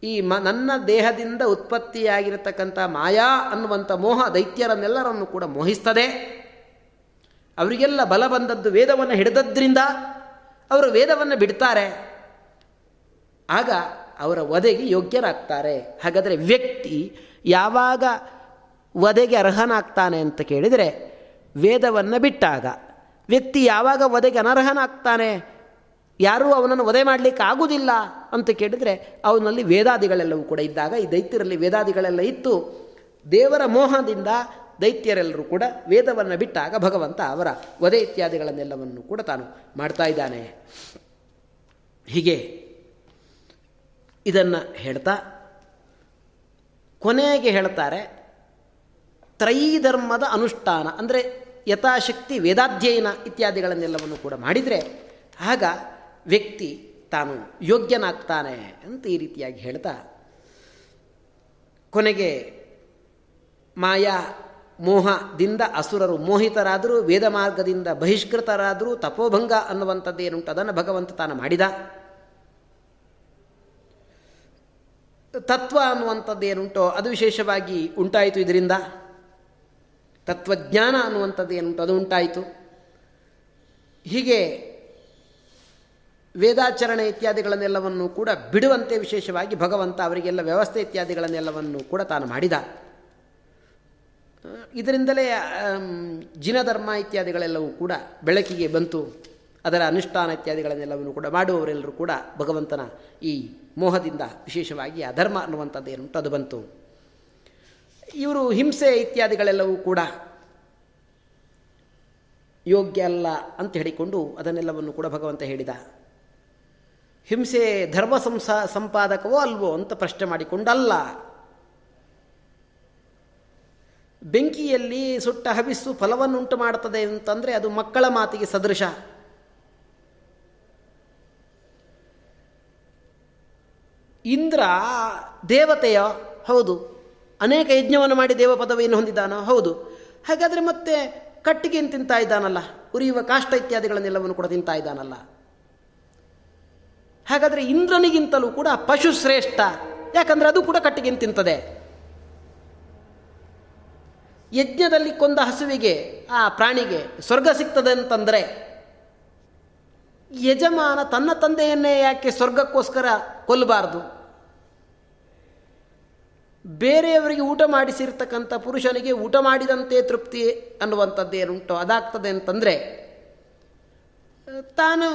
ಈ ಮ, ನನ್ನ ದೇಹದಿಂದ ಉತ್ಪತ್ತಿಯಾಗಿರತಕ್ಕಂಥ ಮಾಯಾ ಅನ್ನುವಂಥ ಮೋಹ ದೈತ್ಯರನ್ನೆಲ್ಲರನ್ನು ಕೂಡ ಮೋಹಿಸ್ತದೆ. ಅವರಿಗೆಲ್ಲ ಬಲ ಬಂದದ್ದು ವೇದವನ್ನು ಹಿಡಿದದ್ರಿಂದ ಅವರು ವೇದವನ್ನು ಬಿಡ್ತಾರೆ. ಆಗ ಅವರ ವಧೆಗೆ ಯೋಗ್ಯರಾಗ್ತಾರೆ. ಹಾಗಾದರೆ ವ್ಯಕ್ತಿ ಯಾವಾಗ ವಧೆಗೆ ಅರ್ಹನಾಗ್ತಾನೆ ಅಂತ ಕೇಳಿದರೆ ವೇದವನ್ನು ಬಿಟ್ಟಾಗ. ವ್ಯಕ್ತಿ ಯಾವಾಗ ವಧೆಗೆ ಅನರ್ಹನಾಗ್ತಾನೆ? ಯಾರೂ ಅವನನ್ನು ವಧೆ ಮಾಡಲಿಕ್ಕೆ ಆಗುವುದಿಲ್ಲ ಅಂತ ಕೇಳಿದರೆ ಅವನಲ್ಲಿ ವೇದಾದಿಗಳೆಲ್ಲವೂ ಕೂಡ ಇದ್ದಾಗ, ಈ ದೈತ್ಯರಲ್ಲಿ ವೇದಾದಿಗಳೆಲ್ಲ ಇತ್ತು. ದೇವರ ಮೋಹದಿಂದ ದೈತ್ಯರೆಲ್ಲರೂ ಕೂಡ ವೇದವನ್ನು ಬಿಟ್ಟಾಗ ಭಗವಂತ ಅವರ ವಧೆ ಇತ್ಯಾದಿಗಳನ್ನೆಲ್ಲವನ್ನು ಕೂಡ ತಾನು ಮಾಡ್ತಾ ಇದ್ದಾನೆ. ಹೀಗೆ ಇದನ್ನು ಹೇಳ್ತಾ ಕೊನೆಗೆ ಹೇಳ್ತಾರೆ, ತ್ರೈಧರ್ಮದ ಅನುಷ್ಠಾನ, ಅಂದರೆ ಯಥಾಶಕ್ತಿ ವೇದಾಧ್ಯಯನ ಇತ್ಯಾದಿಗಳನ್ನೆಲ್ಲವನ್ನು ಕೂಡ ಮಾಡಿದರೆ, ಆಗ ವ್ಯಕ್ತಿ ತಾನು ಯೋಗ್ಯನಾಗ್ತಾನೆ ಅಂತ ಈ ರೀತಿಯಾಗಿ ಹೇಳ್ತಾ, ಕೊನೆಗೆ ಮಾಯಾ ಮೋಹದಿಂದ ಅಸುರರು ಮೋಹಿತರಾದರೂ, ವೇದ ಮಾರ್ಗದಿಂದ ಬಹಿಷ್ಕೃತರಾದರೂ ತಪೋಭಂಗ ಅನ್ನುವಂಥದ್ದೇನುಂಟು ಅದನ್ನು ಭಗವಂತ ತಾನು ಮಾಡಿದ. ತತ್ವ ಅನ್ನುವಂಥದ್ದೇನುಂಟೋ ಅದು ವಿಶೇಷವಾಗಿ ಉಂಟಾಯಿತು ಇದರಿಂದ. ತತ್ವಜ್ಞಾನ ಅನ್ನುವಂಥದ್ದು ಏನುಂಟು, ಅದು ಉಂಟಾಯಿತು. ಹೀಗೆ ವೇದಾಚರಣೆ ಇತ್ಯಾದಿಗಳನ್ನೆಲ್ಲವನ್ನು ಕೂಡ ಬಿಡುವಂತೆ ವಿಶೇಷವಾಗಿ ಭಗವಂತ ಅವರಿಗೆಲ್ಲ ವ್ಯವಸ್ಥೆ ಇತ್ಯಾದಿಗಳನ್ನೆಲ್ಲವನ್ನು ಕೂಡ ತಾನು ಮಾಡಿದ. ಇದರಿಂದಲೇ ಜಿನಧರ್ಮ ಇತ್ಯಾದಿಗಳೆಲ್ಲವೂ ಕೂಡ ಬೆಳಕಿಗೆ ಬಂತು. ಅದರ ಅನುಷ್ಠಾನ ಇತ್ಯಾದಿಗಳನ್ನೆಲ್ಲವನ್ನು ಕೂಡ ಮಾಡುವವರೆಲ್ಲರೂ ಕೂಡ ಭಗವಂತನ ಈ ಮೋಹದಿಂದ ವಿಶೇಷವಾಗಿ ಅಧರ್ಮ ಅನ್ನುವಂಥದ್ದು ಏನುಂಟು ಅದು ಬಂತು. ಇವರು ಹಿಂಸೆ ಇತ್ಯಾದಿಗಳೆಲ್ಲವೂ ಕೂಡ ಯೋಗ್ಯ ಅಲ್ಲ ಅಂತ ಹೇಳಿಕೊಂಡು ಅದನ್ನೆಲ್ಲವನ್ನು ಕೂಡ ಭಗವಂತ ಹೇಳಿದ. ಹಿಂಸೆ ಧರ್ಮ ಸಂಸಾ ಸಂಪಾದಕವೋ ಅಲ್ವೋ ಅಂತ ಪ್ರಶ್ನೆ ಮಾಡಿಕೊಂಡಲ್ಲ. ಬೆಂಕಿಯಲ್ಲಿ ಸುಟ್ಟ ಹವಿಸ್ಸು ಫಲವನ್ನುಂಟು ಮಾಡುತ್ತದೆ ಅಂತಂದರೆ ಅದು ಮಕ್ಕಳ ಮಾತಿಗೆ ಸದೃಶ. ಇಂದ್ರ ದೇವತೆಯ, ಹೌದು, ಅನೇಕ ಯಜ್ಞವನ್ನು ಮಾಡಿ ದೇವ ಪದವಿಯನ್ನು ಹೊಂದಿದ್ದಾನೋ, ಹೌದು. ಹಾಗಾದರೆ ಮತ್ತೆ ಕಟ್ಟಿಗೆಯನ್ನು ತಿಂತಾ ಇದ್ದಾನಲ್ಲ, ಉರಿಯುವ ಕಾಷ್ಟ ಇತ್ಯಾದಿಗಳನ್ನೆಲ್ಲವನ್ನು ಕೂಡ ತಿಂತಾ ಇದ್ದಾನಲ್ಲ. ಹಾಗಾದರೆ ಇಂದ್ರನಿಗಿಂತಲೂ ಕೂಡ ಪಶು ಶ್ರೇಷ್ಠ. ಯಾಕಂದರೆ ಅದು ಕೂಡ ಕಟ್ಟಿಗೆ ತಿಂತದೆ. ಯಜ್ಞದಲ್ಲಿ ಕೊಂದ ಹಸುವಿಗೆ, ಆ ಪ್ರಾಣಿಗೆ ಸ್ವರ್ಗ ಸಿಗ್ತದೆ ಅಂತಂದರೆ, ಯಜಮಾನ ತನ್ನ ತಂದೆಯನ್ನೇ ಯಾಕೆ ಸ್ವರ್ಗಕ್ಕೋಸ್ಕರ ಕೊಲ್ಲಬಾರ್ದು? ಬೇರೆಯವರಿಗೆ ಊಟ ಮಾಡಿಸಿರ್ತಕ್ಕಂಥ ಪುರುಷನಿಗೆ ಊಟ ಮಾಡಿದಂತೆ ತೃಪ್ತಿ ಅನ್ನುವಂಥದ್ದೇನುಂಟೋ? ಅದಾಗ್ತದೆ ಅಂತಂದರೆ ತಾನು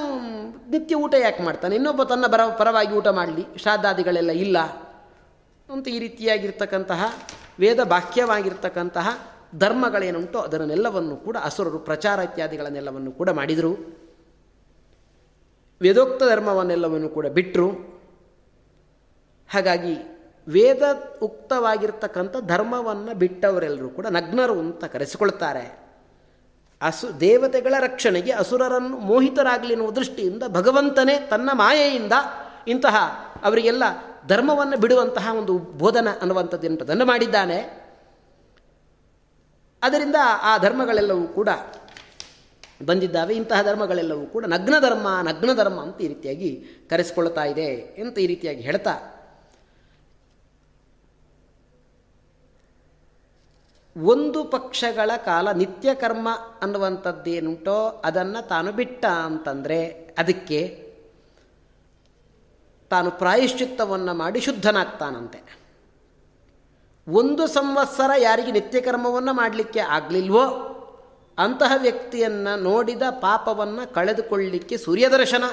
ನಿತ್ಯ ಊಟ ಯಾಕೆ ಮಾಡ್ತಾನೆ? ಇನ್ನೊಬ್ಬ ತನ್ನ ಬರ, ಪರವಾಗಿ ಊಟ ಮಾಡಲಿ, ಶ್ರಾದ್ದಾದಿಗಳೆಲ್ಲ ಇಲ್ಲ ಅಂತ ಈ ರೀತಿಯಾಗಿರ್ತಕ್ಕಂತಹ ವೇದ ಬಾಹ್ಯವಾಗಿರ್ತಕ್ಕಂತಹ ಧರ್ಮಗಳೇನುಂಟೋ ಅದನ್ನೆಲ್ಲವನ್ನು ಕೂಡ ಅಸುರರು, ಪ್ರಚಾರ ಇತ್ಯಾದಿಗಳನ್ನೆಲ್ಲವನ್ನು ಕೂಡ ಮಾಡಿದರು. ವೇದೋಕ್ತ ಧರ್ಮವನ್ನೆಲ್ಲವನ್ನು ಕೂಡ ಬಿಟ್ಟರು ಹಾಗಾಗಿ ವೇದ ಉಕ್ತವಾಗಿರ್ತಕ್ಕಂಥ ಧರ್ಮವನ್ನು ಬಿಟ್ಟವರೆಲ್ಲರೂ ಕೂಡ ನಗ್ನರು ಅಂತ ಕರೆಸಿಕೊಳ್ತಾರೆ. ಅಸು ದೇವತೆಗಳ ರಕ್ಷಣೆಗೆ ಅಸುರರನ್ನು ಮೋಹಿತರಾಗಲಿ ಎನ್ನುವ ದೃಷ್ಟಿಯಿಂದ ಭಗವಂತನೇ ತನ್ನ ಮಾಯೆಯಿಂದ ಇಂತಹ ಅವರಿಗೆಲ್ಲ ಧರ್ಮವನ್ನು ಬಿಡುವಂತಹ ಒಂದು ಬೋಧನ ಅನ್ನುವಂಥದ್ದು ಅದನ್ನು ಮಾಡಿದ್ದಾನೆ. ಅದರಿಂದ ಆ ಧರ್ಮಗಳೆಲ್ಲವೂ ಕೂಡ ಬಂದಿದ್ದಾವೆ. ಇಂತಹ ಧರ್ಮಗಳೆಲ್ಲವೂ ಕೂಡ ನಗ್ನ ಧರ್ಮ ನಗ್ನ ಧರ್ಮ ಅಂತ ಈ ರೀತಿಯಾಗಿ ಕರೆಸಿಕೊಳ್ತಾ ಇದೆ ಅಂತ ಈ ರೀತಿಯಾಗಿ ಹೇಳ್ತಾ ಒಂದು ಪಕ್ಷಗಳ ಕಾಲ ನಿತ್ಯ ಕರ್ಮ ಅನ್ನುವಂಥದ್ದೇನುಂಟೋ ಅದನ್ನು ತಾನು ಬಿಟ್ಟ ಅಂತಂದರೆ ಅದಕ್ಕೆ ತಾನು ಪ್ರಾಯಶ್ಚಿತ್ತವನ್ನು ಮಾಡಿ ಶುದ್ಧನಾಗ್ತಾನಂತೆ. ಒಂದು ಸಂವತ್ಸರ ಯಾರಿಗೆ ನಿತ್ಯ ಕರ್ಮವನ್ನು ಮಾಡಲಿಕ್ಕೆ ಆಗಲಿಲ್ವೋ ಅಂತಹ ವ್ಯಕ್ತಿಯನ್ನು ನೋಡಿದ ಪಾಪವನ್ನು ಕಳೆದುಕೊಳ್ಳಲಿಕ್ಕೆ ಸೂರ್ಯದರ್ಶನ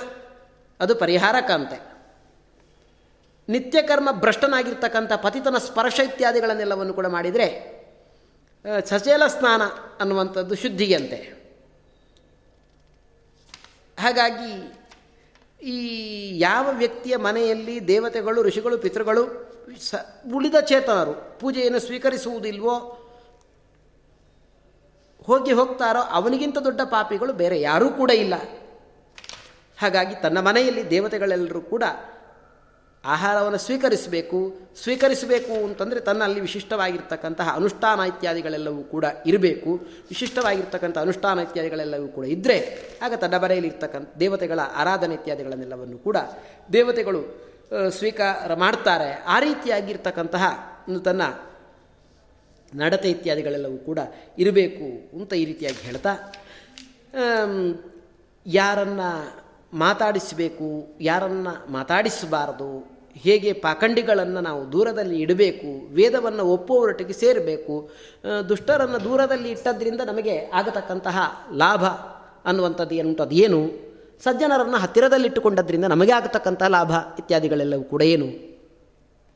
ಅದು ಪರಿಹಾರಕ್ಕಂತೆ ನಿತ್ಯಕರ್ಮ ಭ್ರಷ್ಟನಾಗಿರ್ತಕ್ಕಂಥ ಪತಿತನ ಸ್ಪರ್ಶ ಇತ್ಯಾದಿಗಳನ್ನೆಲ್ಲವನ್ನು ಕೂಡ ಮಾಡಿದರೆ ಸಚೇಲ ಸ್ನಾನ ಅನ್ನುವಂಥದ್ದು ಶುದ್ಧಿಗೆ ಅಂತೆ ಹಾಗಾಗಿ ಈ ಯಾವ ವ್ಯಕ್ತಿಯ ಮನೆಯಲ್ಲಿ ದೇವತೆಗಳು, ಋಷಿಗಳು, ಪಿತೃಗಳು ಸ, ಉಳಿದ ಚೇತನರು ಪೂಜೆಯನ್ನು ಸ್ವೀಕರಿಸುವುದಿಲ್ವೋ, ಹೋಗಿ ಹೋಗ್ತಾರೋ ಅವನಿಗಿಂತ ದೊಡ್ಡ ಪಾಪಿಗಳು ಬೇರೆ ಯಾರೂ ಕೂಡ ಇಲ್ಲ. ಹಾಗಾಗಿ ತನ್ನ ಮನೆಯಲ್ಲಿ ದೇವತೆಗಳೆಲ್ಲರೂ ಕೂಡ ಆಹಾರವನ್ನು ಸ್ವೀಕರಿಸಬೇಕು ಸ್ವೀಕರಿಸಬೇಕು ಅಂತಂದರೆ ತನ್ನಲ್ಲಿ ವಿಶಿಷ್ಟವಾಗಿರ್ತಕ್ಕಂತಹ ಅನುಷ್ಠಾನ ಇತ್ಯಾದಿಗಳೆಲ್ಲವೂ ಕೂಡ ಇರಬೇಕು. ವಿಶಿಷ್ಟವಾಗಿರ್ತಕ್ಕಂಥ ಅನುಷ್ಠಾನ ಇತ್ಯಾದಿಗಳೆಲ್ಲವೂ ಕೂಡ ಇದ್ದರೆ ಆಗ ತನ್ನ ಬರೆಯಲ್ಲಿ ಇರ್ತಕ್ಕಂಥ ದೇವತೆಗಳ ಆರಾಧನೆ ಇತ್ಯಾದಿಗಳನ್ನೆಲ್ಲವನ್ನು ಕೂಡ ದೇವತೆಗಳು ಸ್ವೀಕಾರ ಮಾಡ್ತಾರೆ. ಆ ರೀತಿಯಾಗಿರ್ತಕ್ಕಂತಹ ತನ್ನ ನಡತೆ ಇತ್ಯಾದಿಗಳೆಲ್ಲವೂ ಕೂಡ ಇರಬೇಕು ಅಂತ ಈ ರೀತಿಯಾಗಿ ಹೇಳ್ತಾ ಯಾರನ್ನು ಮಾತಾಡಿಸಬೇಕು, ಯಾರನ್ನು ಮಾತಾಡಿಸಬಾರದು ಹೇಗೆ ಪಾಖಂಡಿಗಳನ್ನು ನಾವು ದೂರದಲ್ಲಿ ಇಡಬೇಕು, ವೇದವನ್ನು ಒಪ್ಪುವವರೊಟ್ಟಿಗೆ ಸೇರಬೇಕು ದುಷ್ಟರನ್ನು ದೂರದಲ್ಲಿ ಇಟ್ಟದ್ರಿಂದ ನಮಗೆ ಆಗತಕ್ಕಂತಹ ಲಾಭ ಅನ್ನುವಂಥದ್ದು ಏನುಂಟು ಅದು ಏನು ಸಜ್ಜನರನ್ನು ಹತ್ತಿರದಲ್ಲಿಟ್ಟುಕೊಂಡದ್ರಿಂದ ನಮಗೆ ಆಗತಕ್ಕಂತಹ ಲಾಭ ಇತ್ಯಾದಿಗಳೆಲ್ಲವೂ ಕೂಡ ಏನು?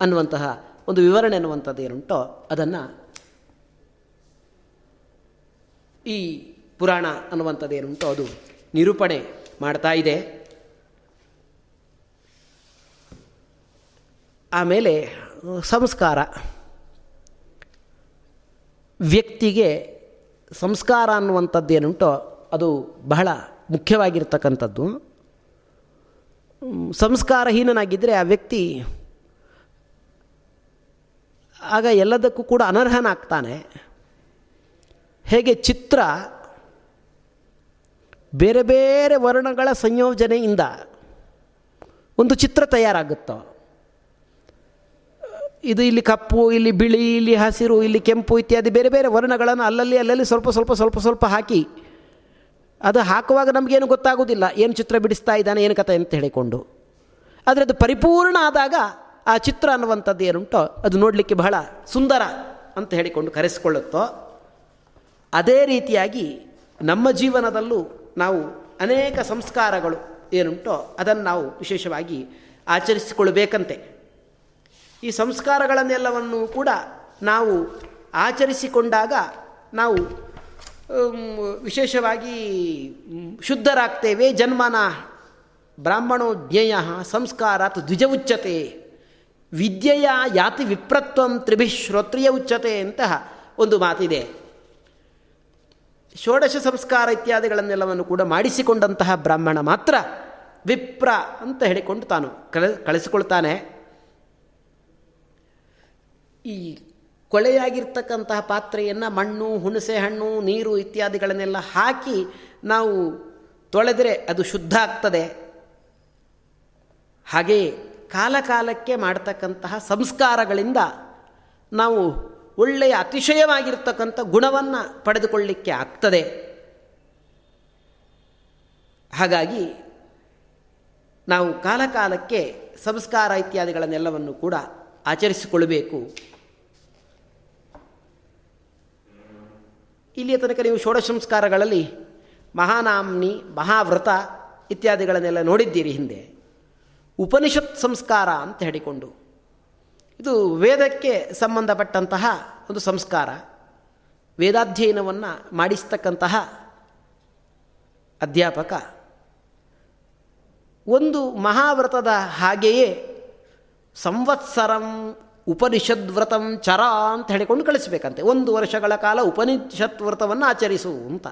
ಅನ್ನುವಂತಹ ಒಂದು ವಿವರಣೆ ಅನ್ನುವಂಥದ್ದು ಏನುಂಟೋ, ಅದನ್ನು ಈ ಪುರಾಣ ಅನ್ನುವಂಥದ್ದು ಏನುಂಟೋ, ಅದು ನಿರೂಪಣೆ ಮಾಡ್ತಾ ಇದೆ. ಆಮೇಲೆ, ಸಂಸ್ಕಾರ. ವ್ಯಕ್ತಿಗೆ ಸಂಸ್ಕಾರ ಅನ್ನುವಂಥದ್ದು ಏನುಂಟೋ, ಅದು ಬಹಳ ಮುಖ್ಯವಾಗಿರ್ತಕ್ಕಂಥದ್ದು. ಸಂಸ್ಕಾರಹೀನನಾಗಿದ್ದರೆ ಆ ವ್ಯಕ್ತಿ ಆಗ ಎಲ್ಲದಕ್ಕೂ ಕೂಡ ಅನರ್ಹನಾಗ್ತಾನೆ. ಹೇಗೆ ಚಿತ್ರ ಬೇರೆ ಬೇರೆ ವರ್ಣಗಳ ಸಂಯೋಜನೆಯಿಂದ ಒಂದು ಚಿತ್ರ ತಯಾರಾಗುತ್ತೋ ಇದು ಇಲ್ಲಿ ಕಪ್ಪು, ಇಲ್ಲಿ ಬಿಳಿ, ಇಲ್ಲಿ ಹಸಿರು, ಇಲ್ಲಿ ಕೆಂಪು ಇತ್ಯಾದಿ ಬೇರೆ ಬೇರೆ ವರ್ಣಗಳನ್ನು ಅಲ್ಲಲ್ಲಿ ಅಲ್ಲಲ್ಲಿ ಸ್ವಲ್ಪ ಸ್ವಲ್ಪ ಸ್ವಲ್ಪ ಸ್ವಲ್ಪ ಹಾಕಿ. ಅದು ಹಾಕುವಾಗ ನಮಗೇನು ಗೊತ್ತಾಗೋದಿಲ್ಲ. ಏನು ಚಿತ್ರ ಬಿಡಿಸ್ತಾ ಇದ್ದಾನೆ, ಏನು ಕಥೆ ಅಂತ ಹೇಳಿಕೊಂಡು. ಆದರೆ ಅದು ಪರಿಪೂರ್ಣ ಆದಾಗ ಆ ಚಿತ್ರ ಅನ್ನುವಂಥದ್ದು ಏನುಂಟೋ, ಅದು ನೋಡಲಿಕ್ಕೆ ಬಹಳ ಸುಂದರ ಅಂತ ಹೇಳಿಕೊಂಡು ಕರೆಸಿಕೊಳ್ಳುತ್ತೋ. ಅದೇ ರೀತಿಯಾಗಿ ನಮ್ಮ ಜೀವನದಲ್ಲೂ ನಾವು ಅನೇಕ ಸಂಸ್ಕಾರಗಳು ಏನುಂಟೋ, ಅದನ್ನು ನಾವು ವಿಶೇಷವಾಗಿ ಆಚರಿಸಿಕೊಳ್ಳಬೇಕಂತೆ. ಈ ಸಂಸ್ಕಾರಗಳನ್ನೆಲ್ಲವನ್ನು ಕೂಡ ನಾವು ಆಚರಿಸಿಕೊಂಡಾಗ ನಾವು ವಿಶೇಷವಾಗಿ ಶುದ್ಧರಾಗ್ತೇವೆ. ಜನ್ಮನ ಬ್ರಾಹ್ಮಣೋ ಜ್ಞೇಯ ಸಂಸ್ಕಾರಾತ್ ದ್ವಿಜ ಉಚ್ಚತೆ. ವಿದ್ಯೆಯ ಯಾತಿ ವಿಪ್ರತ್ವಂ ತ್ರಿಭಿ ಶ್ರೋತ್ರಿಯ ಉಚ್ಚತೆ ಅಂತಹ ಒಂದು ಮಾತಿದೆ. ಷೋಡಶ ಸಂಸ್ಕಾರ ಇತ್ಯಾದಿಗಳನ್ನೆಲ್ಲವನ್ನು ಕೂಡ ಮಾಡಿಸಿಕೊಂಡಂತಹ ಬ್ರಾಹ್ಮಣ ಮಾತ್ರ ವಿಪ್ರ ಅಂತ ಹೇಳಿಕೊಂಡು ತಾನು ಕಳ, ಕಳಿಸಿಕೊಳ್ತಾನೆ. ಈ ಕೊಳೆಯಾಗಿರ್ತಕ್ಕಂತಹ ಪಾತ್ರೆಯನ್ನು ಮಣ್ಣು, ಹುಣಸೆ ಹಣ್ಣು, ನೀರು ಇತ್ಯಾದಿಗಳನ್ನೆಲ್ಲ ಹಾಕಿ ನಾವು ತೊಳೆದರೆ ಅದು ಶುದ್ಧ ಆಗ್ತದೆ. ಹಾಗೆಯೇ ಕಾಲಕಾಲಕ್ಕೆ ಮಾಡ್ತಕ್ಕಂತಹ ಸಂಸ್ಕಾರಗಳಿಂದ ನಾವು ಒಳ್ಳೆಯ ಅತಿಶಯವಾಗಿರ್ತಕ್ಕಂಥ ಗುಣವನ್ನು ಪಡೆದುಕೊಳ್ಳಿಕ್ಕೆ ಆಗ್ತದೆ. ಹಾಗಾಗಿ ನಾವು ಕಾಲಕಾಲಕ್ಕೆ ಸಂಸ್ಕಾರ ಇತ್ಯಾದಿಗಳನ್ನೆಲ್ಲವನ್ನು ಕೂಡ ಆಚರಿಸಿಕೊಳ್ಳಬೇಕು. ಇಲ್ಲಿಯ ತನಕ ನೀವು ಷೋಡಶ ಸಂಸ್ಕಾರಗಳಲ್ಲಿ ಮಹಾನಾಮ್ನಿ, ಮಹಾವ್ರತ ಇತ್ಯಾದಿಗಳನ್ನೆಲ್ಲ ನೋಡಿದ್ದೀರಿ ಹಿಂದೆ. ಉಪನಿಷತ್ ಸಂಸ್ಕಾರ ಅಂತ ಹೇಳಿಕೊಂಡು. ಇದು ವೇದಕ್ಕೆ ಸಂಬಂಧಪಟ್ಟಂತಹ ಒಂದು ಸಂಸ್ಕಾರ. ವೇದಾಧ್ಯಯನವನ್ನು ಮಾಡಿಸ್ತಕ್ಕಂತಹ ಅಧ್ಯಾಪಕ. ಒಂದು ಮಹಾವ್ರತದ ಹಾಗೆಯೇ ಸಂವತ್ಸರಂ ಉಪನಿಷದ್ ವ್ರತಂ ಚರ ಅಂತ ಹೇಳಿಕೊಂಡು ಕಳಿಸ್ಬೇಕಂತೆ. ಒಂದು ವರ್ಷಗಳ ಕಾಲ ಉಪನಿಷತ್ ವ್ರತವನ್ನು ಆಚರಿಸು ಅಂತ.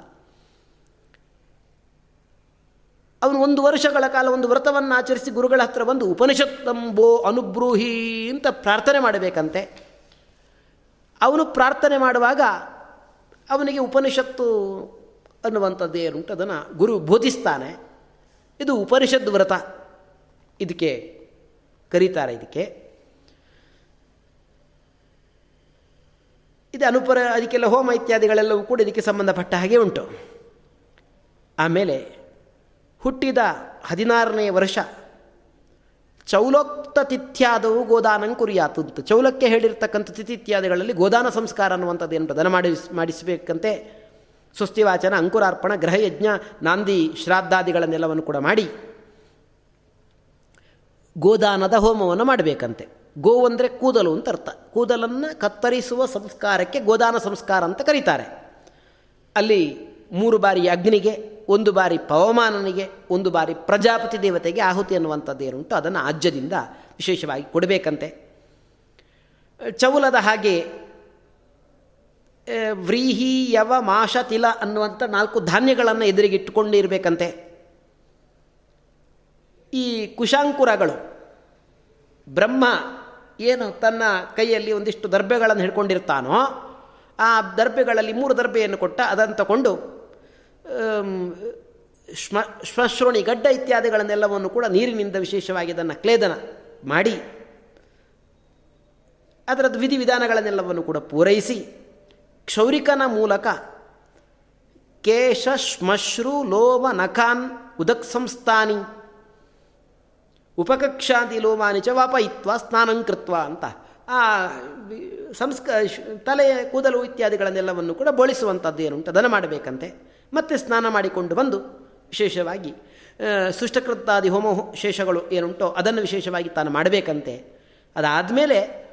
ಅವನು ಒಂದು ವರ್ಷಗಳ ಕಾಲ ಒಂದು ವ್ರತವನ್ನು ಆಚರಿಸಿ ಗುರುಗಳ ಹತ್ರ ಬಂದು ಉಪನಿಷತ್ತಂಬೋ ಅನುಬ್ರೂಹಿ ಅಂತ ಪ್ರಾರ್ಥನೆ ಮಾಡಬೇಕಂತೆ. ಅವನು ಪ್ರಾರ್ಥನೆ ಮಾಡುವಾಗ ಅವನಿಗೆ ಉಪನಿಷತ್ತು ಅನ್ನುವಂಥದ್ದು ಏನುಂಟು ಅದನ್ನು ಗುರು ಬೋಧಿಸ್ತಾನೆ. ಇದು ಉಪನಿಷದ್ ವ್ರತ ಇದಕ್ಕೆ ಕರೀತಾರೆ ಇದಕ್ಕೆ. ಇದು ಅನುಪರ, ಅದಕ್ಕೆಲ್ಲ ಹೋಮ ಇತ್ಯಾದಿಗಳೆಲ್ಲವೂ ಕೂಡ ಇದಕ್ಕೆ ಸಂಬಂಧಪಟ್ಟ ಹಾಗೆ ಉಂಟು. ಆಮೇಲೆ ಹುಟ್ಟಿದ ಹದಿನಾರನೇ ವರ್ಷ ಚೌಲೋಕ್ತ ತಿಥ್ಯಾದವು ಗೋದಾನಂ ಕುರಿಯಾತು ಅಂತ. ಚೌಲಕ್ಕೆ ಹೇಳಿರ್ತಕ್ಕಂಥ ತಿಥಿತ್ಯಾದಿಗಳಲ್ಲಿ ಗೋದಾನ ಸಂಸ್ಕಾರ ಅನ್ನುವಂಥದ್ದು ಏನು ಪ್ರದಾನ ಮಾಡಿ ಮಾಡಿಸಬೇಕಂತೆ ಸ್ವಸ್ತಿವಾಚನ, ಅಂಕುರಾರ್ಪಣ, ಗ್ರಹಯಜ್ಞ, ನಾಂದಿ ಶ್ರಾದ್ದಾದಿಗಳನ್ನೆಲ್ಲವನ್ನು ಕೂಡ ಮಾಡಿ ಗೋದಾನದ ಹೋಮವನ್ನು ಮಾಡಬೇಕಂತೆ. ಗೋ ಅಂದರೆ ಕೂದಲು ಅಂತ ಅರ್ಥ. ಕೂದಲನ್ನು ಕತ್ತರಿಸುವ ಸಂಸ್ಕಾರಕ್ಕೆ ಗೋದಾನ ಸಂಸ್ಕಾರ ಅಂತ ಕರೀತಾರೆ. ಅಲ್ಲಿ ಮೂರು ಬಾರಿ ಅಗ್ನಿಗೆ, ಒಂದು ಬಾರಿ ಪವಮಾನನಿಗೆ, ಒಂದು ಬಾರಿ ಪ್ರಜಾಪತಿ ದೇವತೆಗೆ ಆಹುತಿ ಅನ್ನುವಂಥದ್ದು ಏನುಂಟು, ಅದನ್ನು ಆಜ್ಯದಿಂದ ವಿಶೇಷವಾಗಿ ಕೊಡಬೇಕಂತೆ. ಚೌಲದ ಹಾಗೆ ವ್ರೀಹಿ ಯವ ಮಾಷ ತಿಲ ಅನ್ನುವಂಥ ನಾಲ್ಕು ಧಾನ್ಯಗಳನ್ನು ಎದುರಿಗಿಟ್ಟುಕೊಂಡಿರಬೇಕಂತೆ ಈ ಕುಶಾಂಕುರಗಳು, ಬ್ರಹ್ಮ ಏನು ತನ್ನ ಕೈಯಲ್ಲಿ ಒಂದಿಷ್ಟು ದರ್ಬೆಗಳನ್ನು ಹಿಡ್ಕೊಂಡಿರ್ತಾನೋ, ಆ ದರ್ಬೆಗಳಲ್ಲಿ ಮೂರು ದರ್ಬೆಯನ್ನು ಕೊಟ್ಟ, ಅದನ್ನು ತಗೊಂಡು ಶ್ಮ ಶ್ಮಶ್ರೋಣಿ ಗಡ್ಡ ಇತ್ಯಾದಿಗಳನ್ನೆಲ್ಲವನ್ನು ಕೂಡ ನೀರಿನಿಂದ ವಿಶೇಷವಾಗಿ ಅದನ್ನು ಕ್ಲೇದನ ಮಾಡಿ, ಅದರದ್ದು ವಿಧಿವಿಧಾನಗಳನ್ನೆಲ್ಲವನ್ನು ಕೂಡ ಪೂರೈಸಿ, ಕ್ಷೌರಿಕನ ಮೂಲಕ ಕೇಶ, ಶ್ಮಶ್ರು, ಲೋಮ, ನಖಾನ್, ಉದಕ್ ಸಂಸ್ಥಾನಿ ಉಪಕಕ್ಷಾಂತಿ ಚ ವಾಪಯಿತ್ವ ಸ್ನಾನಂಕೃತ್ವ ಅಂತ. ಆ ಸಂಸ್ಕ ತಲೆಯ ಕೂದಲು ಇತ್ಯಾದಿಗಳನ್ನೆಲ್ಲವನ್ನು ಕೂಡ ಬೋಳಿಸುವಂಥದ್ದು ಏನುಂಟು ಅದನ್ನು ಮಾಡಬೇಕಂತೆ. ಮತ್ತೆ ಸ್ನಾನ ಮಾಡಿಕೊಂಡು ಬಂದು ವಿಶೇಷವಾಗಿ ಸುಷ್ಟಕೃತ್ತಾದಿ ಹೋಮ ಶೇಷಗಳು ಏನುಂಟೋ ಅದನ್ನು ವಿಶೇಷವಾಗಿ ತಾನು ಮಾಡಬೇಕಂತೆ. ಅದಾದಮೇಲೆ